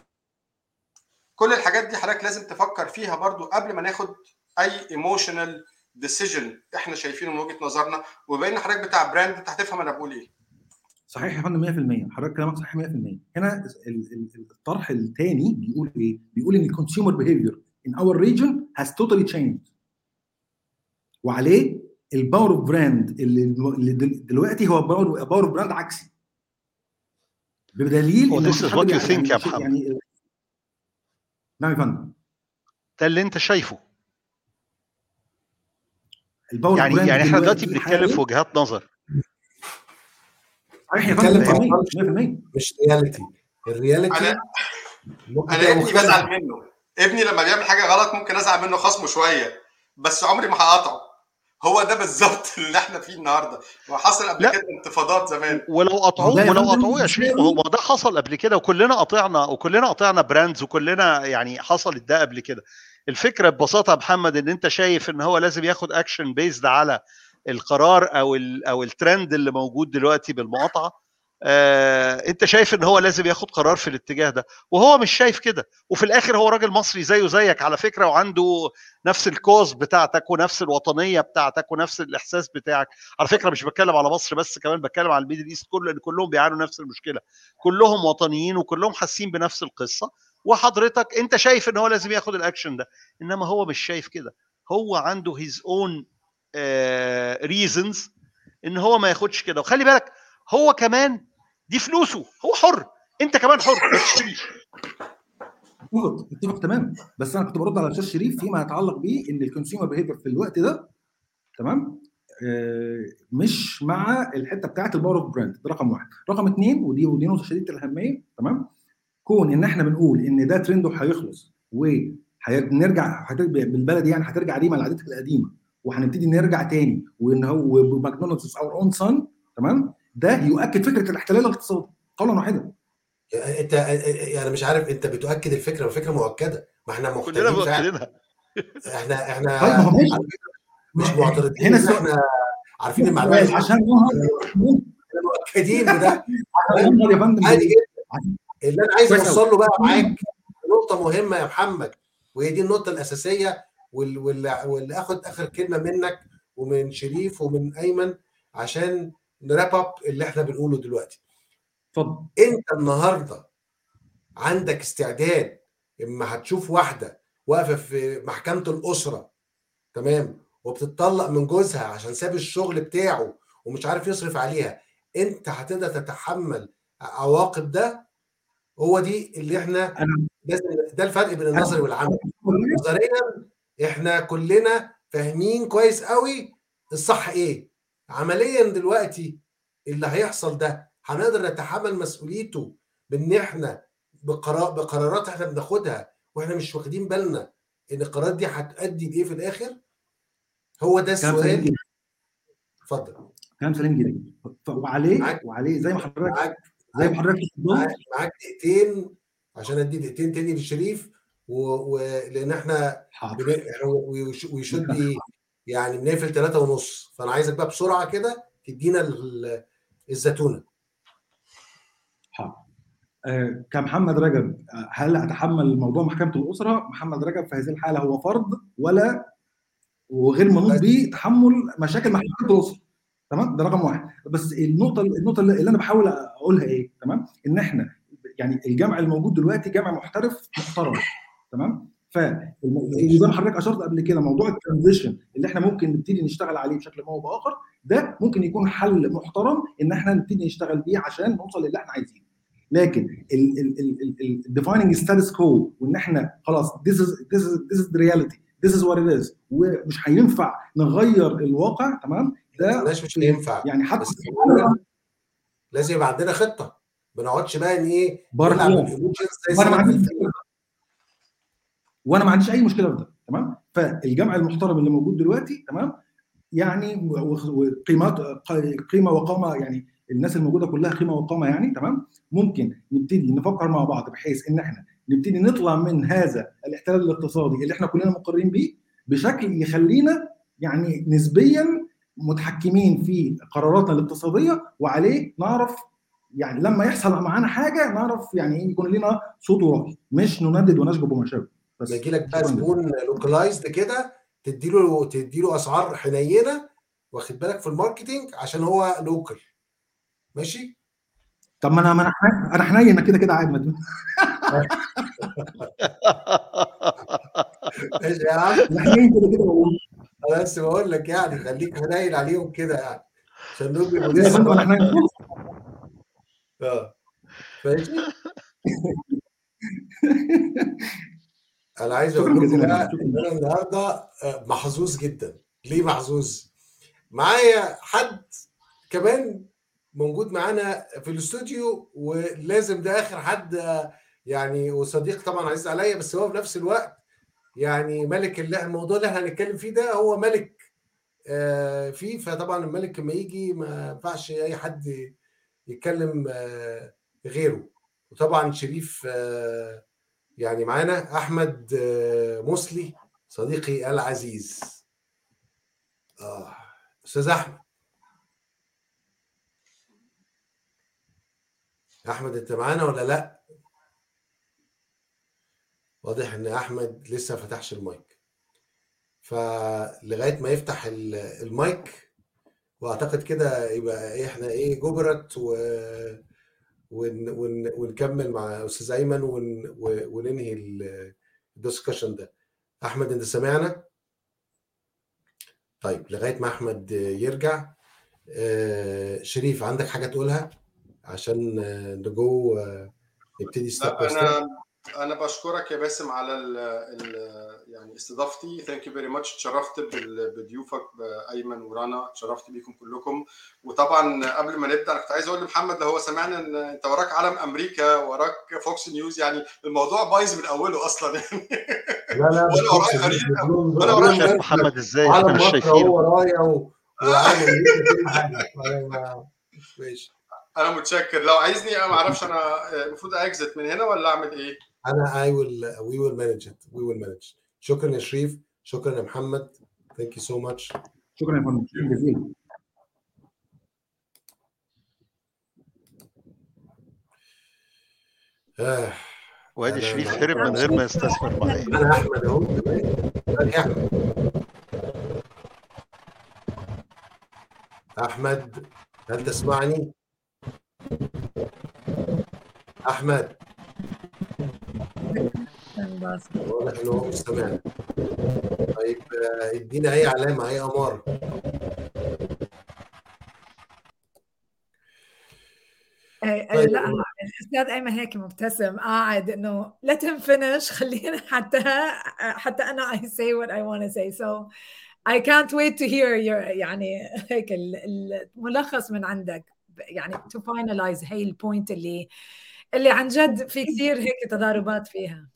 كل الحاجات دي حضرتك لازم تفكر فيها برضو قبل ما ناخد أي emotional decision إحنا شايفينه من وجهة نظرنا وبما ان حضرتك بتاع brand انت هتفهم أنا بقول إيه. صحيح يا فندم 100% حضرتك كلامك صحيح 100% هنا الطرح الثاني بيقول إيه؟ بيقول ان ال consumer behavior in our region has totally changed. وعليه ال power of brand اللي دلوقتي هو power power of brand عكسي. بدليل oh, this is what you think يا محمد. يعني نعم يا فندم. ده اللي انت شايفه. ال power يعني يعني إحنا دلوقتي بنتكلم في وجهات نظر. صحيح يا فندم مش reality ال reality أنا أنا ابني بزعل منه. ابني لما بيعمل حاجة غلط ممكن أزعل منه خصمه شوية بس عمري ما هقاطعه. هو ده بالظبط اللي إحنا فيه النهارده. وحصل قبل كده انتفاضات زمان. ولو قطعوه ولو قطعوه يا شريف هو ده حصل قبل كده وكلنا قطعنا وكلنا قطعنا brands وكلنا يعني حصلت ده قبل كده. الفكرة ببساطة يا محمد إن أنت شايف إن هو لازم ياخد action based على القرار أو ال أو الترند اللي موجود دلوقتي بالمقاطعة. آه أنت شايف إن هو لازم ياخد قرار في الاتجاه ده وهو مش شايف كده. وفي الآخر هو راجل مصري زيه زيك على فكرة وعنده نفس ال cause بتاعتك ونفس الوطنية بتاعتك ونفس الإحساس بتاعك. على فكرة مش بتكلم على مصر بس كمان بتكلم على ال Middle East كله لأن كلهم بيعانوا نفس المشكلة. كلهم وطنيين وكلهم حاسين بنفس القصة. وحضرتك انت شايف ان هو لازم ياخد الاكشن ده انما هو مش شايف كده. هو عنده his own reasons ان هو ما ياخدش كده. وخلي بالك هو كمان دي فلوسه. هو حر. انت كمان حر. اتفق تمام. بس أنا كنت برد على الأستاذ شريف فيما يتعلق بيه إن ال consumer behavior في الوقت ده تمام؟ آه مش مع الحتة بتاعت ال power of brand ده رقم واحد. رقم اثنين ودي ودي نقطة شديدة الأهمية تمام؟ كون إن إحنا بنقول إن ده ترند وهيخلص وهنرجع بالبلد يعني هترجع ديما لعادتك القديمة وهنبتدي نرجع تاني وإن هو ماكدونالدز our own son تمام؟ ده يؤكد فكرة الاحتلال الاقتصادي قولا واحدا. أنت يعني مش عارف أنت بتؤكد الفكرة وفكره مؤكدة ما إحنا كلنا مؤكدينها. إحنا إحنا طيب ما هو ماشي. مش معترضين هنا إحنا عارفين المعلومات عشان مؤكدين بده فندم عادي جدا. اللي أنا عايز أوصل له بقى معاك نقطة مهمة يا محمد وهي دي النقطة الأساسية وال- واللي واللي آخد آخر كلمة منك ومن شريف ومن أيمن عشان نراب أب اللي إحنا بنقوله دلوقتي. اتفضل. أنت النهارده عندك استعداد إما هتشوف واحدة واقفة في محكمة الأسرة تمام وبتطلق من جوزها عشان ساب الشغل بتاعه ومش عارف يصرف عليها أنت هتقدر تتحمل عواقب ده؟ هو دي اللي إحنا لازم ده الفرق بين النظري والعملي. نظريا إحنا كلنا فاهمين كويس قوي الصح إيه. عمليا دلوقتي اللي هيحصل ده هنقدر نتحمل مسؤوليته بإن إحنا بقرار بقرارات إحنا بناخدها وإحنا مش واخدين بالنا إن القرارات دي هتؤدي لايه في الآخر؟ هو ده السؤال. اتفضل. كلام سليم جدا. وعليه معاك. وعليه زي ما حضرتك زي ما حضرتك معاك دقيقتين عشان أدي دقيقتين تاني لشريف ولان إحنا حاضر. بن- ويشد بي يعني بنقفل ثلاثة ونص. فأنا عايزك بقى بسرعة كده تدينا ال- الزتونة. حاضر. آه، كمحمد رجب هل أتحمل موضوع محكمة الأسرة؟ محمد رجب في هذه الحالة هو فرد ولا وغير منوط به تحمل مشاكل محكمة الأسرة؟ تمام؟ ده رقم واحد. بس النقطة النقطة اللي أنا بحاول أقولها إيه؟ تمام؟ إن إحنا يعني الجمع الموجود دلوقتي جمع محترف محترم تمام؟ ف زي ما حضرتك أشرت قبل كده موضوع الترانزيشن اللي إحنا ممكن نبتدي نشتغل عليه بشكل ما أو بآخر ده ممكن يكون حل محترم إن إحنا نبتدي نشتغل بيه عشان نوصل للي إحنا عايزينه. لكن الديفايننج ستاتس كو وإن إحنا خلاص this is this is this is the reality this is what it is ومش هينفع نغير الواقع تمام؟ ده مش هينفع. يعني حتى لازم يبقى عندنا خطة. ما نقعدش بقى إن إيه بارك نلعب الله. بالايموشنز زي وأنا ما سنة عنديش 2000. وأنا ما عنديش أي مشكلة في ده. تمام؟ فالجمع المحترم اللي موجود دلوقتي تمام؟ يعني وقيمات قيمة وقامة يعني الناس الموجودة كلها قيمة وقامة يعني تمام؟ ممكن نبتدي نفكر مع بعض بحيث إن إحنا نبتدي نطلع من هذا الاحتلال الاقتصادي اللي إحنا كلنا مقرين بيه بشكل يخلينا يعني نسبيا متحكمين في قراراتنا الاقتصادية وعليه نعرف يعني لما يحصل معانا حاجة نعرف يعني إيه يكون لنا صوت وراي مش نندد ونشجب ومشاكل بس يجي لك بقى زبون localized كده تديله تديله أسعار حنينة واخد بالك في ال marketing؟ عشان هو local ماشي؟ طب ما أنا ما أنا أنا حنين كده كده عادي. ماشي يا عم. حنين كده كده. بس بقول لك يعني خليك حنين عليهم كده يعني عشان دول بيبقوا لسه آه. أنا عايز أقول لكم بقى إن أنا النهارده محظوظ جدا. ليه محظوظ؟ معايا حد كمان موجود معانا في الاستوديو ولازم ده آخر حد يعني وصديق طبعا عزيز عليا بس هو في نفس الوقت يعني ملك اللي الموضوع اللي إحنا هنتكلم فيه ده هو ملك آه فيه. فطبعا الملك لما يجي ما ينفعش أي حد يتكلم آه غيره. وطبعا شريف آه يعني معانا أحمد مسلي صديقي العزيز. آه أستاذ أحمد. أحمد أنت معانا ولا لأ؟ واضح إن أحمد لسه ما فتحش المايك. فلغاية ما يفتح المايك وأعتقد كده يبقى إحنا إيه جبرت و ون ون ونكمل مع أستاذ أيمن ون وننهي ال discussion ده. أحمد أنت سامعنا؟ طيب لغاية ما أحمد يرجع شريف عندك حاجة تقولها؟ عشان نجو نبتدي step أنا أنا بشكرك يا باسم على ال ال يعني استضافتي. thank you very much اتشرفت بضيوفك ايمن ورنا اتشرفت بيكم كلكم. وطبعا قبل ما نبدأ أنا كنت عايز أقول لمحمد لو هو سمعنا إن أنت وراك علم أمريكا وراك فوكس نيوز يعني الموضوع بايظ من أوله أصلا. يعني لا لا وأنا ورايا فريق وأنا ورايا شايف محمد إزاي؟ إحنا مش شايفينه. هو ورايا ماشي. أنا متشكر. لو عايزني أنا ما أعرفش أنا المفروض exit من هنا ولا اعمل إيه؟ أنا I will we will manage it we will manage شكرا يا شريف. شكرا يا محمد. thank you so much شكرا يا فندم. شكرا جزيلا. آه. وادي شريف هرب من غير ما يستثمر معايا أنا احمد أهو. احمد أحمد هل تسمعني؟ أحمد. واضح ان هو مش سامعنا طيب آه، ادينا أي علامة أي اماره إيه، طيب. لا الأستاذ أيمن هيك مبتسم قاعد إنه let him finish خلينا حتى حتى أنا I say what I want to say. So I can't wait to hear your يعني هيك ال- الملخص من عندك. يعني to finalize هي ال point اللي اللي عن جد في كثير هيك تضاربات فيها.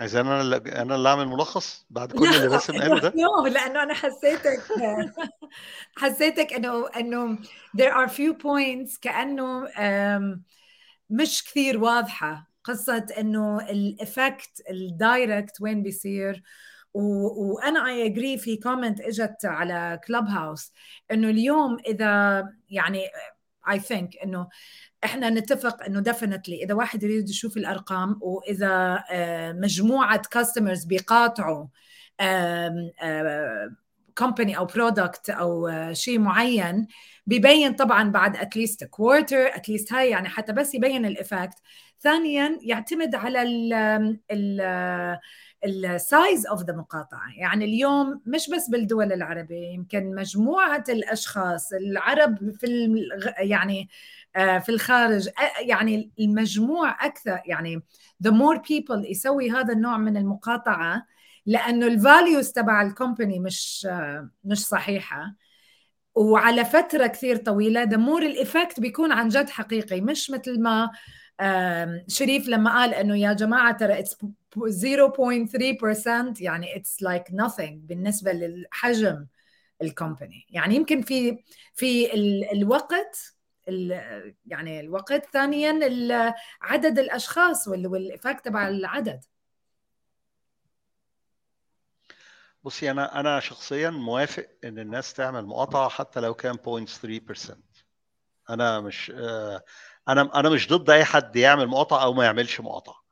عايز أنا اللي أنا اللي أعمل ملخص بعد كل اللي باسم قاله ده no لأنه أنا حسيتك حسيتك إنه إنه there are few points كأنه مش كثير واضحة. قصة إنه ال effect ال direct وين بيصير وأنا I agree في comment إجت على كلوب هاوس إنه اليوم إذا يعني I think إنه إحنا نتفق إنه definitely إذا واحد يريد يشوف الأرقام وإذا آه، مجموعة customers بيقاطعوا company أو product أو آه، شيء معين ببين طبعا بعد at least quarter at least هاي يعني حتى بس يبين ال effect ثانيا يعتمد على ال ال ال size of the مقاطعة. يعني اليوم مش بس بالدول العربية يمكن مجموعة الأشخاص العرب في يعني آه، في الخارج يعني المجموع أكثر يعني the more people يسوي هذا النوع من المقاطعة لأنه ال values تبع ال company مش آه، مش صحيحة. وعلى فترة كثير طويلة the more ال effect بيكون عن جد حقيقي مش مثل ما شريف لما قال إنه يا جماعة ترى it's 0.3% يعني it's like nothing بالنسبة للحجم ال company يعني يمكن في في ال- الوقت ال- يعني الوقت ثانيا عدد الأشخاص وال- وال effect تبع العدد. بصي أنا أنا شخصيا موافق إن الناس تعمل مقاطعة حتى لو كان 0.3% أنا مش آه، أنا أنا مش ضد أي حد يعمل مقاطعة أو ما يعملش مقاطعة.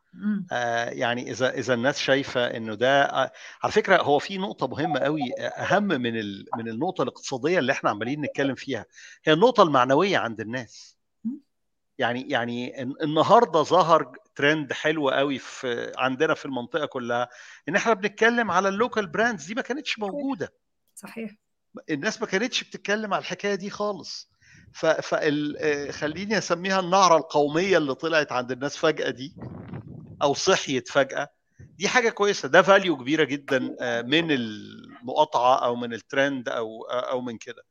آه يعني إذا إذا الناس شايفة إنه ده آه على فكرة هو في نقطة مهمة قوي أهم من ال... من النقطة الاقتصادية اللي إحنا عمالين نتكلم فيها. هي النقطة المعنوية عند الناس. يعني يعني النهارده ظهر ترند حلو قوي في عندنا في المنطقة كلها إن إحنا بنتكلم على ال local brands دي ما كانتش موجودة. صحيح. الناس ما كانتش بتتكلم على الحكاية دي خالص. ف خليني أسميها النعرة القومية اللي طلعت عند الناس فجأة دي أو صحيت فجأة دي حاجة كويسة. ده value كبيرة جدا من المقاطعة أو من الترند أو أو من كده.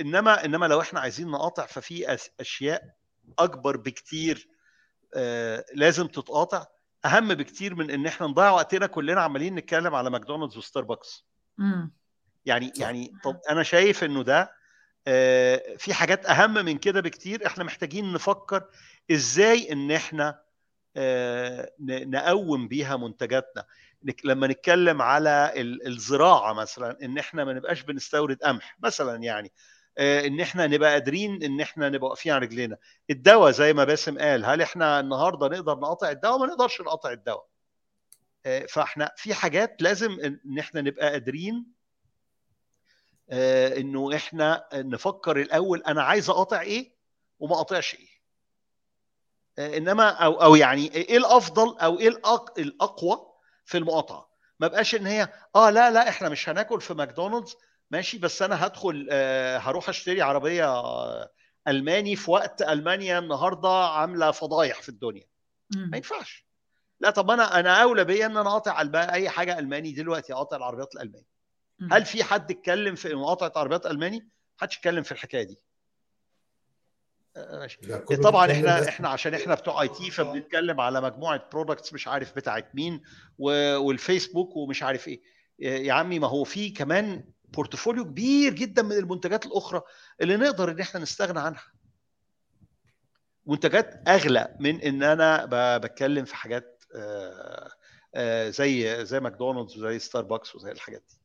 إنما إنما لو إحنا عايزين نقاطع ففي أشياء أكبر بكتير لازم تتقاطع. أهم بكتير من إن إحنا نضيع وقتنا كلنا عمالين نتكلم على ماكدونالدز وستاربكس. يعني يعني طب أنا شايف إنه ده في حاجات أهم من كده بكتير. إحنا محتاجين نفكر إزاي إن إحنا نقوم بيها منتجاتنا. لما نتكلم على الزراعة مثلا إن إحنا ما نبقاش بنستورد قمح مثلا يعني إن إحنا نبقى قادرين إن إحنا نبقى واقفين على رجلينا. الدواء زي ما باسم قال هل إحنا النهارده نقدر نقاطع الدواء؟ ما نقدرش نقاطع الدواء. فإحنا في حاجات لازم إن إحنا نبقى قادرين إنه إحنا نفكر الأول أنا عايز أقاطع إيه وما أقاطعش إيه. إنما أو أو يعني إيه الأفضل أو إيه الأقوى في المقاطعة؟ ما بقاش إن هي آه لا لا إحنا مش هناكل في ماكدونالدز ماشي بس أنا هدخل آه هروح أشتري عربية ألماني في وقت ألمانيا النهارده عاملة فضايح في الدنيا. ما ينفعش. لا طب أنا أنا أولى بيا إن أنا أقاطع أي حاجة ألماني دلوقتي أقاطع العربيات الالماني هل في حد اتكلم في مقاطعه عربيات ألماني؟ محدش اتكلم في الحكاية دي. ماشي. طبعا إحنا إحنا عشان إحنا بتوع IT فبنتكلم على مجموعة products مش عارف بتاعت مين والفيسبوك ومش عارف إيه. يا عمي ما هو في كمان portfolio كبير جدا من المنتجات الأخرى اللي نقدر إن إحنا نستغنى عنها. منتجات أغلى من إن أنا بتكلم في حاجات زي زي ماكدونالدز وزي ستاربكس وزي الحاجات دي.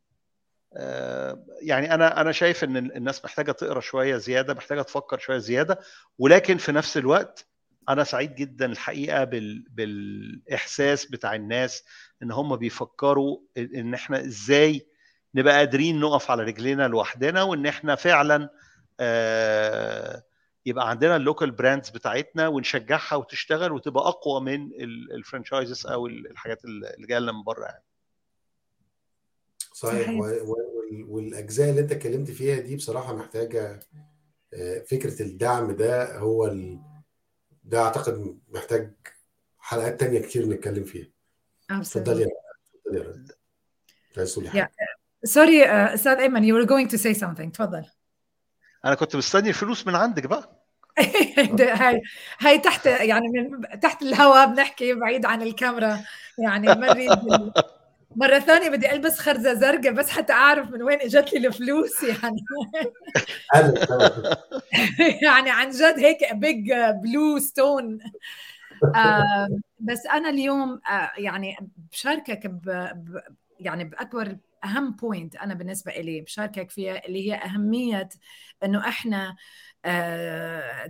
يعني أنا أنا شايف إن الناس محتاجة تقرأ شوية زيادة محتاجة تفكر شوية زيادة ولكن في نفس الوقت أنا سعيد جدا الحقيقة بال بالإحساس بتاع الناس إن هم بيفكروا إن إحنا إزاي نبقى قادرين نقف على رجلينا لوحدنا وإن إحنا فعلا يبقى عندنا ال local brands بتاعتنا ونشجعها وتشتغل وتبقى أقوى من ال franchises أو الحاجات اللي جاية من بره يعني. صحيح, صحيح. والأجزاء اللي أنت اتكلمت فيها دي بصراحة محتاجة فكرة الدعم ده هو ال... ده أعتقد محتاج حلقات تانية كتير نتكلم فيها. اتفضلي يا اتفضلي يا سوري أستاذ أيمن you were going to say something. تفضل أنا كنت مستني الفلوس من عندك بقى. هاي هاي تحت يعني من تحت الهواء بنحكي بعيد عن الكاميرا يعني ما نريد مرة ثانية بدي ألبس خرزة زرقاء بس حتى أعرف من وين إجت لي الفلوس يعني. يعني عن جد هيك big blue stone بس أنا اليوم يعني بشاركك ب يعني بأكبر أهم point أنا بالنسبة إلي بشاركك فيها اللي هي أهمية إنه إحنا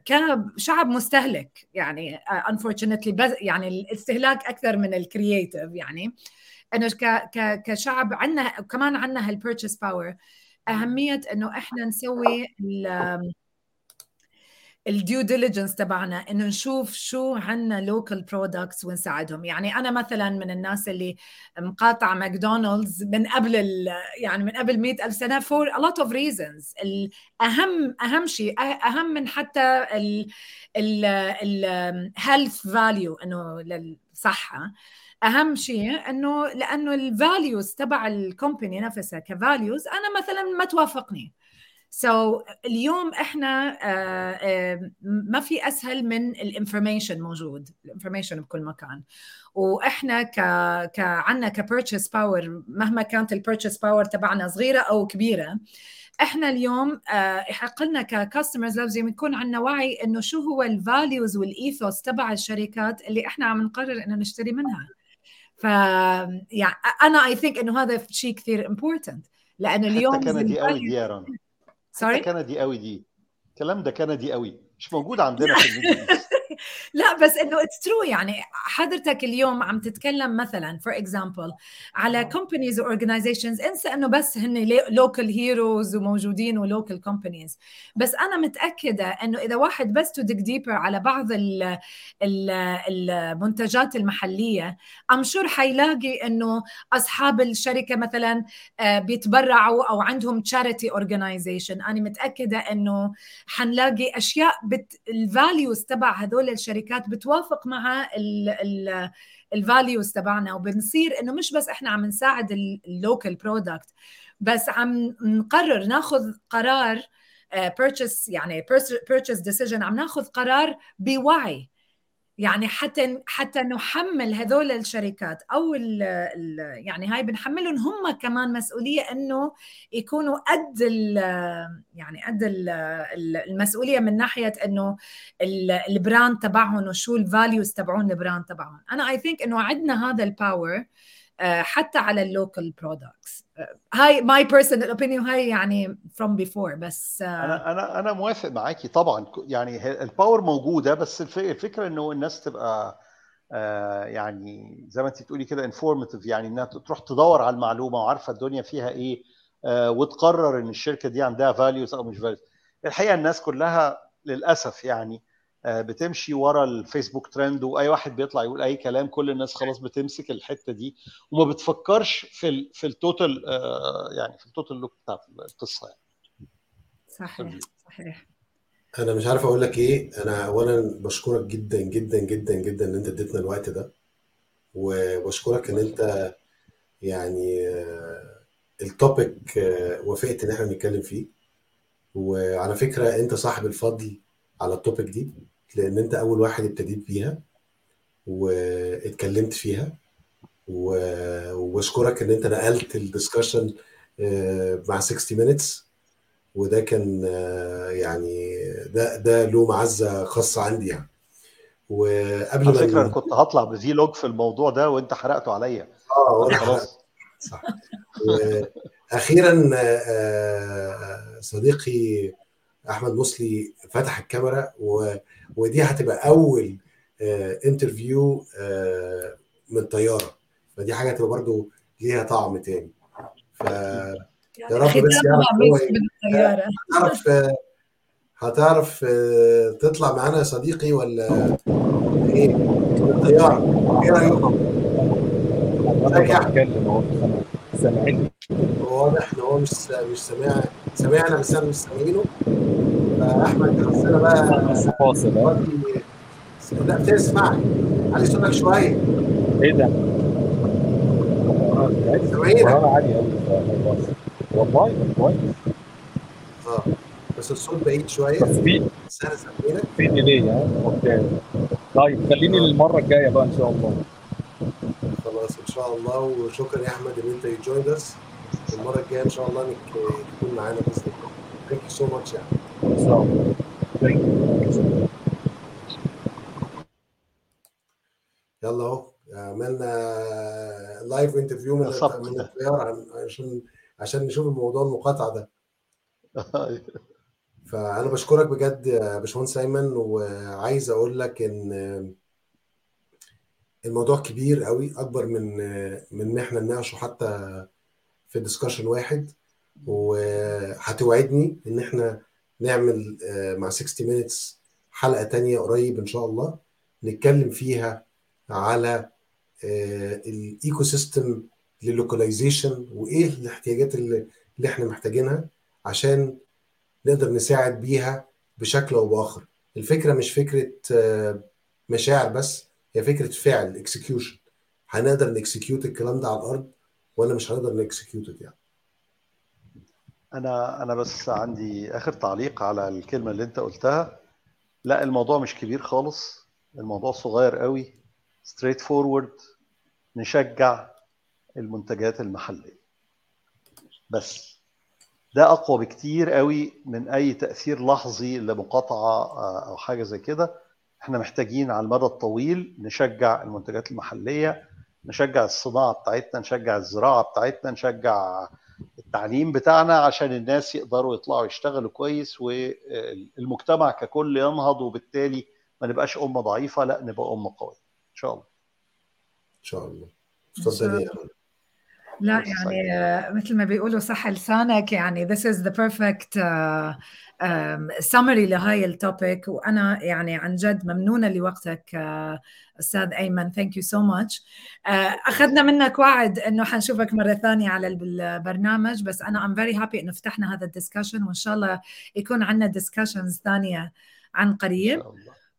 كشعب مستهلك يعني unfortunately بس يعني الاستهلاك أكثر من ال creative يعني. إنه ك ك كشعب عندنا كمان عندنا هال purchase power أهمية إنه إحنا نسوي ال due diligence تبعنا إنه نشوف شو عندنا local products ونساعدهم. يعني أنا مثلا من الناس اللي مقاطعه ماكدونالدز من قبل يعني من قبل مئة ألف سنة for a lot of reasons. الاهم أهم شيء أهم من حتى ال ال health value إنه للصحة. أهم شيء إنه لأنه ال values تبع ال company نفسها ك values أنا مثلا ما توافقني. so so, اليوم إحنا uh, uh, ما في أسهل من ال information موجود ال information بكل مكان. وإحنا ك ك عندنا ك purchase power مهما كانت ال purchase power تبعنا صغيرة أو كبيرة إحنا اليوم يحق لنا ك customers لازم يكون عندنا وعي إنه شو هو ال values وال ethos تبع الشركات اللي إحنا عم نقرر إنه نشتري منها. ف يعني أنا I think إنه هذا شيء كثير important لأنه اليوم كندي قوي دي يا رنا. sorry كندي قوي دي الكلام ده كندي قوي مش موجود عندنا في لا بس إنه it's true يعني حضرتك اليوم عم تتكلم مثلا for example على companies و organizations انسى إنه بس هن local heroes وموجودين و local companies بس أنا متأكدة إنه إذا واحد بس to dig deeper على بعض ال ال المنتجات المحلية I'm sure حيلاقي إنه أصحاب الشركة مثلا بيتبرعوا أو عندهم charity organization أنا متأكدة إنه حنلاقي أشياء بت ال values تبع هذول الشركات بتوافق مع ال values تبعنا وبنصير إنه مش بس إحنا عم نساعد ال local product بس عم نقرر ناخذ قرار purchase يعني purchase decision عم ناخذ قرار بوعي. يعني حتى حتى نحمل هذول الشركات أو ال ال يعني هاي بنحملهم هم كمان مسؤولية إنه يكونوا قد ال يعني قد ال المسؤولية من ناحية إنه ال brand تبعهم وشو ال values تبعون ال brand تبعهم. أنا I think إنه عندنا هذا ال power حتى على ال local products هاي my personal opinion هاي يعني from before بس أنا أنا أنا موافق معاكي طبعا. يعني ال power موجودة بس الفكرة إنه الناس تبقى يعني زي ما انت بتقولي كده informative يعني إنها تروح تدور على المعلومة وعارفة الدنيا فيها إيه وتقرر إن الشركة دي عندها values أو مش values الحقيقة الناس كلها للأسف يعني بتمشي ورا الفيسبوك ترند وأي واحد بيطلع يقول أي كلام كل الناس خلاص بتمسك الحتة دي وما بتفكرش في ال في ال total يعني في ال total look بتاع القصة يعني. صحيح صحيح. أنا مش عارف أقول لك إيه. أنا اولا بشكرك جدا جدا جدا جدا إن أنت اديتنا الوقت ده. وبشكرك إن أنت يعني ال topic وافقت إن إحنا نتكلم فيه. وعلى فكرة أنت صاحب الفضل على ال topic دي. لأن أنت أول واحد ابتديت بيها واتكلمت فيها. وبشكرك إن أنت نقلت ال discussion مع 60 Minutes وده كان يعني ده ده له معزة خاصة عندي يعني. وقبل على فكرة أنا كنت هطلع ب vlog في الموضوع ده وأنت حرقته عليا. آه خلاص. صح. أخيرا صديقي أحمد مصلي فتح الكاميرا و... ودي هتبقى أول انترفيو من طيارة. فدي حاجة هتبقى برضو ليها طعم تاني. ف يا رب بس يعني هتعرف هتعرف تطلع معانا يا صديقي ولا إيه؟ الطيارة. إيه رأيكم؟ سامعني واضح إن هو مش مش سامع سامعنا بس أنا مش سامعينه فأحمد حسنا بقى فاصل لا بتسمعك علي صوتك شوية. إيه ده؟ سامعينك عالي قوي والله كويس آه بس الصوت بعيد شوية. بس في في delay ها okay. طيب خليني المره الجاية بقى إن شاء الله. خلاص إن شاء الله. وشكرا يا أحمد إن أنت joined us المرة الجاية إن شاء الله إنك تكون معانا بإذن الله. thank you so much يعني. ان شاء الله thank you يلا أهو عملنا live interview من من الطياره عشان عشان نشوف الموضوع المقاطعة ده. فأنا بشكرك بجد يا باشمهندس ايمن وعايز أقول لك إن الموضوع كبير قوي أكبر من من إن إحنا نناقشه حتى في discussion واحد وهتوعدني إن إحنا نعمل مع 60 Minutes حلقة تانية قريب إن شاء الله نتكلم فيها على ال ecosystem لل localization وإيه الاحتياجات اللي, اللي إحنا محتاجينها عشان نقدر نساعد بيها بشكل أو بآخر. الفكرة مش فكرة مشاعر بس هي فكرة فعل execution هنقدر ن execute الكلام ده على الأرض ولا مش هنقدر ن execute يعني؟ أنا أنا بس عندي آخر تعليق على الكلمة اللي أنت قلتها. لا الموضوع مش كبير خالص. الموضوع صغير قوي. straightforward نشجع المنتجات المحلية. بس ده أقوى بكتير قوي من أي تأثير لحظي لمقاطعة أو حاجة زي كده. إحنا محتاجين على المدى الطويل نشجع المنتجات المحلية. نشجع الصناعة بتاعتنا نشجع الزراعة بتاعتنا نشجع التعليم بتاعنا عشان الناس يقدروا يطلعوا يشتغلوا كويس والمجتمع ككل ينهض وبالتالي ما نبقاش أمة ضعيفة لأ نبقى أمة قوية. إن شاء الله. إن شاء الله. اتفضلي يا لا يعني مثل ما بيقولوا صح لسانك يعني this is the perfect uh, um, summary لهاي ال topic وأنا يعني عن جد ممنونة لوقتك uh, أستاذ أيمن. thank you so much أخذنا منك وعد إنه حنشوفك مرة ثانية على البرنامج بس أنا I'm very happy إنه فتحنا هذا ال discussion وإن شاء الله يكون عندنا discussions ثانية عن قريب.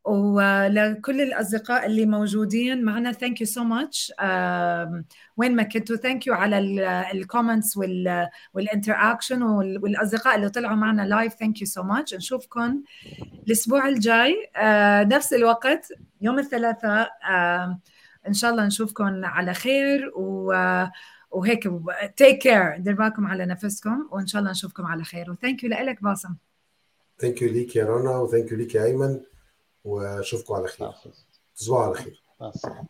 ولكل الأصدقاء اللي موجودين معنا. thank you so much وين ما كنتوا thank you على ال comments وال interaction والأصدقاء اللي طلعوا معنا live thank you so much نشوفكم الأسبوع الجاي. uh, نفس الوقت يوم الثلاثاء. uh, إن شاء الله نشوفكم على خير. و وهيك take care دير بالكم على نفسكم. وإن شاء الله نشوفكم على خير. و thank you لك باسم. thank you ليك يا رنا و thank you ليك يا أيمن. وأشوفكم على خير. نعم. تصبحوا على خير. مع السلامة.